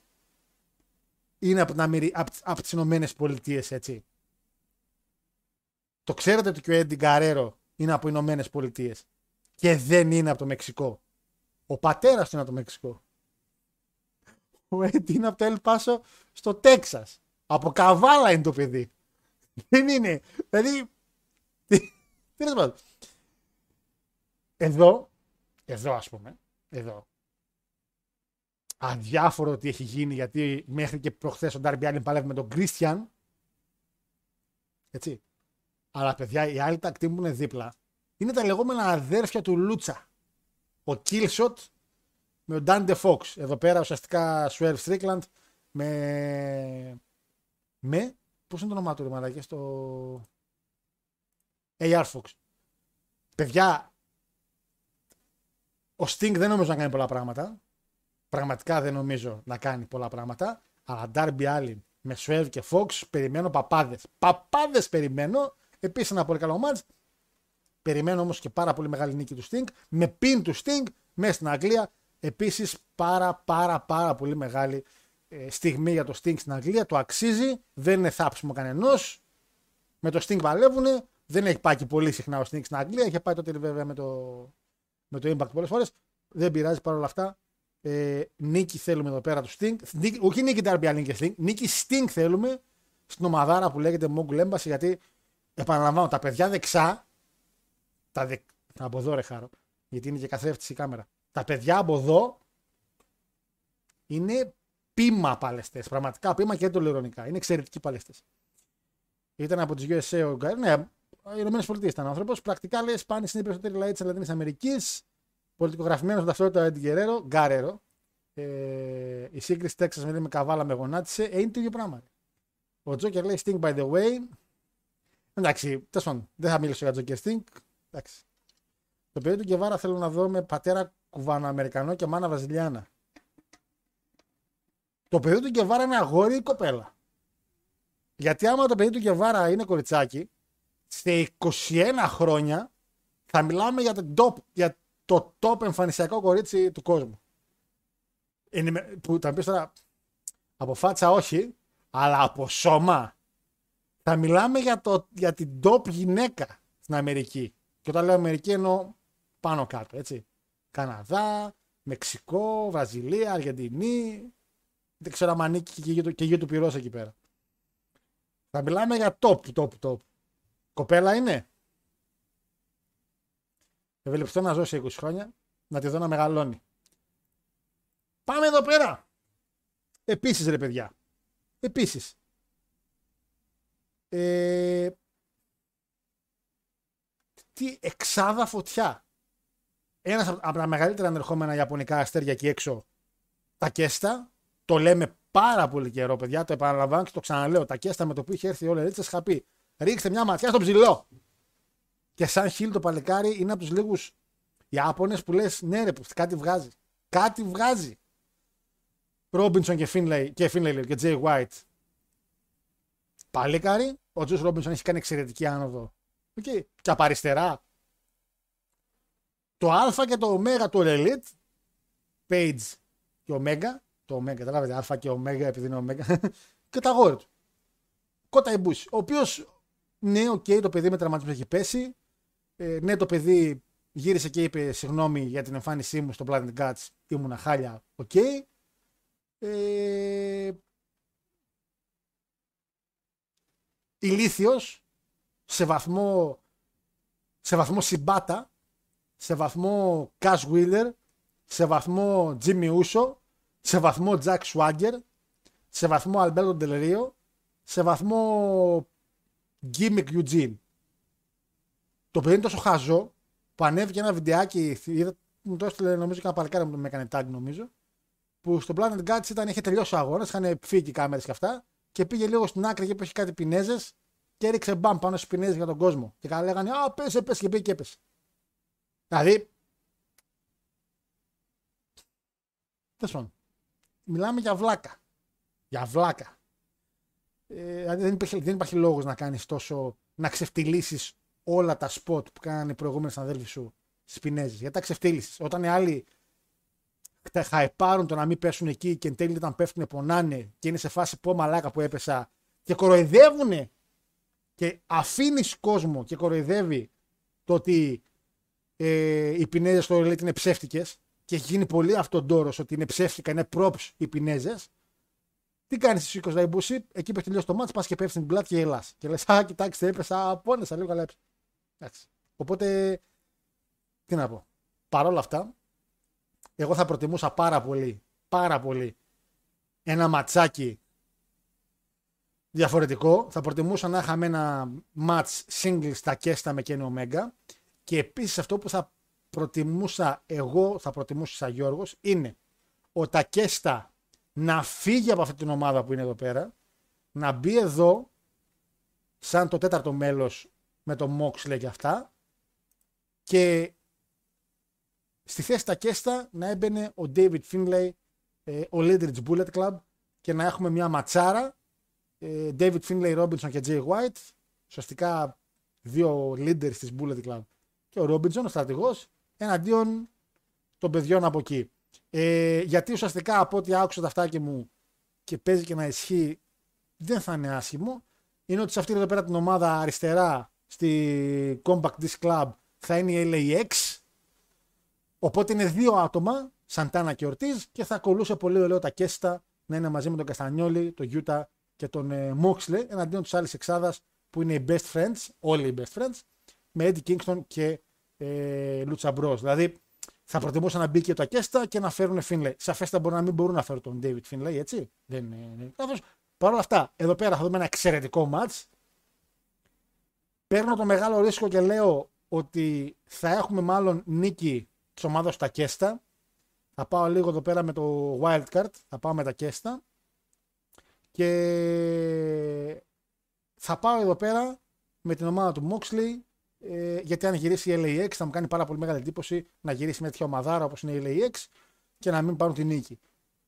είναι από, την από, από τις Ηνωμένες Πολιτείες, έτσι; Το ξέρετε ότι και ο Έντι Γκαρέρο είναι από Ηνωμένες Πολιτείες και δεν είναι από το Μεξικό; Ο πατέρας του είναι από το Μεξικό. Ο Έντι είναι από το Ελπάσο στο Τέξας. Από καβάλα είναι το παιδί. Δεν είναι. Δηλαδή. Τι να Εδώ, εδώ ας πούμε, εδώ, αδιάφορο τι έχει γίνει γιατί μέχρι και προχθές ο Ντάρμπι Άλιν παλεύει με τον Κρίστιαν. Έτσι. Αλλά παιδιά, οι άλλοι τακτοί που είναι δίπλα είναι τα λεγόμενα αδέρφια του Λούτσα. Ο Killshot με ο Dante Fox. Εδώ πέρα ουσιαστικά Swerve Strickland με. Με. Πώς είναι το όνομά του, ρε στο. AR Fox. Παιδιά, ο Sting δεν νομίζω να κάνει πολλά πράγματα πραγματικά δεν νομίζω να κάνει πολλά πράγματα. Αλλά Darby Allin με Swerve και Fox περιμένω παπάδες. Παπάδες περιμένω. Επίσης ένα πολύ καλό μάτς. Περιμένω όμως και πάρα πολύ μεγάλη νίκη του Sting. Με πιν του Sting μέσα στην Αγγλία. Επίσης πάρα πάρα πάρα πολύ μεγάλη ε, στιγμή για το Sting στην Αγγλία. Το αξίζει. Δεν είναι θάψιμο κανενός. Με το Sting παλεύουν. Δεν έχει πάει και πολύ συχνά ο Sting στην Αγγλία. Είχε πάει τότε βέβαια με το, με το Impact πολλές φορές. Δεν πειράζει παρόλα αυτά. Ε, νίκη θέλουμε εδώ πέρα του Sting. Νίκη, όχι νίκη Darby Allin και Sting. Νίκη Sting θέλουμε στην ομαδάρα που λέγεται Mongol Embassy γιατί επαναλαμβάνω τα παιδιά δεξά. Τα δε... Από εδώ ρε χάρο. Γιατί είναι και καθρέφτης η κάμερα. Τα παιδιά από εδώ είναι πείμα παλαιστές. Πραγματικά πείμα και δεν το λέω ειρωνικά. Είναι εξαιρετικοί παλαιστές. Ήταν από τις USA ο Γκάρι. Ναι, οι Ηνωμένες Πολιτείες ήταν άνθρωπος. Πρακτικά λέει σπάνιε είναι οι περισσότεροι λαοί της Λατινική Αμερικής. Πολιτικογραφημένος με ταυτότητα Έντι Γκερέρο. Γκάρερο. Ε, η σύγκριση Τέξας με, με καβάλα με γονάτισε. Ε, είναι το ίδιο πράγμα. Ο Τζόκερ λέει Sting by the way. Εντάξει, τέλος πάντων, δεν θα μιλήσω για Τζόκερ Sting. Εντάξει. Το παιδί του Γκεβάρα θέλω να δω με πατέρα κουβάνα και μάνα Βραζιλιάνα. Το παιδί του Γκεβάρα είναι αγόρι ή κοπέλα; Γιατί άμα το παιδί του Γκεβάρα είναι κοριτσάκι, σε 21 χρόνια θα μιλάμε για το top, για το top εμφανισιακό κορίτσι του κόσμου. Είναι, που θα πεις τώρα, από φάτσα όχι, αλλά από σώμα. Θα μιλάμε για, το, για την top γυναίκα στην Αμερική. Και όταν λέω Αμερική εννοώ πάνω κάτω, έτσι. Καναδά, Μεξικό, Βραζιλία, Αργεντινή. Δεν ξέρω αν ανήκει και γη, και γη του πυρός εκεί πέρα. Θα μιλάμε για top, top, top. Κοπέλα είναι; Ευελπιστώ να ζώσει 20 χρόνια, να τη δω να μεγαλώνει. Πάμε εδώ πέρα. Επίσης ρε παιδιά. Επίσης. Ε, τι εξάδα φωτιά. Ένας από τα μεγαλύτερα ανερχόμενα ιαπωνικά αστέρια εκεί έξω, τα Κέστα. Το λέμε πάρα πολύ καιρό, παιδιά. Το επαναλαμβάνω και το ξαναλέω. Τα Κέστα με το που είχε έρθει όλη η είχα πει. Ρίξτε μια ματιά στο ψηλό. Και σαν χίλ το παλικάρι είναι από τους λίγους Ιάπωνες που λες: Ναι, ρε, κάτι βγάζει. Κάτι βγάζει. Ρόμπινσον και Φίνλεϊ και, Finlay, και Τζέι White. Παλικάρι. Ο Τζος Ρόμπινσον έχει κάνει εξαιρετική άνοδο. Okay. Και από αριστερά το Α και το Ω του Elite, Page και Ω, το Ω, καταλάβετε, Α και Ω επειδή είναι Ω, και τα αγόρι του. Κότα Ιμπούση, ο οποίος, ναι, οκ, okay, το παιδί με τραυματισμό έχει πέσει. Ε, ναι, το παιδί γύρισε και είπε συγγνώμη για την εμφάνισή μου στο Planet Guts, ήμουνα χάλια, οκ. Okay. Ε, ηλίθιος, σε βαθμό, σε βαθμό συμπάτα, σε βαθμό Cash Wheeler, σε βαθμό Jimmy Uso, σε βαθμό Jack Swagger, σε βαθμό Alberto Del Rio, σε βαθμό Gimmick Eugene. Το παιδί είναι τόσο χαζό που ανέβηκε ένα βιντεάκι, είδα, μου το έστειλε νομίζω και ένα παλικάρι μου με έκανε tag νομίζω, που στο Planet Guts ήταν, είχε τελειώσει ο αγώνας, είχαν φύγει οι κάμερες και αυτά και πήγε λίγο στην άκρη και που είχε κάτι πινέζες και έριξε μπαμ πάνω στις πινέζες για τον κόσμο. Και καλά λέγανε Α, πέσε, πέσε και πήγε και έπεσε. Δηλαδή. Τέλος Μιλάμε για βλάκα. Για βλάκα. Ε, δηλαδή δεν υπάρχει, δεν υπάρχει λόγος να κάνεις τόσο, να ξεφτυλίσεις όλα τα σποτ που κάνανε οι προηγούμενοι συναδέλφοι σου στι Πινέζε. Γιατί τα ξεφτύλισες. Όταν οι άλλοι τα χαϊπάρουν το να μην πέσουν εκεί και εν τέλει όταν πέφτουν πονάνε και είναι σε φάση πω μαλάκα που έπεσα και κοροϊδεύουν και αφήνεις κόσμο και κοροϊδεύει το ότι ε, οι Πινέζες στο Elite είναι ψεύτικες και έχει γίνει πολύ αυτοντόρο ότι είναι ψεύτικα, είναι props οι Πινέζες. Τι κάνεις εσύ 20 Λαϊμπούση, εκεί που τελειώσει το μάτι, πας και πέφτεις στην πλάτη και γελάς. Και λες, Α, κοιτάξτε, έπεσα, πόνεσα λίγο καλά Εντάξει. Οπότε, τι να πω. Παρ' όλα αυτά, εγώ θα προτιμούσα πάρα πολύ, πάρα πολύ ένα ματσάκι διαφορετικό. Θα προτιμούσα να είχαμε ένα match single στα Κέστα με Kenny Omega και επίσης αυτό που θα προτιμούσα εγώ, θα προτιμούσα σαν Γιώργος, είναι ο Τακέστα να φύγει από αυτή την ομάδα που είναι εδώ πέρα, να μπει εδώ σαν το τέταρτο μέλος με το Moxley και αυτά και στη θέση Τακέστα να έμπαινε ο David Finlay, ε, ο Lidridge Bullet Club και να έχουμε μια ματσάρα ε, David Finlay Robinson και Jay White, ουσιαστικά δύο leaders της Bullet Club. Και ο Ρόμπιντσον, ο στρατηγός, εναντίον των παιδιών από εκεί. Ε, γιατί ουσιαστικά από ό,τι άκουσα τα αυτάκια μου και παίζει και να ισχύει, δεν θα είναι άσχημο. Είναι ότι σε αυτή εδώ πέρα την ομάδα αριστερά στη Compact Disc Club θα είναι η LAX. Οπότε είναι δύο άτομα, Σαντάνα και Ορτίζ, και θα ακολούσε πολύ ωραίο τα Κέστα να είναι μαζί με τον Καστανιόλη, τον Γιούτα και τον ε, Μόξλε εναντίον της άλλης εξάδας που είναι οι best friends, όλοι οι best friends, με Eddie Kingston και ε, Λούτσα Μπρό. Δηλαδή θα προτιμούσα να μπει και το Ακέστα και να φέρουν Φίνλεϊ. Σαφέστα μπορεί να μην μπορούν να φέρουν τον David Φίνλεϊ, έτσι. Δεν είναι λάθος. Παρ' όλα αυτά, εδώ πέρα θα δούμε ένα εξαιρετικό match. Παίρνω το μεγάλο ρίσκο και λέω ότι θα έχουμε μάλλον νίκη της ομάδας στα Κέστα. Θα πάω λίγο εδώ πέρα με το wildcard, θα πάω με τα Κέστα. Και θα πάω εδώ πέρα με την ομάδα του Moxley, ε, γιατί αν γυρίσει η LAX θα μου κάνει πάρα πολύ μεγάλη εντύπωση να γυρίσει με τέτοια ομαδάρα όπως είναι η LAX και να μην πάρουν την νίκη.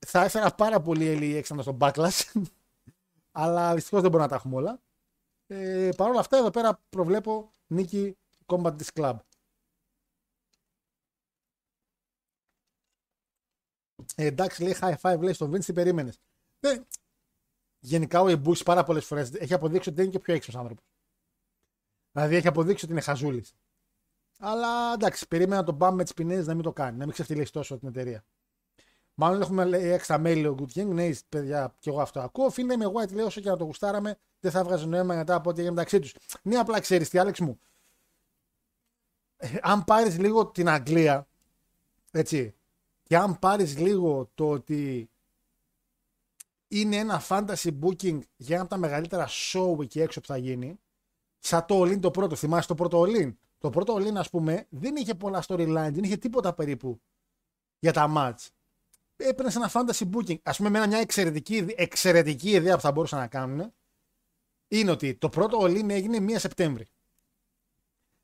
Θα ήθελα πάρα πολύ η LAX να είναι στο backlash, αλλά δυστυχώς δεν μπορούμε να τα έχουμε όλα. Ε, Παρ' όλα αυτά, εδώ πέρα προβλέπω νίκη Combat Disc Club. Ε, εντάξει, λέει high five, λέει στον Vince, τι περίμενες. Ε, γενικά ο Εμπούση πάρα πολλές φορές έχει αποδείξει ότι δεν είναι και πιο έξω άνθρωπος. Δηλαδή έχει αποδείξει ότι είναι χαζούλης. Αλλά εντάξει, περίμενα τον πάμε με τις ποινές να μην το κάνει, να μην ξεφτυλίσει τόσο την εταιρεία. Μάλλον έχουμε λέει, έξτρα μέλη ο Good King. Ναι, παιδιά, και εγώ αυτό ακούω. Φίλε με White λέει όσο και να το γουστάραμε, δεν θα βγάζει νόημα μετά από ό,τι έγινε μεταξύ τους. Ναι, απλά ξέρεις τι, Άλεξ μου. Ε, αν πάρεις λίγο την Αγγλία, έτσι, και αν πάρεις λίγο το ότι είναι ένα fantasy booking για ένα από τα μεγαλύτερα show εκεί έξω που θα γίνει, σαν το All In το πρώτο. Θυμάσαι το πρώτο All In. Το πρώτο All In, ας πούμε, δεν είχε πολλά storyline, δεν είχε τίποτα περίπου για τα match. Έπαιρνες ένα fantasy booking. Α πούμε, με μια εξαιρετική, εξαιρετική ιδέα που θα μπορούσαν να κάνουν είναι ότι το πρώτο All In έγινε 1 Σεπτέμβρη.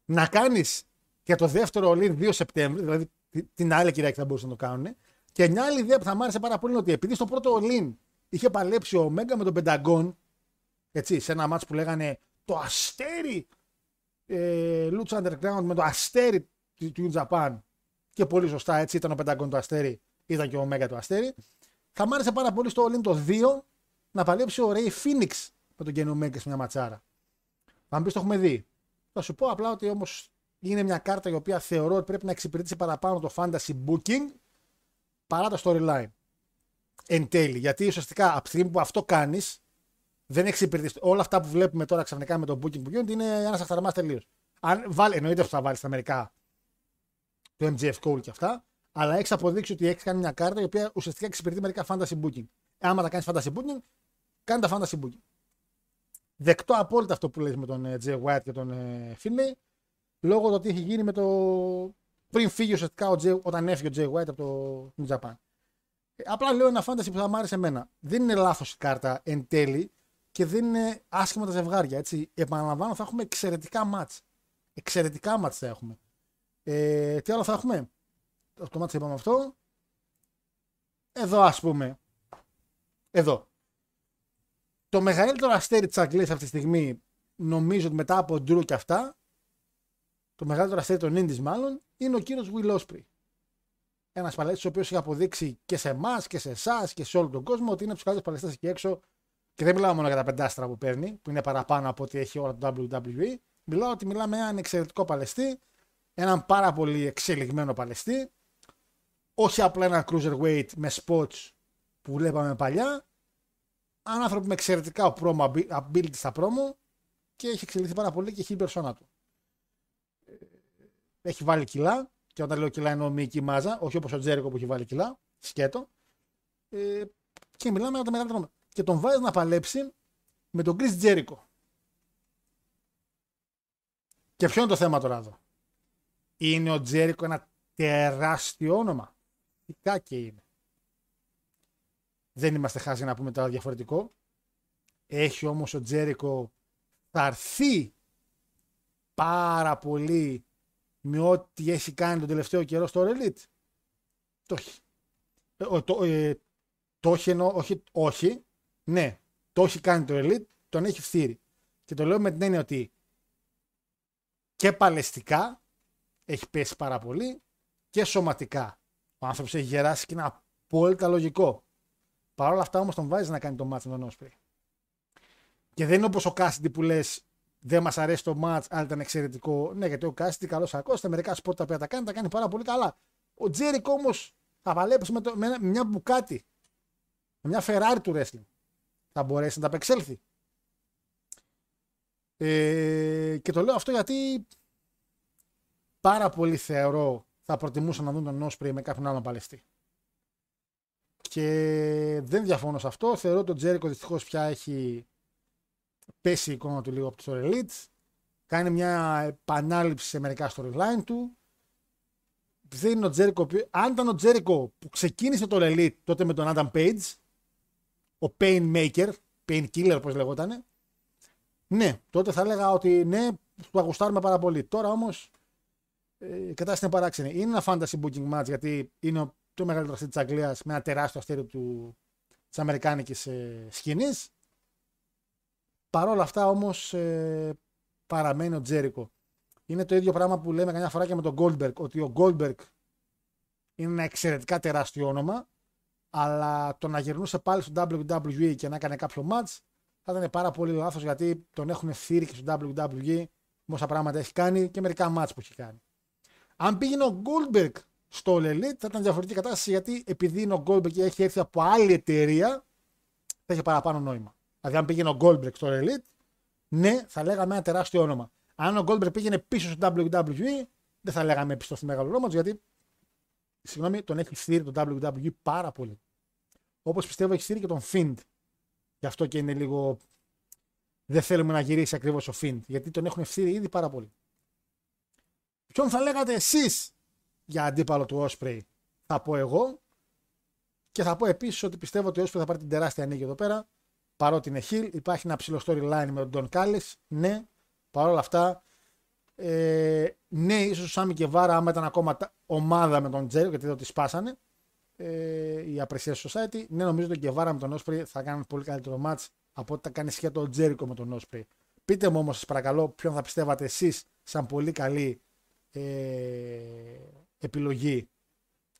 Να κάνεις και το δεύτερο All In 2 Σεπτέμβρη, δηλαδή την άλλη Κυριακή θα μπορούσαν να το κάνουν. Και μια άλλη ιδέα που θα μου άρεσε πάρα πολύ είναι ότι επειδή στο πρώτο All In είχε παλέψει ο Μέγκα με τον Πενταγκόν, έτσι, σε ένα μάτς που λέγανε το αστέρι ε, Lucha Underground με το αστέρι του New Japan και πολύ σωστά έτσι ήταν ο Πενταγκόν το αστέρι, ήταν και ο Μέγα το αστέρι. Θα μ' άρεσε πάρα πολύ στο All το 2 να παλέψει ο Ray Phoenix με τον Kenny Omega σε μια ματσάρα. Θα μου πεις το έχουμε δει. Θα σου πω απλά ότι όμως είναι μια κάρτα η οποία θεωρώ ότι πρέπει να εξυπηρετήσει παραπάνω το fantasy booking παρά το storyline. Εν τέλει. Γιατί ουσιαστικά από τη στιγμή που αυτό κάνεις, δεν έχει εξυπηρετήσει. Όλα αυτά που βλέπουμε τώρα ξαφνικά με το booking που γίνονται είναι ένας αχταρμά τελείως. Αν βάλει, εννοείται ότι θα βάλεις στα μερικά το MGF Call και αυτά, αλλά έχεις αποδείξει ότι έχεις κάνει μια κάρτα η οποία ουσιαστικά εξυπηρετεί μερικά fantasy booking. Άμα τα κάνεις fantasy booking, κάνει τα fantasy booking. Δεκτό απόλυτα αυτό που λες με τον ε, Jay White και τον ε, Finlay, λόγω του ότι έχει γίνει με το. πριν φύγει ουσιαστικά ο Jay, όταν έφυγε ο Jay White από το New Japan. Ε, απλά λέω ένα fantasy που θα μου άρεσε εμένα. Δεν είναι λάθος η κάρτα εν τέλει και δεν είναι άσχημα τα ζευγάρια. Έτσι. Επαναλαμβάνω, θα έχουμε εξαιρετικά μάτς. Εξαιρετικά μάτς θα έχουμε. Ε, τι άλλο θα έχουμε; Το μάτς είπαμε αυτό. Εδώ ας πούμε. Εδώ. Το μεγαλύτερο αστέρι της Αγγλίας αυτή τη στιγμή νομίζω ότι μετά από Ντρου και αυτά το μεγαλύτερο αστέρι των Indies μάλλον είναι ο κύριος Will Osprey. Ένας παλαιστή ο οποίος έχει αποδείξει και σε εμάς και σε εσάς και σε όλο τον κόσμο ότι είναι από τους καλύτερους παλαιστές εκεί έξω και δεν μιλάω μόνο για τα πεντάστρα που παίρνει, που είναι παραπάνω από ό,τι έχει όλα το WWE. Μιλάω ότι μιλάμε για έναν εξαιρετικό παλαιστή, έναν πάρα πολύ εξελιγμένο παλαιστή, όχι απλά ένα cruiserweight με spots που βλέπαμε παλιά, έναν άνθρωπο με εξαιρετικά promo ability στα promo και έχει εξελιχθεί πάρα πολύ και έχει η περσόνα του. Ε, έχει βάλει κιλά, και όταν λέω κιλά εννοώ μυϊκή μάζα, όχι όπως ο Τζέρικο που έχει βάλει κιλά, σκέτο. Ε, και μιλάμε για το μεγαλύτερο και τον βάζει να παλέψει με τον Chris Jericho. Και ποιο είναι το θέμα τώρα εδώ; Είναι ο Τζέρικο ένα τεράστιο όνομα. Φυσικά και είναι. Δεν είμαστε χάσει να πούμε τώρα διαφορετικό. Έχει όμως ο Τζέρικο θα έρθει πάρα πολύ με ό,τι έχει κάνει τον τελευταίο καιρό στο Elite. Το έχει. Ε, το, ε, το έχει εννοώ, όχι, όχι, ναι, το έχει κάνει το Elite, τον έχει φθείρει. Και το λέω με την έννοια ότι και παλαιστικά έχει πέσει πάρα πολύ και σωματικά. Ο άνθρωπος έχει γεράσει και είναι απόλυτα λογικό. Παρ' όλα αυτά όμως τον βάζει να κάνει το μάτς με τον Όσπρι. Και δεν είναι όπως ο Κάσιντι που λες: Δεν μας αρέσει το μάτς, αλλά ήταν εξαιρετικό. Ναι, γιατί ο Κάσιντι καλός ακόμα. Στα μερικά σπορ τα οποία τα κάνει, τα κάνει πάρα πολύ καλά. Ο Τζέρικο όμως θα παλέψει με, το, με ένα- μια μπουκάτη. Με μια Ferrari του wrestling. Θα μπορέσει να τα απεξέλθει. Ε, και το λέω αυτό γιατί πάρα πολύ θεωρώ θα προτιμούσαν να δουν τον Όσπρι με κάποιον άλλον παλαιστή. Και δεν διαφωνώ σε αυτό. Θεωρώ ότι ο Τζέρικο δυστυχώς πια έχει πέσει η εικόνα του λίγο από το Elite. Κάνει μια επανάληψη σε μερικά storyline του. Δεν είναι ο Τζέρικο. ο οποίος- Αν ήταν ο Τζέρικο που ξεκίνησε το Elite τότε με τον Adam Page, ο Pain Maker, Pain Killer όπω λεγόταν, ναι, τότε θα έλεγα ότι ναι, του αγουστάρουμε πάρα πολύ. Τώρα όμως ε, η κατάσταση είναι παράξενη. Είναι ένα fantasy booking match γιατί είναι ο το μεγαλύτερος αστέρι της Αγγλίας με ένα τεράστιο αστέρι του, της Αμερικάνικης ε, σκηνής. Παρ' όλα αυτά όμως ε, παραμένει ο Τζέρικο. Είναι το ίδιο πράγμα που λέμε καμιά φορά και με τον Goldberg, ότι ο Goldberg είναι ένα εξαιρετικά τεράστιο όνομα, αλλά το να γυρνούσε πάλι στο WWE και να έκανε κάποιο match θα ήταν πάρα πολύ λάθος γιατί τον έχουν φύρει και στο WWE με όσα πράγματα έχει κάνει και μερικά match που έχει κάνει. Αν πήγαινε ο Goldberg στο All Elite θα ήταν διαφορετική κατάσταση γιατί επειδή είναι ο Goldberg και έχει έρθει από άλλη εταιρεία θα είχε παραπάνω νόημα. Δηλαδή αν πήγαινε ο Goldberg στο All Elite ναι θα λέγαμε ένα τεράστιο όνομα. Αν ο Goldberg πήγαινε πίσω στο WWE δεν θα λέγαμε επιστροφή μεγάλο όνομα γιατί συγγνώμη τον έχει στείλει το WWE πάρα πολύ. Όπως πιστεύω έχει στείλει και τον Fiend. Γι' αυτό και είναι λίγο δεν θέλουμε να γυρίσει ακριβώς ο Fiend γιατί τον έχουν ευθύρει ήδη πάρα πολύ. Ποιον θα λέγατε εσείς για αντίπαλο του Osprey; Θα πω εγώ και θα πω επίσης ότι πιστεύω ότι ο Osprey θα πάρει την τεράστια νίκη εδώ πέρα παρότι είναι heel υπάρχει ένα ψηλό storyline με τον Don Callis ναι παρόλα αυτά ε, ναι ίσως ο Σάμι και Βάρα άμα ήταν ακόμα τα- ομάδα με τον Τζέριο γιατί εδώ τη σπάσανε ε, η Appreciation Society ναι νομίζω ότι ο Γκεβάρα με τον Osprey θα κάνουν πολύ καλύτερο match από ότι θα κάνει σχέδιο ο Τζέρικο με τον Osprey πείτε μου όμως σας παρακαλώ ποιον θα πιστεύατε εσείς σαν πολύ καλή ε, επιλογή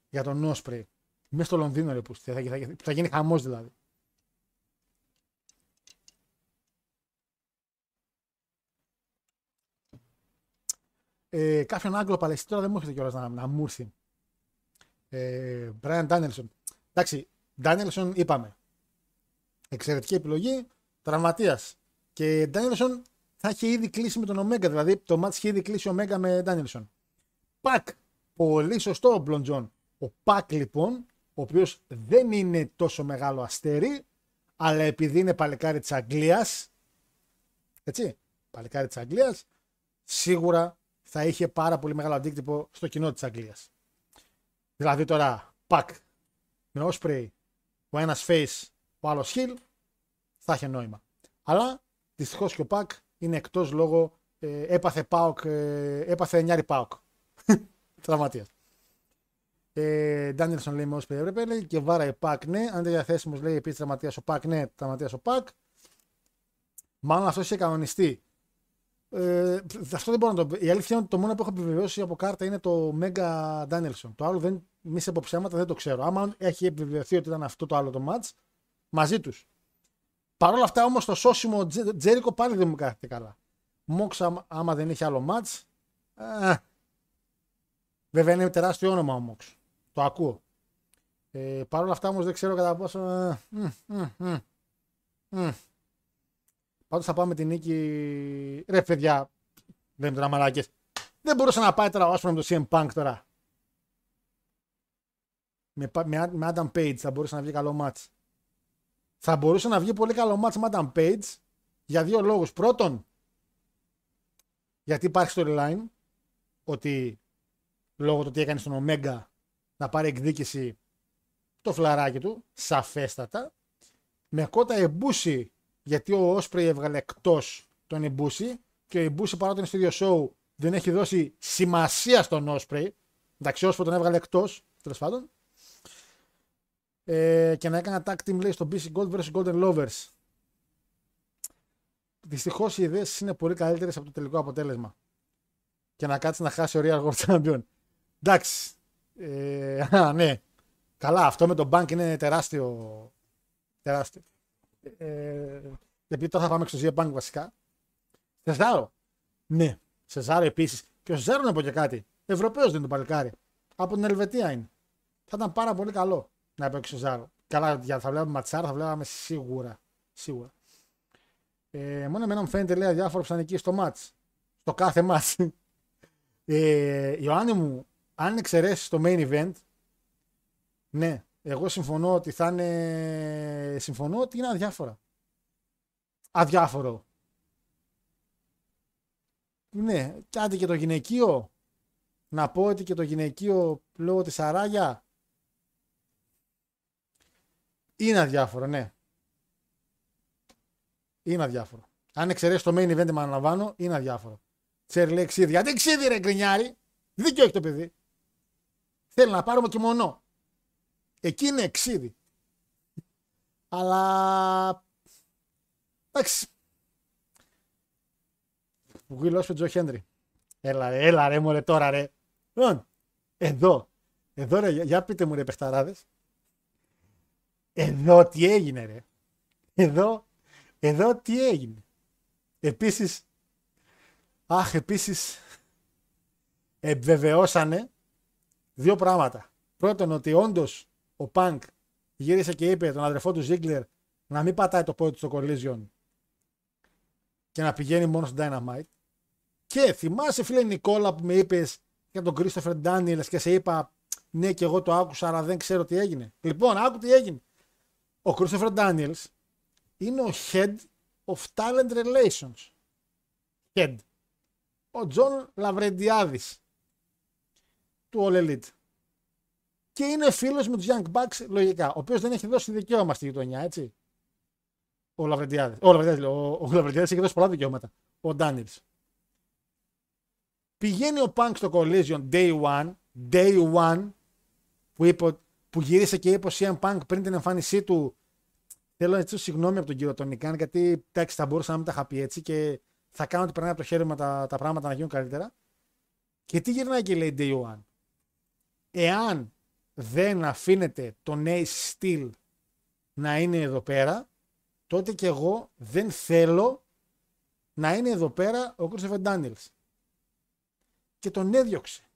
για τον Όσπρι. Μέσα στο Λονδίνο ρε, που θα, θα, θα, θα γίνει χαμός δηλαδή. Ε, κάποιον Άγγλο Παλαιστή τώρα δεν μου έρχεται κιόλας να, να μου έρθει. Ε, Brian Danielson. Εντάξει, Danielson είπαμε. Εξαιρετική επιλογή. Τραυματίας. Και Danielson θα έχει ήδη κλείσει με τον Omega. Δηλαδή το match έχει ήδη κλείσει ο Omega με Danielson. Pac. Πολύ σωστό ο Μπλον Τζον. Ο Pac λοιπόν, ο οποίος δεν είναι τόσο μεγάλο αστέρι, αλλά επειδή είναι παλικάρι της Αγγλίας, έτσι, παλικάρι της Αγγλίας, σίγουρα θα είχε πάρα πολύ μεγάλο αντίκτυπο στο κοινό της Αγγλίας. Δηλαδή τώρα, Pac με Osprey, ο ένας face, ο άλλος heel, θα είχε νόημα. Αλλά δυστυχώς και ο Πακ είναι εκτός λόγω ε, έπαθε Πάοκ, ε, έπαθε εννιάρι Πάοκ. Τραυματίας. Ε, Ντάνιελσον λέει με όσοι έπρεπε λέει, και βάρα η Πακ ναι. Αν δεν διαθέσιμος λέει επίσης τραυματίας ο Πακ ναι, τραυματίας ο Πακ. Μάλλον αυτός είχε κανονιστεί. Ε, αυτό δεν μπορώ να το πω. Η αλήθεια είναι ότι το μόνο που έχω επιβεβαιώσει από κάρτα είναι το Μέγα Ντάνιελσον. Το άλλο δεν, μη σε ψέματα δεν το ξέρω. Άμα έχει επιβεβαιωθεί ότι ήταν αυτό το άλλο το match, μαζί τους. Παρ' όλα αυτά όμως το σώσιμο Τζε- Τζέρικο πάλι δεν μου κάθεται καλά. Μόξ άμα, άμα δεν είχε άλλο match. Α, βέβαια είναι τεράστιο όνομα ο Μόξ. Το ακούω. Ε, Παρ' όλα αυτά όμως δεν ξέρω κατά πόσο. ε, μ, μ, μ, μ. Πάντως θα πάμε την νίκη. Ρε παιδιά, δεν είναι τώρα μαλάκες. Δεν μπορούσε να πάει τώρα ο Άσπρος με το CM Punk τώρα. Με, πα- με, με Adam Page θα μπορούσε να βγει καλό μάτς. Θα μπορούσε να βγει πολύ καλό μάτς με Adam Page για δύο λόγους. Πρώτον, γιατί υπάρχει storyline ότι λόγω του ότι έκανε στον Omega να πάρει εκδίκηση το φλαράκι του, σαφέστατα. Με κότα εμπούση γιατί ο Όσπρey έβγαλε εκτός τον Ιμπούση και ο Ιμπούση παρότι είναι στο ίδιο show δεν έχει δώσει σημασία στον Όσπρey. Εντάξει, ο Όσπρey τον έβγαλε εκτός, τέλος πάντων. Ε, και να έκανε tag team λέει στο BC Gold vs Golden Lovers. Δυστυχώς οι ιδέες είναι πολύ καλύτερες από το τελικό αποτέλεσμα. Και να κάτσει να χάσει ο Real World Champion. Εντάξει. Ε, α, ναι. Καλά, αυτό με τον Bank είναι τεράστιο. Τεράστιο. Ε, επειδή τώρα θα πάμε στο Bank βασικά. Σεζάρο. Ναι. Σεζάρο επίσης. Και ο Σεζάρο να πω και κάτι. Ευρωπαίος δεν είναι το παλικάρι. Από την Ελβετία είναι. Θα ήταν πάρα πολύ καλό να παίξει ο Ζάρο. Καλά, για θα βλέπαμε ματσάρα, θα βλέπαμε σίγουρα. Σίγουρα. Ε, μόνο εμένα μου φαίνεται λέει αδιάφορο που θα νικήσει στο μάτς. Στο κάθε μάτς. Ε, Ιωάννη μου, αν εξαιρέσεις το main event, ναι, εγώ συμφωνώ ότι θα είναι. Συμφωνώ ότι είναι αδιάφορα. Αδιάφορο. Ναι, κάτι και το γυναικείο. Να πω ότι και το γυναικείο λόγω της Αράγια είναι αδιάφορο, ναι. Είναι αδιάφορο. Αν εξαιρέσεις το main event, με αναλαμβάνω, είναι αδιάφορο. Τσέρι λέει ξύδι. Γιατί ξύδι, ρε γκρινιάρι. Δίκιο έχει το παιδί. Θέλει να πάρουμε και μονό. Εκεί είναι εξίδι. Αλλά. Εντάξει. Will Ospreay, Τζο Χέντρι. Έλα ρε, έλα ρε μωρέ τώρα ρε. Λοιπόν, εδώ. Εδώ ρε, για πείτε μου ρε παιχταράδες. Εδώ τι έγινε ρε. Εδώ, εδώ τι έγινε. Επίσης, αχ επίσης, επιβεβαιώσανε δύο πράγματα. Πρώτον ότι όντως ο Πανκ γύρισε και είπε τον αδερφό του Ζίγκλερ να μην πατάει το πόδι του στο Collision και να πηγαίνει μόνο στο Dynamite. Και θυμάσαι φίλε Νικόλα που με είπες για τον Christopher Daniels και σε είπα ναι και εγώ το άκουσα αλλά δεν ξέρω τι έγινε. Λοιπόν, άκου τι έγινε. Ο Christopher Daniels είναι ο Head of Talent Relations. Head. Ο Τζον Λαβρεντιάδης του All Elite. Και είναι φίλος με τους Young Bucks, λογικά. Ο οποίος δεν έχει δώσει δικαίωμα στη γειτονιά, έτσι. Ο Λαβρεντιάδης. Ο Λαβρεντιάδης ο, ο Λαβρεντιάδης έχει δώσει πολλά δικαιώματα. Ο Ντάνιλς. Πηγαίνει ο Punk στο Collision Day One, Day One, που, είπε, που γύρισε και είπε ο CM Punk πριν την εμφάνισή του. Θέλω να ζητήσω συγγνώμη από τον κύριο Τόνι Καν, γιατί εντάξει, θα μπορούσα να μην τα είχα πει έτσι και θα κάνω ότι περνάει από το χέρι με τα, τα πράγματα να γίνουν καλύτερα. Και τι γυρνάει και λέει Day One. Εάν δεν αφήνετε τον Ace Steel να είναι εδώ πέρα, τότε και εγώ δεν θέλω να είναι εδώ πέρα ο Christopher Daniels. Και τον έδιωξε.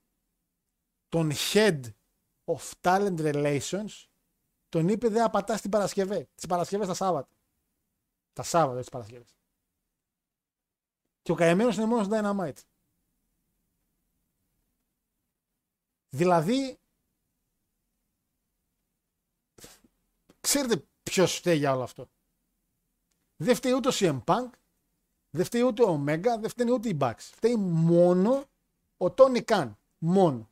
Τον Head of Talent Relations τον είπε δεν απατάς στην Παρασκευή. Τις Παρασκευές τα Σάββατα. Τα Σάββατα, τις Παρασκευές. Και ο καημένος είναι μόνος Dynamite. Δηλαδή Ξέρετε ποιος φταίει για όλο αυτό. Δεν φταίει ούτε ο CM Punk, δεν φταίει ούτε ο Omega, δεν φταίει ούτε η Bucks. Φταίει μόνο ο Tony Khan. Μόνο.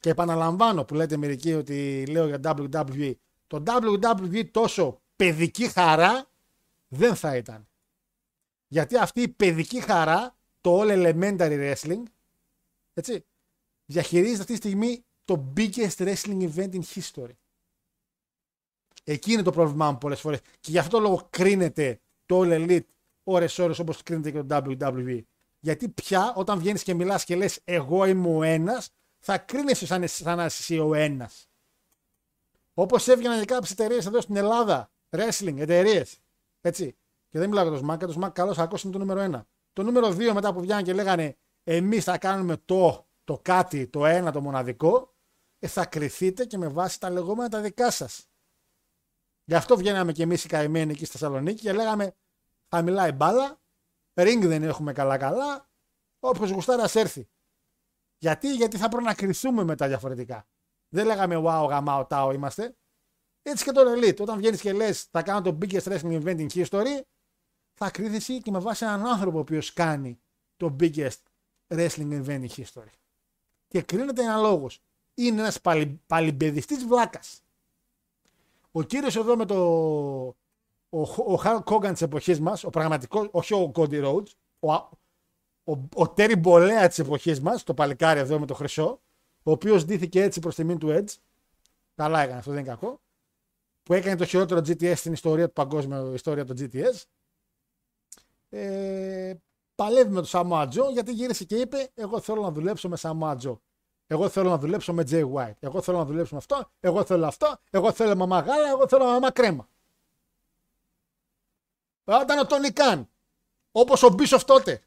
Και επαναλαμβάνω που λέτε μερικοί ότι λέω για WWE. Το WWE τόσο παιδική χαρά δεν θα ήταν. Γιατί αυτή η παιδική χαρά, το All Elementary Wrestling, έτσι, διαχειρίζεται αυτή τη στιγμή το biggest wrestling event in history. Εκεί είναι το πρόβλημά μου πολλές φορές. Και γι' αυτό λόγο κρίνεται το All Elite ώρε-ώρε όπως κρίνεται και το WWE. Γιατί πια όταν βγαίνεις και μιλάς και λες, Εγώ είμαι ο ένας, θα κρίνεσαι σαν, σαν να είσαι ο ένας. Όπως έβγαιναν και κάποιες εταιρείες εδώ στην Ελλάδα, wrestling εταιρείες. Έτσι. Και δεν μιλάω για το SmackDown, το SmackDown καλώς ακούω είναι το νούμερο ένα. Το νούμερο δύο μετά που βγαίνουν και λέγανε Εμείς θα κάνουμε το, το κάτι, το ένα, το μοναδικό, ε, θα κρυθείτε και με βάση τα λεγόμενα τα δικά σας. Γι' αυτό βγαίναμε κι εμείς οι καημένοι εκεί στη Θεσσαλονίκη και λέγαμε θα μιλάει μπάλα, ring δεν έχουμε καλά-καλά, όποιος γουστάρας έρθει. Γιατί, γιατί θα πρέπει να κρυθούμε μετά διαφορετικά. Δεν λέγαμε wow, γαμάω, τάω είμαστε. Έτσι και το Elite. Όταν βγαίνεις και λες, θα κάνω το biggest wrestling event in history, θα κρύθει και με βάση έναν άνθρωπο ο οποίος κάνει το biggest wrestling event in history. Και κρίνεται ένα λόγο. Είναι ένας παλιμπεδιστής βλάκας. Ο κύριος εδώ με το. Ο, ο Χαλ Κόγκαν της εποχής μας, ο πραγματικό, όχι ο Κόντι Ρόουτ, ο, ο, ο Τέρι Μπολέα της εποχής μας, το παλικάρι εδώ με το χρυσό, ο οποίος ντύθηκε έτσι προς τιμήν του Edge. Καλά έκανε, αυτό δεν είναι κακό. Που έκανε το χειρότερο GTS στην ιστορία του παγκόσμιου ιστορία του GTS. Ε, παλεύει με τον Samoa Joe γιατί γύρισε και είπε: Εγώ θέλω να δουλέψω με Samoa Joe. Εγώ θέλω να δουλέψω με Jay White. Εγώ θέλω να δουλέψω με αυτό. Εγώ θέλω αυτό. Εγώ θέλω μαμά γάλα. Εγώ θέλω μαμά κρέμα. Ήταν ο Τόνι Καν. Όπως ο Μπίσοφ τότε.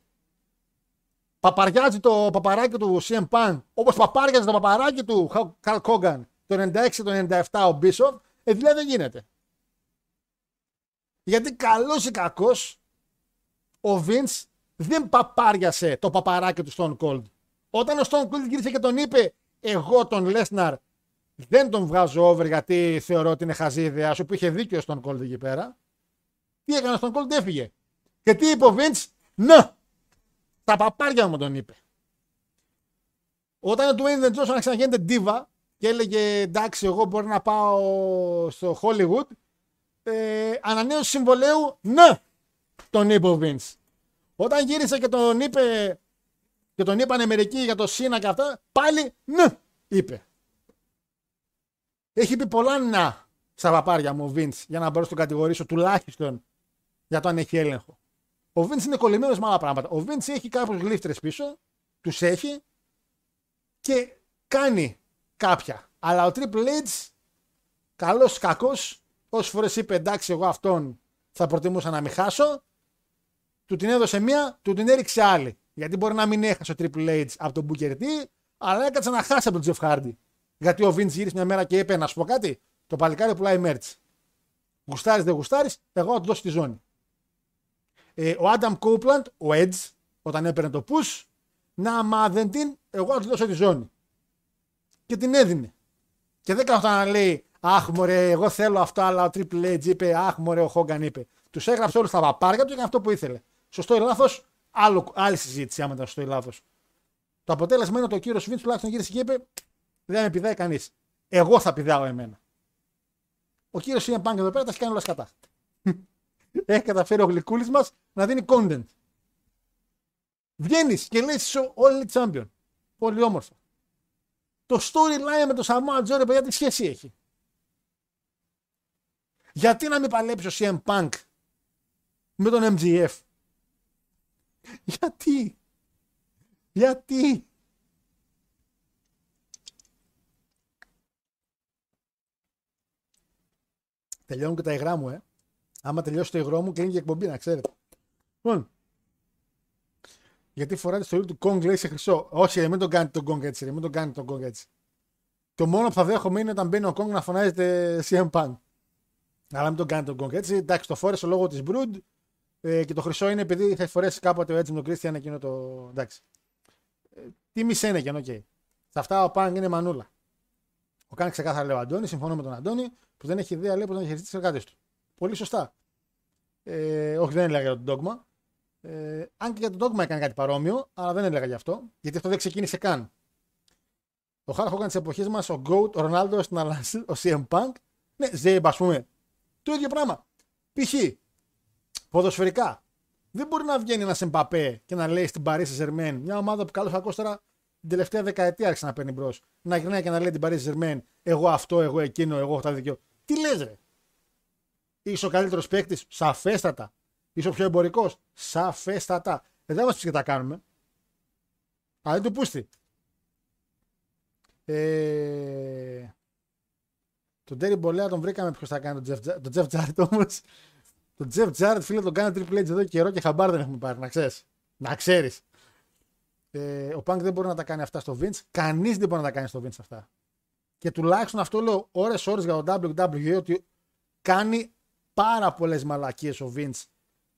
παπαριάζει το παπαράκι του CM Punk όπως παπάριαζε το παπαράκι του Καλ Κόγκαν το 96 το 97 ο Μπίσοφ, ε, δηλαδή δεν γίνεται. Γιατί καλός ή κακός, ο Vince δεν παπάριασε το παπαράκι του Stone Cold. Όταν ο Stone Cold γύρισε και τον είπε, Εγώ τον Lesnar δεν τον βγάζω over γιατί θεωρώ ότι είναι χαζή ιδέα σου, που είχε δίκιο ο Stone Cold εκεί πέρα. Τι έκανε ο Stone Cold, έφυγε. Και τι είπε ο Vince, Ναι, τα παπάρια μου τον είπε. Όταν ο Dwayne The Johnson ξαναγίνεται ντίβα και έλεγε εντάξει, εγώ μπορώ να πάω στο Hollywood, ε, ανανέωση συμβολέου, ναι, τον είπε ο Vince. Όταν γύρισε και τον είπε και τον είπανε μερικοί για το Σίνα και αυτά, πάλι ναι, είπε. Έχει πει πολλά να στα παπάρια μου ο Vince για να μπορώ να τον κατηγορήσω τουλάχιστον για το αν έχει έλεγχο. Ο Vince είναι κολλημένος με άλλα πράγματα. Ο Vince έχει κάποιους γλύφτρε πίσω, τους έχει και κάνει κάποια. Αλλά ο Triple H, καλός κακός, όσες φορές είπε εντάξει, εγώ αυτόν θα προτιμούσα να μην χάσω, του την έδωσε μία, του την έριξε άλλη. Γιατί μπορεί να μην έχασε ο Triple H από τον Booker T, αλλά έκατσε να χάσει από τον Jeff Hardy. Γιατί ο Vince γύρισε μια μέρα και είπε: Να σου πω κάτι, το παλικάρι πουλάει merch. Γουστάρεις, δεν γουστάρεις, εγώ θα του δώσω τη ζώνη. Ε, ο Adam Copeland, ο Edge, όταν έπαιρνε το push, να μα δεν την, εγώ θα του δώσω τη ζώνη. Και την έδινε. Και δεν καθόταν να λέει Αχ, μωρέ, εγώ θέλω αυτό, αλλά ο Triple H είπε Αχ, μωρέ, ο Hogan είπε. Τους έγραψε όλους τα παπάρια του και έκανε αυτό που ήθελε. Σωστό ή λάθος, άλλη συζήτηση άμα ήταν σωστό ή λάθο. Το αποτέλεσμα είναι ότι ο κύριος Βίντ τουλάχιστον γύρισε και είπε: Δεν με πηδάει κανείς. Εγώ θα πηδάω εμένα. Ο κύριος Σιαν Πάγκ εδώ πέρα τα έχει κάνει όλα σκατά. έχει καταφέρει ο γλυκούλης μας να δίνει content. Βγαίνεις και λες: Όλοι champion. Πολύ όμορφο. Το storyline με το Samoa Joe, παιδιά, τι σχέση έχει; Γιατί να μην παλέψει ο CM Punk με τον MGF. Γιατί; Γιατί; Τελειώνουν και τα υγρά μου, ε. Άμα τελειώσει το υγρό μου, κλείνει και η εκπομπή, να ξέρετε. Λοιπόν. Γιατί φοράτε στο του Kong λέει σε χρυσό. Όχι, ρε, μην τον κάνετε τον Kong έτσι, ρε, μην τον κάνετε τον Kong έτσι. Το μόνο που θα δέχομαι είναι όταν μπαίνει ο Kong να φωνάζεται CM Punk. Αλλά μην τον κάνετε τον Kong έτσι. Εντάξει, το φόρεσε λόγω της Brood. Ε, και το χρυσό είναι επειδή θα φορέσει κάποτε ο έτσι με τον Christian εκείνο το. Εντάξει. Ε, τι μισένε και οκ. Okay. Σε αυτά ο Punk είναι μανούλα. Ο Καν ξεκάθαρα λέει ο Αντώνης, συμφωνώ με τον Αντώνη, που δεν έχει ιδέα λέει πώ να διαχειριστεί τι εργάτες του. Πολύ σωστά. Ε, όχι, δεν έλεγα για τον Dogma. Ε, αν και για τον Dogma έκανε κάτι παρόμοιο, αλλά δεν έλεγα γι' αυτό, γιατί αυτό δεν ξεκίνησε καν. Ο Χάρ Χόγκαν της εποχής μας, ο Goat, ο Ρονάλντο στην Αλλάση, ο CM Punk. Ναι, Ζέμπ, ας πούμε. Το ίδιο πράγμα. Π.χ. ποδοσφαιρικά. Δεν μπορεί να βγαίνει ένας Εμπαπέ και να λέει στην Paris Saint μια ομάδα που καλώς κακό τώρα την τελευταία δεκαετία άρχισε να παίρνει μπρος. Να γυρνάει και να λέει την Paris Saint εγώ αυτό, εγώ εκείνο, εγώ έχω τα δικαιώματα. Τι λες, ρε; Είσαι ο καλύτερος παίκτης, σαφέστατα. Είσαι ο πιο εμπορικός, σαφέστατα. Ε, δεν μας πεις και τα κάνουμε. Αλλά δεν του πούστη. Ε... Τον Τέρι Μπολέα τον βρήκαμε ποιος θα κάνει τον Jeff, τον Jeff Jarrett όμως. Τον Jeff Jarrett φίλε τον κάνει Triple H εδώ και καιρό και χαμπάρ δεν έχουμε πάρει, να ξέρεις. Να ξέρεις. Ε, ο Punk δεν μπορεί να τα κάνει αυτά στο Vince. Κανείς δεν μπορεί να τα κάνει στο Vince αυτά. Και τουλάχιστον αυτό λέω ώρε-ώρε για το WWE ότι κάνει πάρα πολλές μαλακίες ο Vince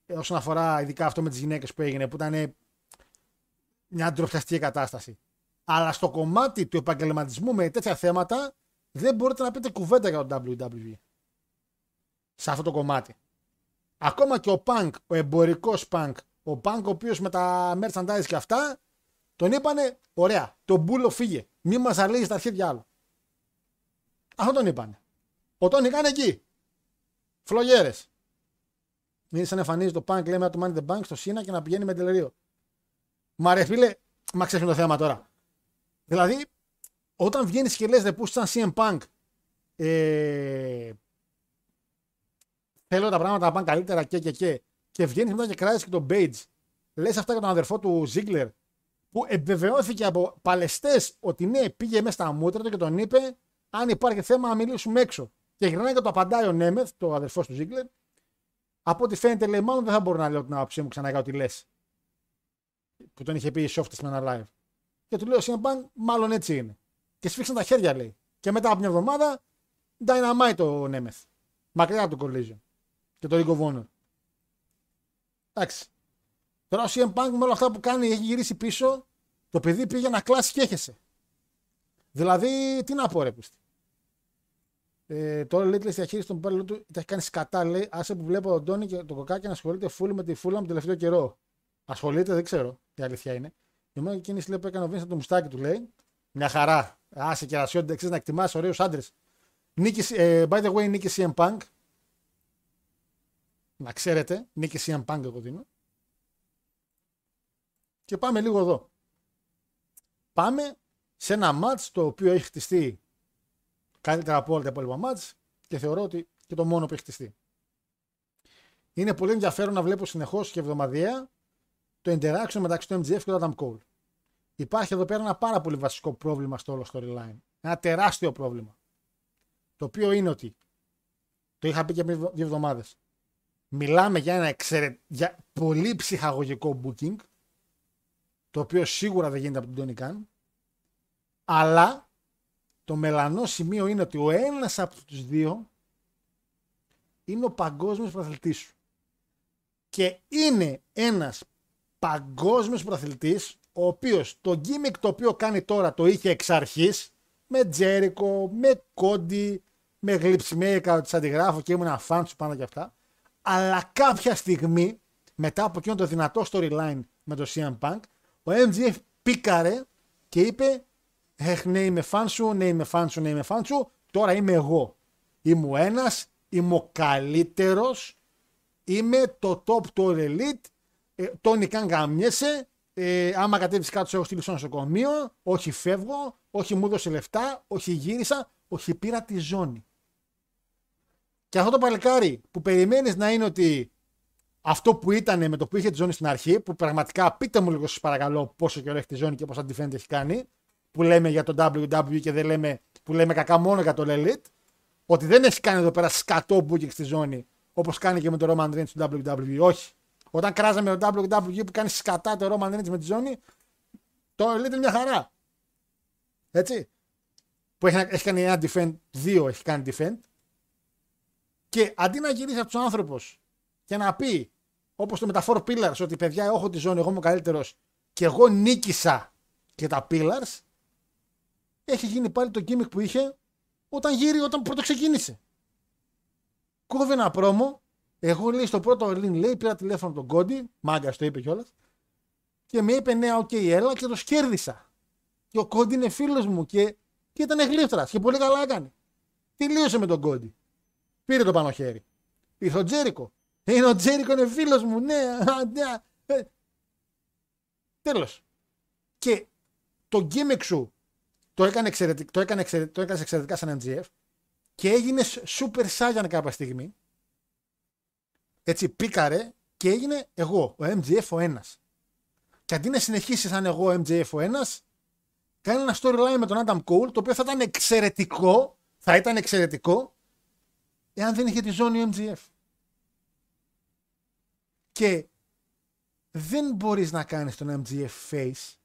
όσον αφορά ειδικά αυτό με τις γυναίκες που έγινε, που ήταν μια ντροπιαστική κατάσταση. Αλλά στο κομμάτι του επαγγελματισμού με τέτοια θέματα δεν μπορείτε να πείτε κουβέντα για το WWE. Σε αυτό το κομμάτι. Ακόμα και ο Punk, ο εμπορικός Punk, ο Punk ο οποίος με τα merchandise και αυτά, τον είπανε, ωραία, το μπούλο φύγε. Μη μας αλύει τα αρχίδια άλλο. Αυτό τον είπανε. Ο Τόνι κάνει εκεί. Φλογέρες. Μην σαν εμφανίζει το Punk, λέμε το Money the Bank στο Σίνα και να πηγαίνει με τελερίο. Μα ρε φίλε, μα ξέφυγε το θέμα τώρα. Δηλαδή, όταν βγαίνει και λες, που σαν CM Punk, ε, θέλω τα πράγματα να πάνε καλύτερα και και και, και βγαίνει μετά και κράζει και τον Page, λες αυτά για τον αδερφό του Ziggler, που επιβεβαιώθηκε από παλαιστές ότι ναι, πήγε μέσα στα μούτρα του και τον είπε, αν υπάρχει θέμα να μιλήσουμε έξω. Και γυρνάει και το απαντάει ο Νέμεθ, το αδερφός του Ziggler, από ό,τι φαίνεται λέει, μάλλον δεν θα μπορώ να λέω την άποψή μου ξανά για ό,τι λες. που τον είχε πει η Softies με ένα live. Και του λέει ο CM Punk, μάλλον έτσι είναι. Και σφίξαν τα χέρια, λέει. Και μετά από μια εβδομάδα, Dynamite το Nemeth. Μακριά από το Collision. Και το Ring of Honor. Εντάξει. Τώρα ο CM Punk με όλα αυτά που κάνει έχει γυρίσει πίσω. Το παιδί πήγε να κλάσει και έχεσε. Δηλαδή, τι να πω, ρε πούστη. Ε, τώρα λέει τη διαχείριση των υπάλληλων του τα έχει κάνει σκατά. Λέει, άσε που βλέπω τον Τόνι και τον Κοκάκι να ασχολείται φούλ με τη φούλα μου τελευταίο καιρό. Ασχολείται, δεν ξέρω τι αλήθεια είναι. Η μόνη κίνησης λέει, που έκανε ο Βίνστα το μουστάκι του λέει. Μια χαρά. Άσε και ρασιόντε εξή να εκτιμάς ωραίους άντρες. Νίκης, ε, by the way, νίκη CM Punk. Να ξέρετε, νίκη CM Punk εγώ δίνω. Και πάμε λίγο εδώ. Πάμε σε ένα μάτς το οποίο έχει χτιστεί καλύτερα από όλα τα υπόλοιπα μάτς και θεωρώ ότι και το μόνο που έχει χτιστεί. Είναι πολύ ενδιαφέρον να βλέπω συνεχώς και εβδομαδιαία το interaction μεταξύ του MGF και του Adam Cole. Υπάρχει εδώ πέρα ένα πάρα πολύ βασικό πρόβλημα στο όλο storyline. Ένα τεράστιο πρόβλημα. Το οποίο είναι ότι το είχα πει και πριν δύο εβδομάδες. Μιλάμε για ένα εξαιρε... για πολύ ψυχαγωγικό booking το οποίο σίγουρα δεν γίνεται από τον Τόνι Καν αλλά το μελανό σημείο είναι ότι ο ένας από τους δύο είναι ο παγκόσμιος πρωταθλητής σου. Και είναι ένας παγκόσμιος πρωταθλητής ο οποίος το gimmick το οποίο κάνει τώρα το είχε εξ αρχής με Τζέρικο, με Κόντι, με γλυψιμέρικα της αντιγράφω και ήμουν φαν σου πάνω και αυτά. Αλλά κάποια στιγμή μετά από εκείνο το δυνατό storyline με το CM Punk ο MGF πήκαρε και είπε Έχ, ναι, είμαι φαν σου, ναι, είμαι φαν σου, ναι, είμαι φαν σου. Τώρα είμαι εγώ. Είμαι ο ένας, είμαι ο καλύτερος. Είμαι το top το elite. Ε, Τόνι καν γαμιέσαι. Ε, άμα κατέβεις κάτω, σε έχω στείλει στο νοσοκομείο. Όχι φεύγω. Όχι μου έδωσε λεφτά. Όχι γύρισα. Όχι πήρα τη ζώνη. Και αυτό το παλικάρι που περιμένεις να είναι ότι αυτό που ήταν με το που είχε τη ζώνη στην αρχή, που πραγματικά πείτε μου λίγο σας παρακαλώ πόσο καιρό έχει τη ζώνη και πώ αντιφαίνεται έχει κάνει, που λέμε για το WWE και δεν λέμε, που λέμε κακά μόνο για το Elite, ότι δεν έχει κάνει εδώ πέρα σκατό booking στη ζώνη όπως κάνει και με το Roman Reigns του WWE. Όχι. Όταν κράζαμε το WWE που κάνει σκατά το Roman Reigns με τη ζώνη, το Elite είναι μια χαρά. Έτσι. Που έχει, έχει κάνει ένα defend, δύο έχει κάνει defend. Και αντί να γυρίσει από τους άνθρωπου και να πει, όπως το με τα Four Pillars, ότι παιδιά, έχω τη ζώνη, εγώ είμαι ο καλύτερος και εγώ νίκησα και τα Pillars, έχει γίνει πάλι το gimmick που είχε όταν γύρει, όταν πρώτο ξεκίνησε. Κόβει ένα πρόμο. Εγώ λέει στο πρώτο Lin λέει, πήρα τηλέφωνο τον Κόντι, μάγκα το είπε κιόλας. Και με είπε ναι, ok, okay, έλα και το κέρδισα. Και ο Κόντι είναι φίλος μου και, και ήταν γλύφτρας και πολύ καλά έκανε. Τελείωσε με τον Κόντι. Πήρε το πάνω χέρι. Ήρθε ο Τζέρικο. Είναι ο Τζέρικο, είναι φίλος μου, ναι, ναι. Ε. Τέλος. Και το gimmick σου το έκανε, εξαιρετικ, το έκανε, εξαιρετικ, το έκανες εξαιρετικά σαν MJF και έγινε super saiyan κάποια στιγμή. Έτσι πήκαρε και έγινε εγώ, ο MGF ο ένας. Και αντί να συνεχίσει σαν εγώ ο MJF ο ένας, κάνει ένα storyline με τον Adam Cole το οποίο θα ήταν εξαιρετικό, θα ήταν εξαιρετικό, εάν δεν είχε τη ζώνη ο MGF. Και δεν μπορείς να κάνεις τον MGF face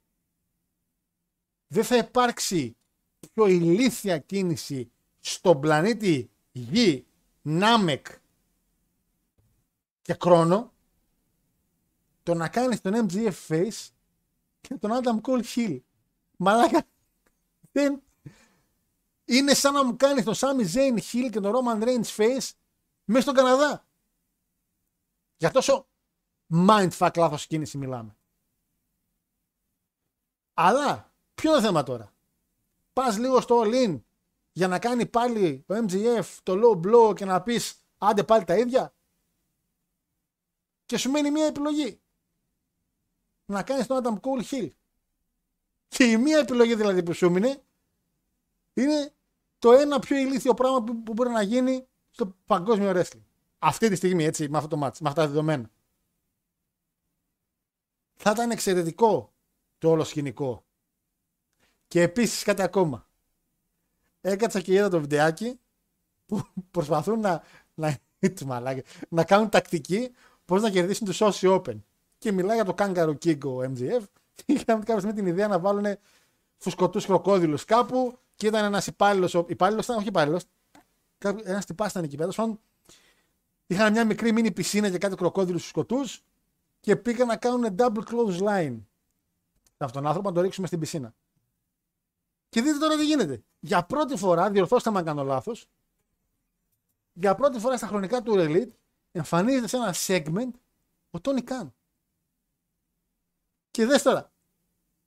δεν θα υπάρξει πιο ηλίθια κίνηση στον πλανήτη Γη, Νάμεκ και Κρόνο το να κάνεις τον MGF Face και τον Adam Cole Hill. Μαλάκα δεν... Είναι σαν να μου κάνεις τον Sami Zayn Hill και τον Roman Reigns Face μέσα στον Καναδά. Για τόσο mindfuck λάθος κίνηση μιλάμε. Αλλά Ποιο είναι το θέμα τώρα; Πας λίγο στο all για να κάνει πάλι ο MGF το low blow και να πεις άντε πάλι τα ίδια. Και σου μένει μία επιλογή. Να κάνεις τον Adam Cole Hill. Και η μία επιλογή δηλαδή που σου μείνει είναι το ένα πιο ηλίθιο πράγμα που, που μπορεί να γίνει στο παγκόσμιο wrestling. Αυτή τη στιγμή, έτσι, με αυτό το μάτι, με αυτά τα δεδομένα. Θα ήταν εξαιρετικό το όλο σκηνικό και επίσης κάτι ακόμα. Έκατσα και είδα το βιντεάκι που προσπαθούν να, να, να κάνουν τακτική πώς να κερδίσουν τους Aussie Open. Και μιλάει για το Kangaroo King ο MGF. Και είχαμε κάποια στιγμή την ιδέα να βάλουν φουσκωτούς κροκόδηλου κάπου. Και ήταν ένας υπάλληλος. Υπάλληλος ήταν, όχι υπάλληλος. Ένας τυπάς ήταν εκεί πέρα. τέλος πάντων, Είχαν μια μικρή μίνι πισίνα και κάτι κροκόδηλου φουσκωτού. Και πήγαν να κάνουν double close line. Σε αυτόν τον άνθρωπο να το ρίξουμε στην πισίνα. Και δείτε τώρα τι γίνεται. Για πρώτη φορά, διορθώστε με αν κάνω λάθος, για πρώτη φορά στα χρονικά του Elite εμφανίζεται σε ένα segment ο Tony Khan. Και δες τώρα,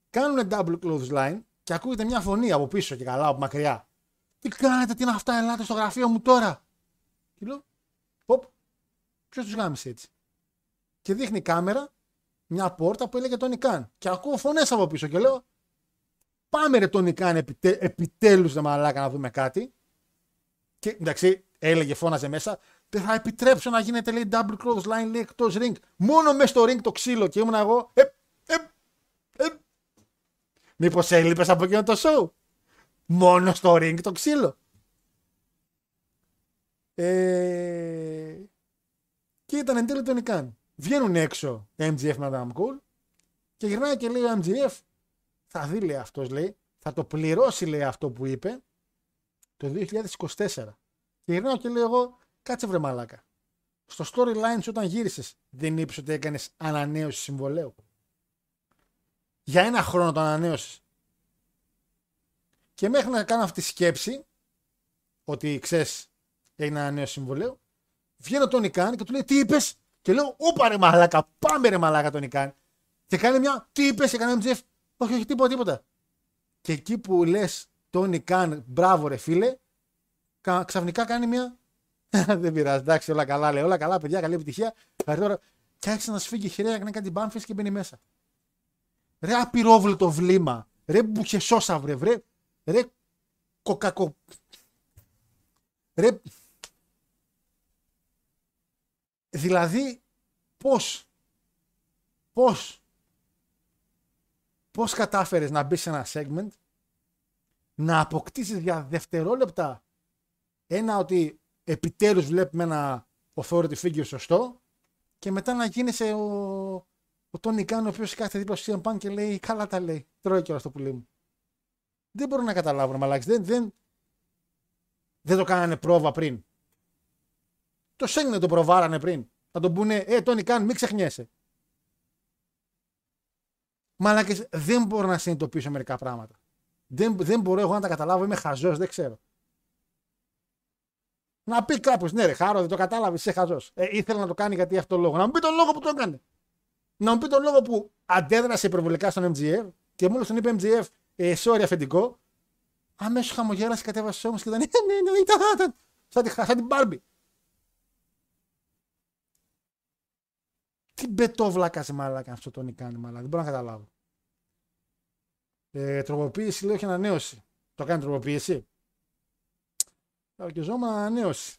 κάνουν double close line και ακούγεται μια φωνή από πίσω και καλά, από μακριά. Τι κάνετε, τι είναι αυτά, ελάτε στο γραφείο μου τώρα. Και λέω, Ποπ, ποιος τους γάμισε έτσι. Και δείχνει η κάμερα μια πόρτα που έλεγε Tony Khan. Και ακούω φωνές από πίσω και λέω, Πάμε ρε Tony Khan επιτε, επιτέλους να μαλάκα να δούμε κάτι. Και εντάξει, έλεγε, φώναζε μέσα. Δεν θα επιτρέψω να γίνεται λέει double close line λέει εκτός ring. Μόνο μες στο ring το ξύλο. Και ήμουν εγώ. Ε, ε, ε. Μήπως έλειπες από εκείνο το show; Μόνο στο ring το ξύλο. Ε... Και ήταν εν τέλει τον Ικάν. Βγαίνουν έξω MGF με Adam Cole και γυρνάει και λέει ο MGF θα δει λέει αυτός λέει, θα το πληρώσει λέει αυτό που είπε το 2024. Και γυρνάω και λέω εγώ, κάτσε βρε μαλάκα. Στο storyline σου όταν γύρισες δεν είπες ότι έκανες ανανέωση συμβολέου. Για ένα χρόνο το ανανέωσες. Και μέχρι να κάνω αυτή τη σκέψη, ότι ξέρεις, έγινε ανανέωση συμβολέου, βγαίνω τον Ικάν και του λέει τι είπες, και λέω Όπα ρε μαλάκα, πάμε ρε μαλάκα τον Ικάν. Και κάνει μια, τι είπες, και κάνει MJF, όχι, όχι, τίποτα, τίποτα. Και εκεί που λες τον Καν, μπράβο ρε φίλε, ξαφνικά κάνει μια. Δεν πειράζει, εντάξει, όλα καλά, λέει. Όλα καλά, παιδιά, καλή επιτυχία. Τώρα, και άρχισε να σφίγγει χειρέα, έκανε κάτι μπάμφε και μπαίνει μέσα. Ρε απειρόβλητο βλήμα. Ρε μπουχεσόσα, βρε, βρε. Ρε κοκακο. Ρε. Δηλαδή, πώς, πώς, πώς κατάφερες να μπεις σε ένα segment, να αποκτήσεις για δευτερόλεπτα ένα ότι επιτέλους βλέπουμε ένα authority figure σωστό και μετά να γίνεσαι ο, ο Τόνι Κάν ο οποίος κάθεται δίπλα στο CM Punk και λέει καλά τα λέει, τρώει κιόλας το πουλί μου. Δεν μπορώ να καταλάβω, μαλάξι. Δεν, δεν, δεν το κάνανε πρόβα πριν. Το Σέγγινε το προβάρανε πριν. Θα τον πούνε, Ε, Τόνι Καν, μην ξεχνιέσαι. Μαλάκες, δεν μπορώ να συνειδητοποιήσω μερικά πράγματα. Δεν, δεν μπορώ εγώ να τα καταλάβω, είμαι χαζός, δεν ξέρω. Να πει κάποιος, ναι, ρε, χάρο, δεν το κατάλαβες, είσαι χαζός. Ε, ήθελα να το κάνει γιατί αυτό το λόγο. Να μου πει τον λόγο που το έκανε. Να μου πει τον λόγο που αντέδρασε υπερβολικά στον MGF και μόλις τον είπε MGF, ε, sorry αφεντικό, αμέσως χαμογέλασε, κατέβασε όμως και ήταν, ναι, ναι, ναι, ήταν, ήταν, σαν, σαν την Μπάρμπι. Τι μπετόβλακα σε μαλάκα αυτό τον κάνει μαλάκα. Δεν μπορώ να καταλάβω. Ε, τροποποίηση λέει όχι ανανέωση. Το κάνει τροποποίηση. Αρκεζόμουν ανανέωση.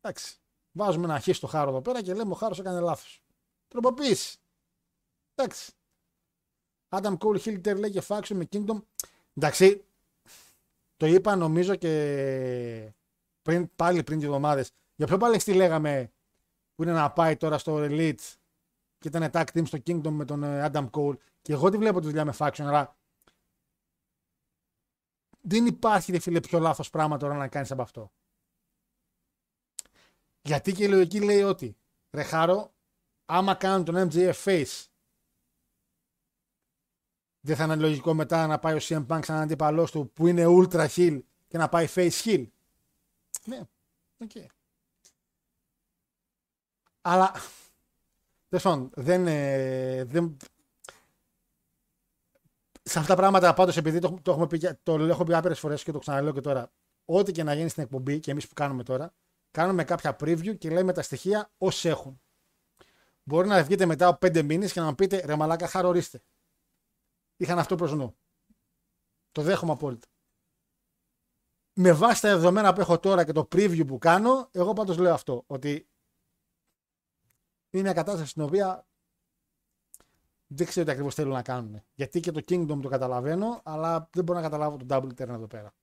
Εντάξει. Βάζουμε ένα χ στο χάρο εδώ πέρα και λέμε ο χάρος έκανε λάθος. Τροποποίηση. Εντάξει. Adam Cole Hilter λέει και faction με Kingdom. Εντάξει. Το είπα νομίζω και πριν, πάλι πριν δύο εβδομάδες. Για ποιο πάλι τι λέγαμε που είναι να πάει τώρα στο Elite και ήταν tag team στο Kingdom με τον ε, Adam Cole και εγώ τη βλέπω τη δουλειά με faction, αλλά δεν υπάρχει ρε φίλε πιο λάθος πράγμα τώρα να κάνεις από αυτό. Γιατί και η λογική λέει ότι ρε χάρο, άμα κάνουν τον MJF face δεν θα είναι λογικό μετά να πάει ο CM Punk σαν αντίπαλός του που είναι ultra heel και να πάει face heel. Ναι, ok. Okay. Αλλά τέλος δεν, ε, δεν. Σε αυτά τα πράγματα πάντως, επειδή το, το, έχουμε πει, το έχω πει άπειρες φορές και το ξαναλέω και τώρα, ό,τι και να γίνει στην εκπομπή και εμείς που κάνουμε τώρα, κάνουμε κάποια preview και λέμε τα στοιχεία όσοι έχουν. Μπορεί να βγείτε μετά από πέντε μήνες και να μου πείτε ρε Μαλάκα, χαρορίστε. Είχαν αυτό προς νου. Το δέχομαι απόλυτα. Με βάση τα δεδομένα που έχω τώρα και το preview που κάνω, εγώ πάντως λέω αυτό. Ότι είναι μια κατάσταση στην οποία δεν ξέρω τι ακριβώς θέλουν να κάνουν. Γιατί και το Kingdom το καταλαβαίνω, αλλά δεν μπορώ να καταλάβω τον Double Turn εδώ πέρα.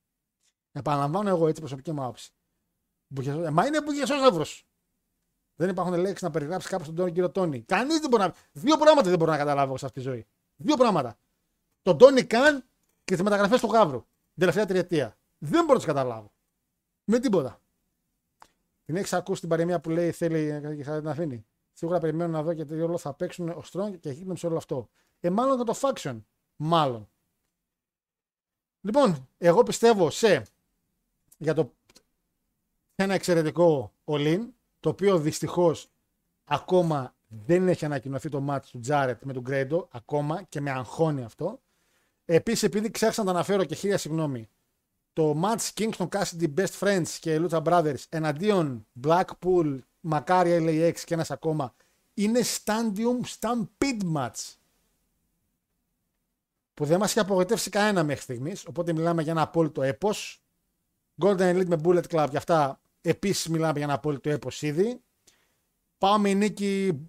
Επαναλαμβάνω εγώ έτσι προσωπική μου άποψη. Μα είναι μπουγεσό ευρώ. Δεν υπάρχουν λέξεις να περιγράψεις κάποιο τον Τόνι κύριο Τόνι. Κανείς δεν μπορεί να. Δύο πράγματα δεν μπορώ να καταλάβω σε αυτή τη ζωή. Δύο πράγματα. Τον Τόνι Καν και τις μεταγραφές του Γαύρου. Την τελευταία τριετία. Δεν μπορώ να τις καταλάβω. Με τίποτα. Την έχεις ακούσει την παρεμία που λέει θέλει και θα την αφήνει. Σίγουρα περιμένω να δω και τι ρόλο θα παίξουν ο Strong και Hitman σε όλο αυτό. Ε, μάλλον και το Faction. Μάλλον. Λοιπόν, εγώ πιστεύω σε για το ένα εξαιρετικό all το οποίο δυστυχώς ακόμα δεν έχει ανακοινωθεί το match του Τζάρετ με τον Γκρέντο, ακόμα και με αγχώνει αυτό. Επίσης, επειδή ξέχασα να το αναφέρω και χίλια συγγνώμη, το match Kingston Cassidy Best Friends και Lucha Brothers εναντίον Blackpool, Μακάρι LAX και ένας ακόμα είναι Stadium Stampede match. Που δεν μας έχει απογοητεύσει κανένα μέχρι στιγμής. Οπότε μιλάμε για ένα απόλυτο έπος. Golden Elite με Bullet Club και αυτά επίσης μιλάμε για ένα απόλυτο έπος ήδη. Πάμε η νίκη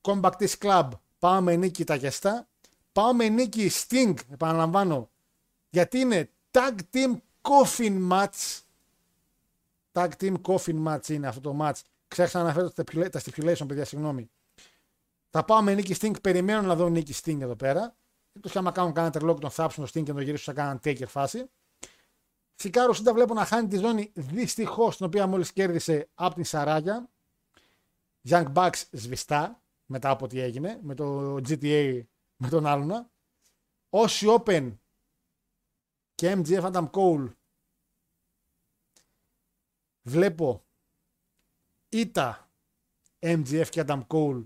Compact Club. Πάμε η νίκη τα γεστά. Πάμε η νίκη Sting, επαναλαμβάνω. Γιατί είναι Tag Team Coffin Match. Tag Team Coffin Match είναι αυτό το match. Ξέχασα να αναφέρω τα stipulation, παιδιά, συγγνώμη. Θα πάω με νίκη Sting. Περιμένω να δω νίκη Sting εδώ πέρα. Εκτός και άμα κάνουν κανένα τρελό και τον θάψουν στο Sting και τον γυρίσουν σε κάναν taker φάση. Φυσικά ο Σίντα βλέπω να χάνει τη ζώνη δυστυχώς την οποία μόλις κέρδισε από την Σαράγια. Young Bucks σβηστά μετά από τι έγινε με το GTA με τον άλλον. Όσοι Open και MGF Adam Cole βλέπω ήττα MGF και Adam Cole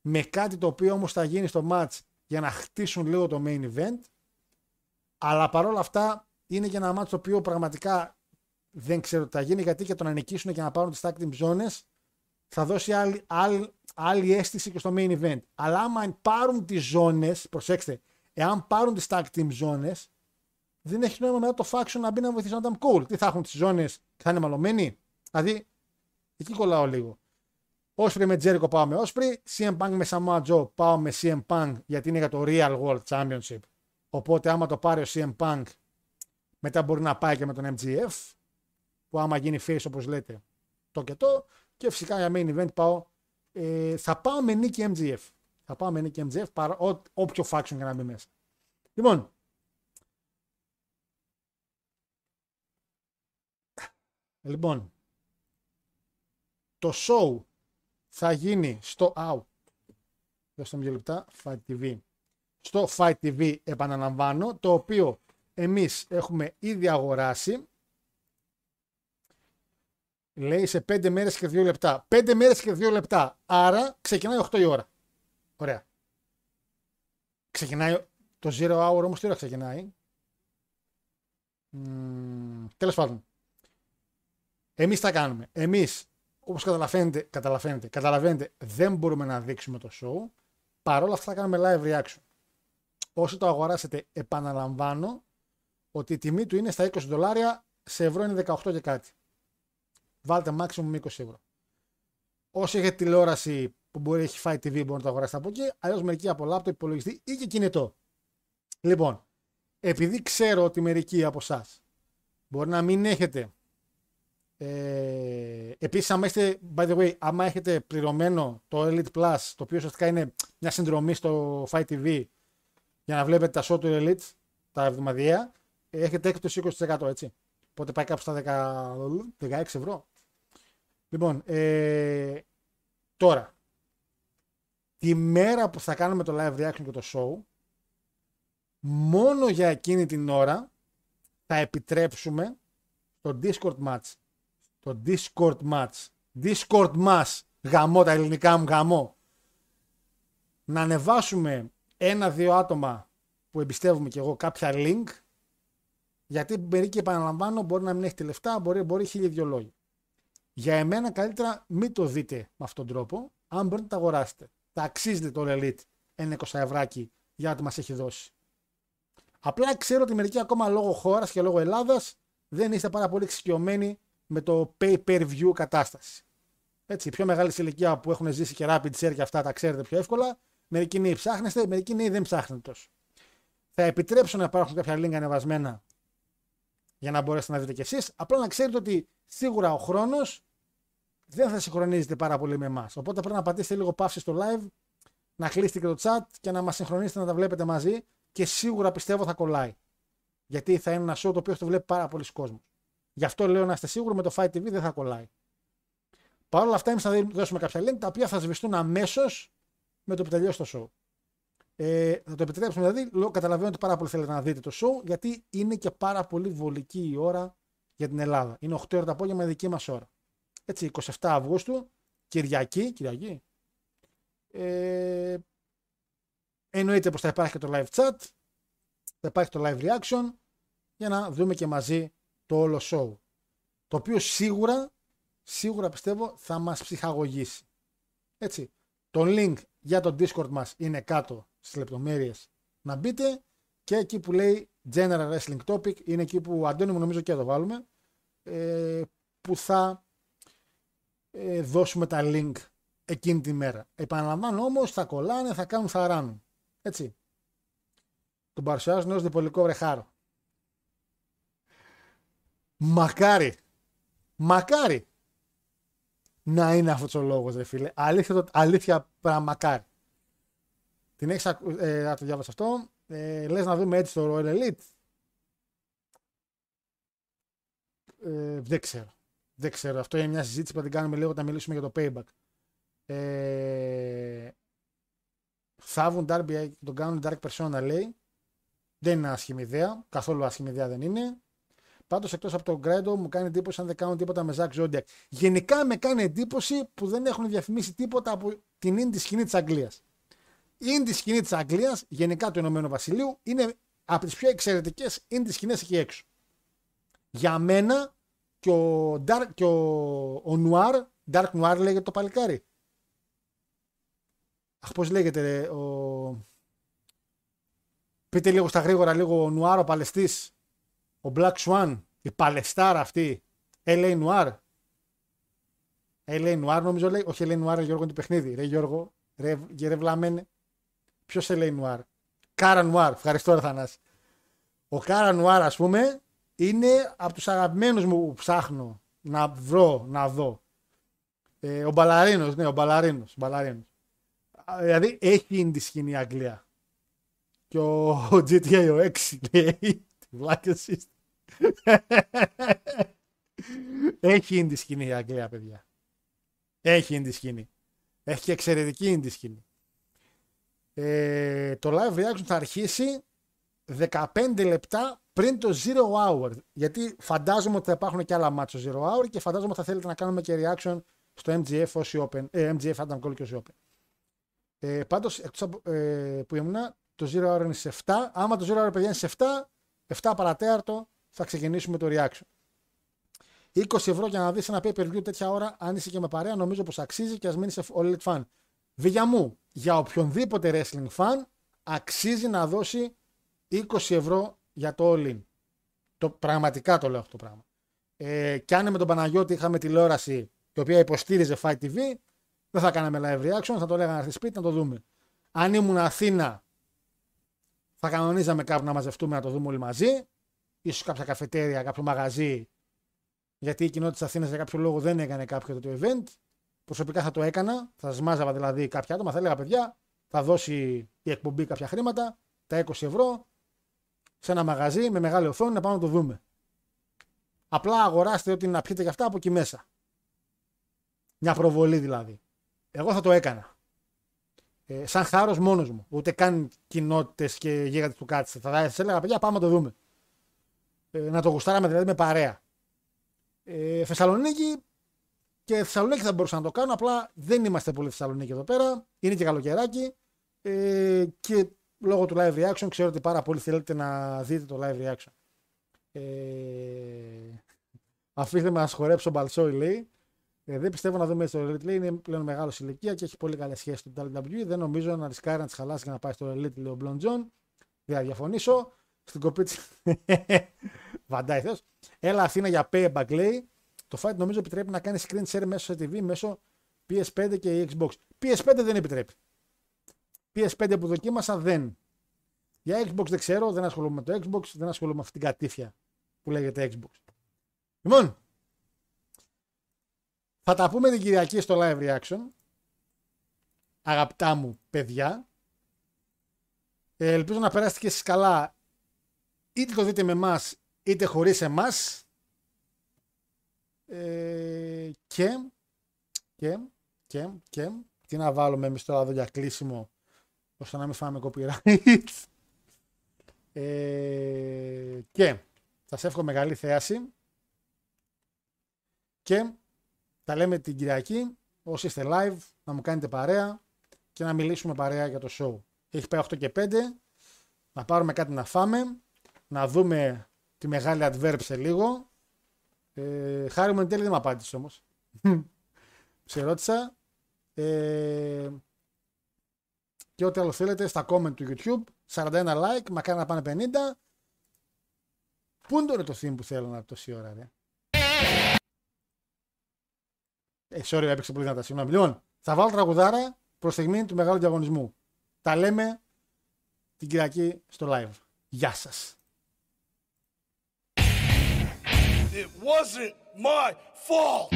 με κάτι το οποίο όμως θα γίνει στο match για να χτίσουν λίγο το main event αλλά παρόλα αυτά είναι και ένα match το οποίο πραγματικά δεν ξέρω τι θα γίνει γιατί και το να νικήσουν και να πάρουν τις tag team zones θα δώσει άλλη, άλλη, άλλη αίσθηση και στο main event. Αλλά άμα πάρουν τις ζώνες, προσέξτε, εάν πάρουν τις tag team zones δεν έχει νόημα μετά το faction να μπει να βοηθήσει τον Adam Cole. Τι θα έχουν τις ζώνες, θα είναι μαλωμένοι; Δηλαδή, εκεί κολλάω λίγο. Όσπρι με Τζέρικο πάω με Όσπρι, CM Punk με Samoa Joe πάω με CM Punk γιατί είναι για το Real World Championship. Οπότε άμα το πάρει ο CM Punk μετά μπορεί να πάει και με τον MGF που άμα γίνει face όπως λέτε το και το και φυσικά για main event πάω ε, θα πάω με νίκη MGF. Θα πάω με νίκη MGF παρά ό, όποιο faction για να μπει μέσα. Λοιπόν, λοιπόν, το show θα γίνει στο Out. Δώστε μου δύο λεπτά. Fight TV. Στο Fight TV επαναλαμβάνω, το οποίο εμείς έχουμε ήδη αγοράσει. Λέει σε 5 μέρες και 2 λεπτά. 5 μέρες και 2 λεπτά. Άρα ξεκινάει 8 η ώρα. Ωραία. Ξεκινάει το Zero Hour όμως τι ώρα ξεκινάει; Μ, τέλος πάντων. Εμείς τα κάνουμε. Εμείς όπως καταλαβαίνετε, καταλαβαίνετε, καταλαβαίνετε, δεν μπορούμε να δείξουμε το show. Παρ' όλα αυτά θα κάνουμε live reaction. Όσοι το αγοράσετε, επαναλαμβάνω ότι η τιμή του είναι στα 20 δολάρια, σε ευρώ είναι 18 και κάτι. Βάλτε maximum 20 ευρώ. Όσοι έχετε τηλεόραση που μπορεί έχει φάει TV, μπορεί να το αγοράσετε από εκεί. Αλλιώς μερικοί από laptop, υπολογιστή ή και κινητό. Λοιπόν, επειδή ξέρω ότι μερικοί από εσάς μπορεί να μην έχετε ε, Επίσης, άμα έχετε, by the way, άμα έχετε πληρωμένο το Elite Plus, το οποίο ουσιαστικά είναι μια συνδρομή στο Fight TV για να βλέπετε τα show του Elite, τα εβδομαδιαία, έχετε έκπτωση 20% έτσι. Οπότε πάει κάπου στα 10, 16 ευρώ. Λοιπόν, ε, τώρα, τη μέρα που θα κάνουμε το live reaction και το show, μόνο για εκείνη την ώρα θα επιτρέψουμε το Discord match το Discord match. Discord match. Γαμό τα ελληνικά μου γαμό. Να ανεβάσουμε ένα-δύο άτομα που εμπιστεύομαι και εγώ κάποια link. Γιατί μερικοί επαναλαμβάνω μπορεί να μην έχετε λεφτά, μπορεί, μπορεί χίλιοι δυο λόγοι. Για εμένα καλύτερα μην το δείτε με αυτόν τον τρόπο. Αν μπορείτε να τα αγοράσετε. Τα αξίζετε το Elite ένα 20 ευράκι για ό,τι μας έχει δώσει. Απλά ξέρω ότι μερικοί ακόμα λόγω χώρας και λόγω Ελλάδας δεν είστε πάρα πολύ εξοικειωμένοι με το pay per view κατάσταση. Έτσι, οι πιο μεγάλη ηλικία που έχουν ζήσει και rapid share και αυτά τα ξέρετε πιο εύκολα. Μερικοί νέοι ψάχνεστε, μερικοί νέοι δεν ψάχνετε τόσο. Θα επιτρέψω να υπάρχουν κάποια link ανεβασμένα για να μπορέσετε να δείτε κι εσείς. Απλά να ξέρετε ότι σίγουρα ο χρόνος δεν θα συγχρονίζεται πάρα πολύ με εμάς. Οπότε πρέπει να πατήσετε λίγο παύση στο live, να κλείσετε και το chat και να μας συγχρονίσετε να τα βλέπετε μαζί και σίγουρα πιστεύω θα κολλάει. Γιατί θα είναι ένα show το οποίο θα το βλέπει πάρα πολλοί κόσμος. Γι' αυτό λέω να είστε σίγουροι με το Fight TV δεν θα κολλάει. Παρ' όλα αυτά, εμείς θα δώσουμε κάποια link τα οποία θα σβηστούν αμέσως με το που τελειώσει το show. Ε, θα το επιτρέψουμε δηλαδή. Λέω, καταλαβαίνω ότι πάρα πολύ θέλετε να δείτε το show, γιατί είναι και πάρα πολύ βολική η ώρα για την Ελλάδα. Είναι 8 ώρα το απόγευμα η δική μας ώρα. Έτσι, 27 Αυγούστου, Κυριακή. Κυριακή. Ε, εννοείται πως θα υπάρχει και το live chat, θα υπάρχει το live reaction για να δούμε και μαζί το όλο show. Το οποίο σίγουρα, σίγουρα πιστεύω θα μας ψυχαγωγήσει. Έτσι, το link για το Discord μας είναι κάτω στις λεπτομέρειες να μπείτε και εκεί που λέει General Wrestling Topic είναι εκεί που Αντώνη μου νομίζω και εδώ βάλουμε ε, που θα ε, δώσουμε τα link εκείνη τη μέρα. Επαναλαμβάνω όμως θα κολλάνε, θα κάνουν, θα ράνουν. Έτσι. Τον παρουσιάζουν ως διπολικό βρεχάρο. Μακάρι. Μακάρι. Να είναι αυτός ο λόγος, ρε φίλε. Αλήθεια, το, αλήθεια μακάρι. Την έχεις ακου... ε, να το διάβασα αυτό. Ε, λες να δούμε έτσι το Royal Elite. Ε, δεν ξέρω. Δεν ξέρω. Αυτό είναι μια συζήτηση που θα την κάνουμε λίγο όταν μιλήσουμε για το payback. Ε, θάβουν Darby τον κάνουν Dark Persona λέει. Δεν είναι άσχημη ιδέα. Καθόλου άσχημη ιδέα δεν είναι. Πάντως εκτός από τον Γκρέντο μου κάνει εντύπωση αν δεν κάνουν τίποτα με Ζακ Zodiac. Γενικά με κάνει εντύπωση που δεν έχουν διαφημίσει τίποτα από την indie σκηνή της Αγγλίας. Η indie σκηνή της Αγγλίας, γενικά του Ηνωμένου Βασιλείου, είναι από τις πιο εξαιρετικές indie σκηνές εκεί έξω. Για μένα και ο, Dark, και ο, ο Noir, Dark Noir λέγεται το παλικάρι. Αχ, πώς λέγεται ρε, ο... Πείτε λίγο στα γρήγορα λίγο ο Νουάρ ο Παλαιστής, ο Black Swan, η Παλαιστάρα αυτή, LA Noir. LA Noir νομίζω λέει, όχι LA Noir, Γιώργο είναι το παιχνίδι. Ρε Γιώργο, ρε, ρε βλαμένε. Ποιος LA Noir. Κάρα Noir, ευχαριστώ ρε Θανάση. Ο Κάρα Noir ας πούμε είναι από τους αγαπημένους μου που ψάχνω να βρω, να δω. Ε, ο Μπαλαρίνος, ναι, ο Μπαλαρίνος, Μπαλαρίνος. Δηλαδή έχει είναι τη σκηνή η Αγγλία. Και ο, ο GTA ο 6 λέει, βλάκες είστε. έχει είναι τη σκηνή η Αγγλία, παιδιά. Έχει είναι τη σκηνή. Έχει και εξαιρετική είναι τη σκηνή. Ε, το live reaction θα αρχίσει 15 λεπτά πριν το Zero Hour. Γιατί φαντάζομαι ότι θα υπάρχουν και άλλα μάτσο Zero Hour και φαντάζομαι ότι θα θέλετε να κάνουμε και reaction στο MGF όσοι Open. Ε, MGF Adam Cole και όσοι Open. Ε, Πάντως, ε, που ήμουνα, το Zero Hour είναι σε 7. Άμα το Zero Hour παιδιά είναι σε 7, 7 παρατέταρτο θα ξεκινήσουμε το reaction. 20 ευρώ για να δεις ένα pay per view τέτοια ώρα, αν είσαι και με παρέα, νομίζω πως αξίζει και ας μείνει σε All Elite Fan. Βίγια μου, για οποιονδήποτε wrestling fan, αξίζει να δώσει 20 ευρώ για το all in. Το, πραγματικά το λέω αυτό το πράγμα. Ε, και αν με τον Παναγιώτη είχαμε τηλεόραση η οποία υποστήριζε Fight TV, δεν θα κάναμε live reaction, θα το λέγανε στη σπίτι να το δούμε. Αν ήμουν Αθήνα, θα κανονίζαμε κάπου να μαζευτούμε να το δούμε όλοι μαζί. Ίσως κάποια καφετέρια, κάποιο μαγαζί. Γιατί η κοινότητα της Αθήνας για κάποιο λόγο δεν έκανε κάποιο το event. Προσωπικά θα το έκανα. Θα σα μάζαβα δηλαδή κάποια άτομα. Θα έλεγα παιδιά, θα δώσει η εκπομπή κάποια χρήματα, τα 20 ευρώ, σε ένα μαγαζί με μεγάλη οθόνη να πάμε να το δούμε. Απλά αγοράστε ό,τι να πιείτε και αυτά από εκεί μέσα. Μια προβολή δηλαδή. Εγώ θα το έκανα. Ε, σαν χάρος μόνος μου. Ούτε καν κοινότητες και γίγαντες του κάτσε. Θα σα έλεγα, παιδιά, πάμε να το δούμε. Ε, να το γουστάραμε δηλαδή με παρέα. Ε, Θεσσαλονίκη και Θεσσαλονίκη θα μπορούσα να το κάνω. Απλά δεν είμαστε πολύ Θεσσαλονίκη εδώ πέρα. Είναι και καλοκαιράκι. Ε, και λόγω του live reaction ξέρω ότι πάρα πολύ θέλετε να δείτε το live reaction. Ε, αφήστε με να σχολέψω Μπαλσόη λέει. Ε, δεν πιστεύω να δούμε στο Elite. Λέει είναι πλέον μεγάλος ηλικία και έχει πολύ καλές σχέσεις με το WWE. Δεν νομίζω να ρισκάρει να τη χαλάσει για να πάει στο Elite, λέει ο Μπλον Τζον. Δεν θα διαφωνήσω. Στην κοπή τη. Βαντάει θεός. Έλα Αθήνα για payback λέει. Το fight νομίζω επιτρέπει να κάνεις screen share μέσω σε TV μέσω PS5 και Xbox. PS5 δεν επιτρέπει. PS5 που δοκίμασα δεν. Για Xbox δεν ξέρω, δεν ασχολούμαι με το Xbox, δεν ασχολούμαι με αυτή την κατήφια που λέγεται Xbox. Λοιπόν, Θα τα πούμε την Κυριακή στο live reaction. Αγαπητά μου παιδιά. Ε, ελπίζω να περάσετε και εσείς καλά. Είτε το δείτε με εμάς είτε χωρίς εμάς. Ε, και, και, και, και, τι να βάλουμε εμείς τώρα εδώ για κλείσιμο, ώστε να μην φάμε copyright. Ε, και σας εύχομαι καλή θέαση. Και τα λέμε την Κυριακή όσοι είστε live να μου κάνετε παρέα και να μιλήσουμε παρέα για το show. Έχει πάει 8 και 5 να πάρουμε κάτι να φάμε να δούμε τη μεγάλη adverb σε λίγο ε, χάρη μου εν τέλει δεν με απάντησε όμως σε ρώτησα ε, και ό,τι άλλο θέλετε στα comment του YouTube 41 like, μακάρι να πάνε 50 Πού είναι τώρα το theme που θέλω να τόση ώρα, ρε; Ε, sorry, έπαιξε πολύ δυνατά, συγγνώμη. Λοιπόν, θα βάλω τραγουδάρα προς στιγμή του μεγάλου διαγωνισμού. Τα λέμε την Κυριακή στο live. Γεια σας. It wasn't my fault.